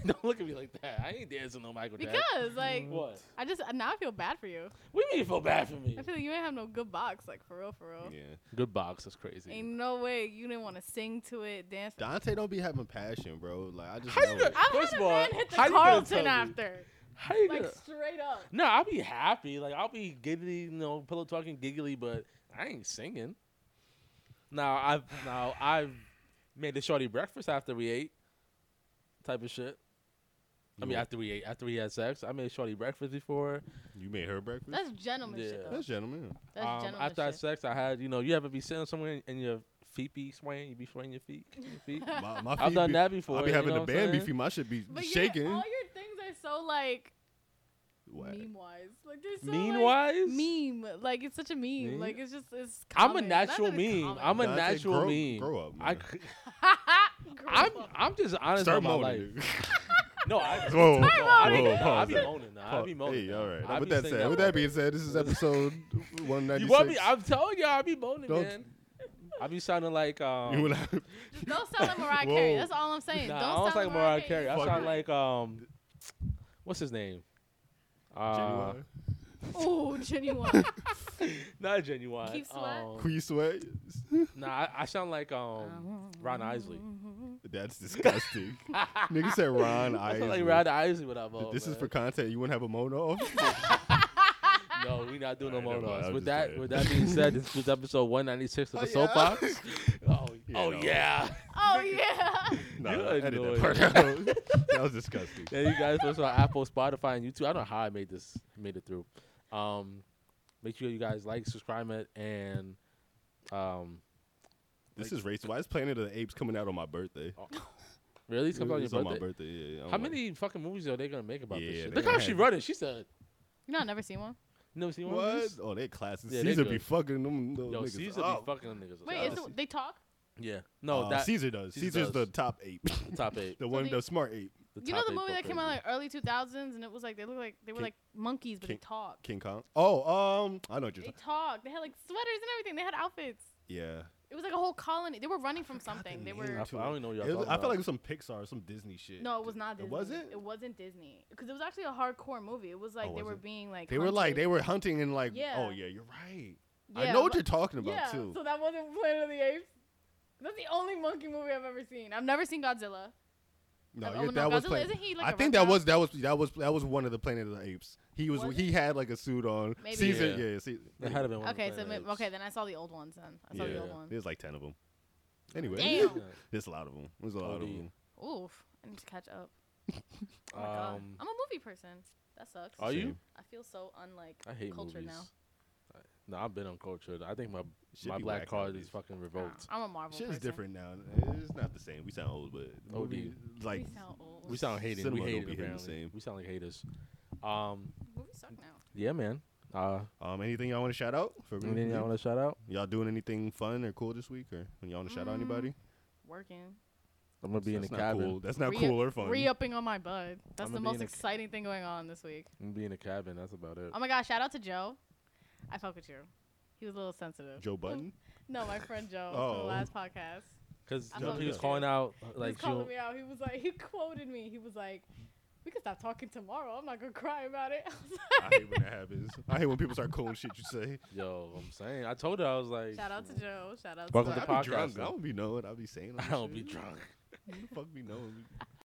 Don't look at me like that. I ain't dancing no Michael Jackson. Because like What? I just now I feel bad for you. We mean you feel bad for me? I feel like you ain't have no good box, like for real, for real. Yeah. Good box. is crazy. Ain't no way you didn't want to sing to it, dance. Dante don't be having passion, bro. Like I just How you know gonna- it. I've First had of a all, man hit the how Carlton after, How you like gonna? straight up. No, I'll be happy. Like I'll be giggly, you know, pillow talking giggly, but I ain't singing. Now I've now I've made the shorty breakfast after we ate, type of shit. I mean, after we ate, after we had sex, I made shorty breakfast before. You made her breakfast. That's gentleman Yeah. shit though. That's gentleman. That's Um, gentleman after I had shit. sex, I had you know, you ever be sitting somewhere and your feet be swaying, you be swaying your feet, your feet. My, my I've feet done be- that before. I'll be you having know the what I'm band saying? beefy. My shit be But shaking. Your, all your things are so like Whack. meme wise. Like they're so Mean like, wise? meme. Like it's such a meme. Meme? Like it's just it's. I'm a common. Not natural that it's meme. common. I'm a Dante, natural grow- meme. grow up, I, man. Grow I'm up. I'm just honest Start about my moaning. life. nigga. No, I, Whoa, no, I be, whoa, no, I pause be moaning. Nah, I be moaning. Hey, all right. I with that said, with that that being said, this is episode 196. You want me? I'm telling y'all, I be moaning, Don't- man. I be sounding like um. You and I- don't sound like Mariah Carey. Whoa. That's all I'm saying. nah, don't I don't sound like Mariah Carey. I Fuck sound it. like um. What's his name? Uh, Genuine. Oh, genuine. not genuine. Keith Sweat? Um, Queen Sweat. nah, I, I sound like um Ron Isley. That's disgusting. Nigga said Ron I Isley. sound like Ron Isley with that vote. This is for content. You wouldn't have a mono off? No, we not doing no Alright, more never mind, With that, with that being said, this was episode 196 of Oh, the yeah? soapbox. Oh, Yeah, oh yeah. oh yeah. no, You edit annoying. that part out. that was disgusting. Yeah, you guys listen on Apple, Spotify, and YouTube. I don't know how I made this, made it through. Um, make sure you guys like, subscribe it, and um, This is racist. Why is Planet of the Apes coming out on my birthday? really, it's coming on your It's on my birthday. Yeah. yeah. How like, many fucking movies are they gonna make about Yeah, this shit? Look how gonna she have- running. She said, You know, I never seen one. "You never seen one of What? these?" Oh, they classics. Yeah, they Caesar be fucking them. those Yo, niggas Caesar up. be fucking them niggas. Wait, is it, they talk? yeah, no, Uh, that Caesar does. Caesar Caesar's does. the top ape. top eight. the one, they- the smart ape. The You know the movie that came out like early 2000s and it was like they look like they were King- like monkeys but King- they talk. King Kong. Oh, um, I know what you're They talking. talk. They had like sweaters and everything. They had outfits. Yeah, It was like a whole colony. They were running from forgot the something. They were. I, to I don't even know what y'all was- I felt like it was some Pixar, some Disney shit. No, it was not Disney. It wasn't. It wasn't Disney because it was actually a hardcore movie. It was like Oh, they was were it? being like. They were like they were hunting and like. Yeah. Oh yeah, you're right. I know what you're talking about yeah, too. So that wasn't Planet of the Apes. That's the only monkey movie I've ever seen. I've never seen Godzilla. No, oh, you're- no, that was. Godzilla, Planet- isn't he like I a think that was that was that was that was one of the Planet of the Apes. He was, Was he it? had like a suit on. Maybe. Season Yeah. yeah. see, That had been one of the Okay, so Planet Apes. okay, then I saw the old ones. Then I saw yeah, the old ones. there's like ten of them. Anyway, Damn. there's a lot of them. There's a lot of them. Oof, I need to catch up. Oh my God. Um, I'm a movie person. That sucks. are you? I feel so unlike I hate cultured movies. now. No, I've been uncultured. I think my Shit my be black whack card nowadays. is fucking Nah, revoked. I'm a Marvel Shit person. is different now. It's not the same. We sound old, but the OD. movie, like we sound old. We sound hating. Cinema We don't hate be hitting the apparently. same. We sound like haters. Um, movies suck now. yeah, man. Uh, um, anything y'all want to shout out for anything y'all want to shout out? Y'all doing anything fun or cool this week, or y'all want to shout out Mm, anybody? Working. I'm gonna be in That's the not cabin. cool. That's not Re- cool or fun. Re-upping on my bud. That's I'ma the be most in a- exciting thing going on this week. I'm gonna be in the cabin. That's about it. Oh my gosh! Shout out to Joe. I fuck with you. He was a little sensitive. Joe Budden. No, my friend Joe from Oh. the last podcast. Because I you know, fuck he was calling out uh, he like was calling me out. He was like, he quoted me. He was like, "We can stop talking tomorrow. I'm not gonna cry about it." I was I hate when that happens. I hate when people start calling shit you say. Yo, I'm saying. I told her I was like, Shout out to Joe. Shout out Welcome to to I podcast, drunk. I though. don't be knowing. I will be saying. I don't be drunk. Who the fuck be knowing?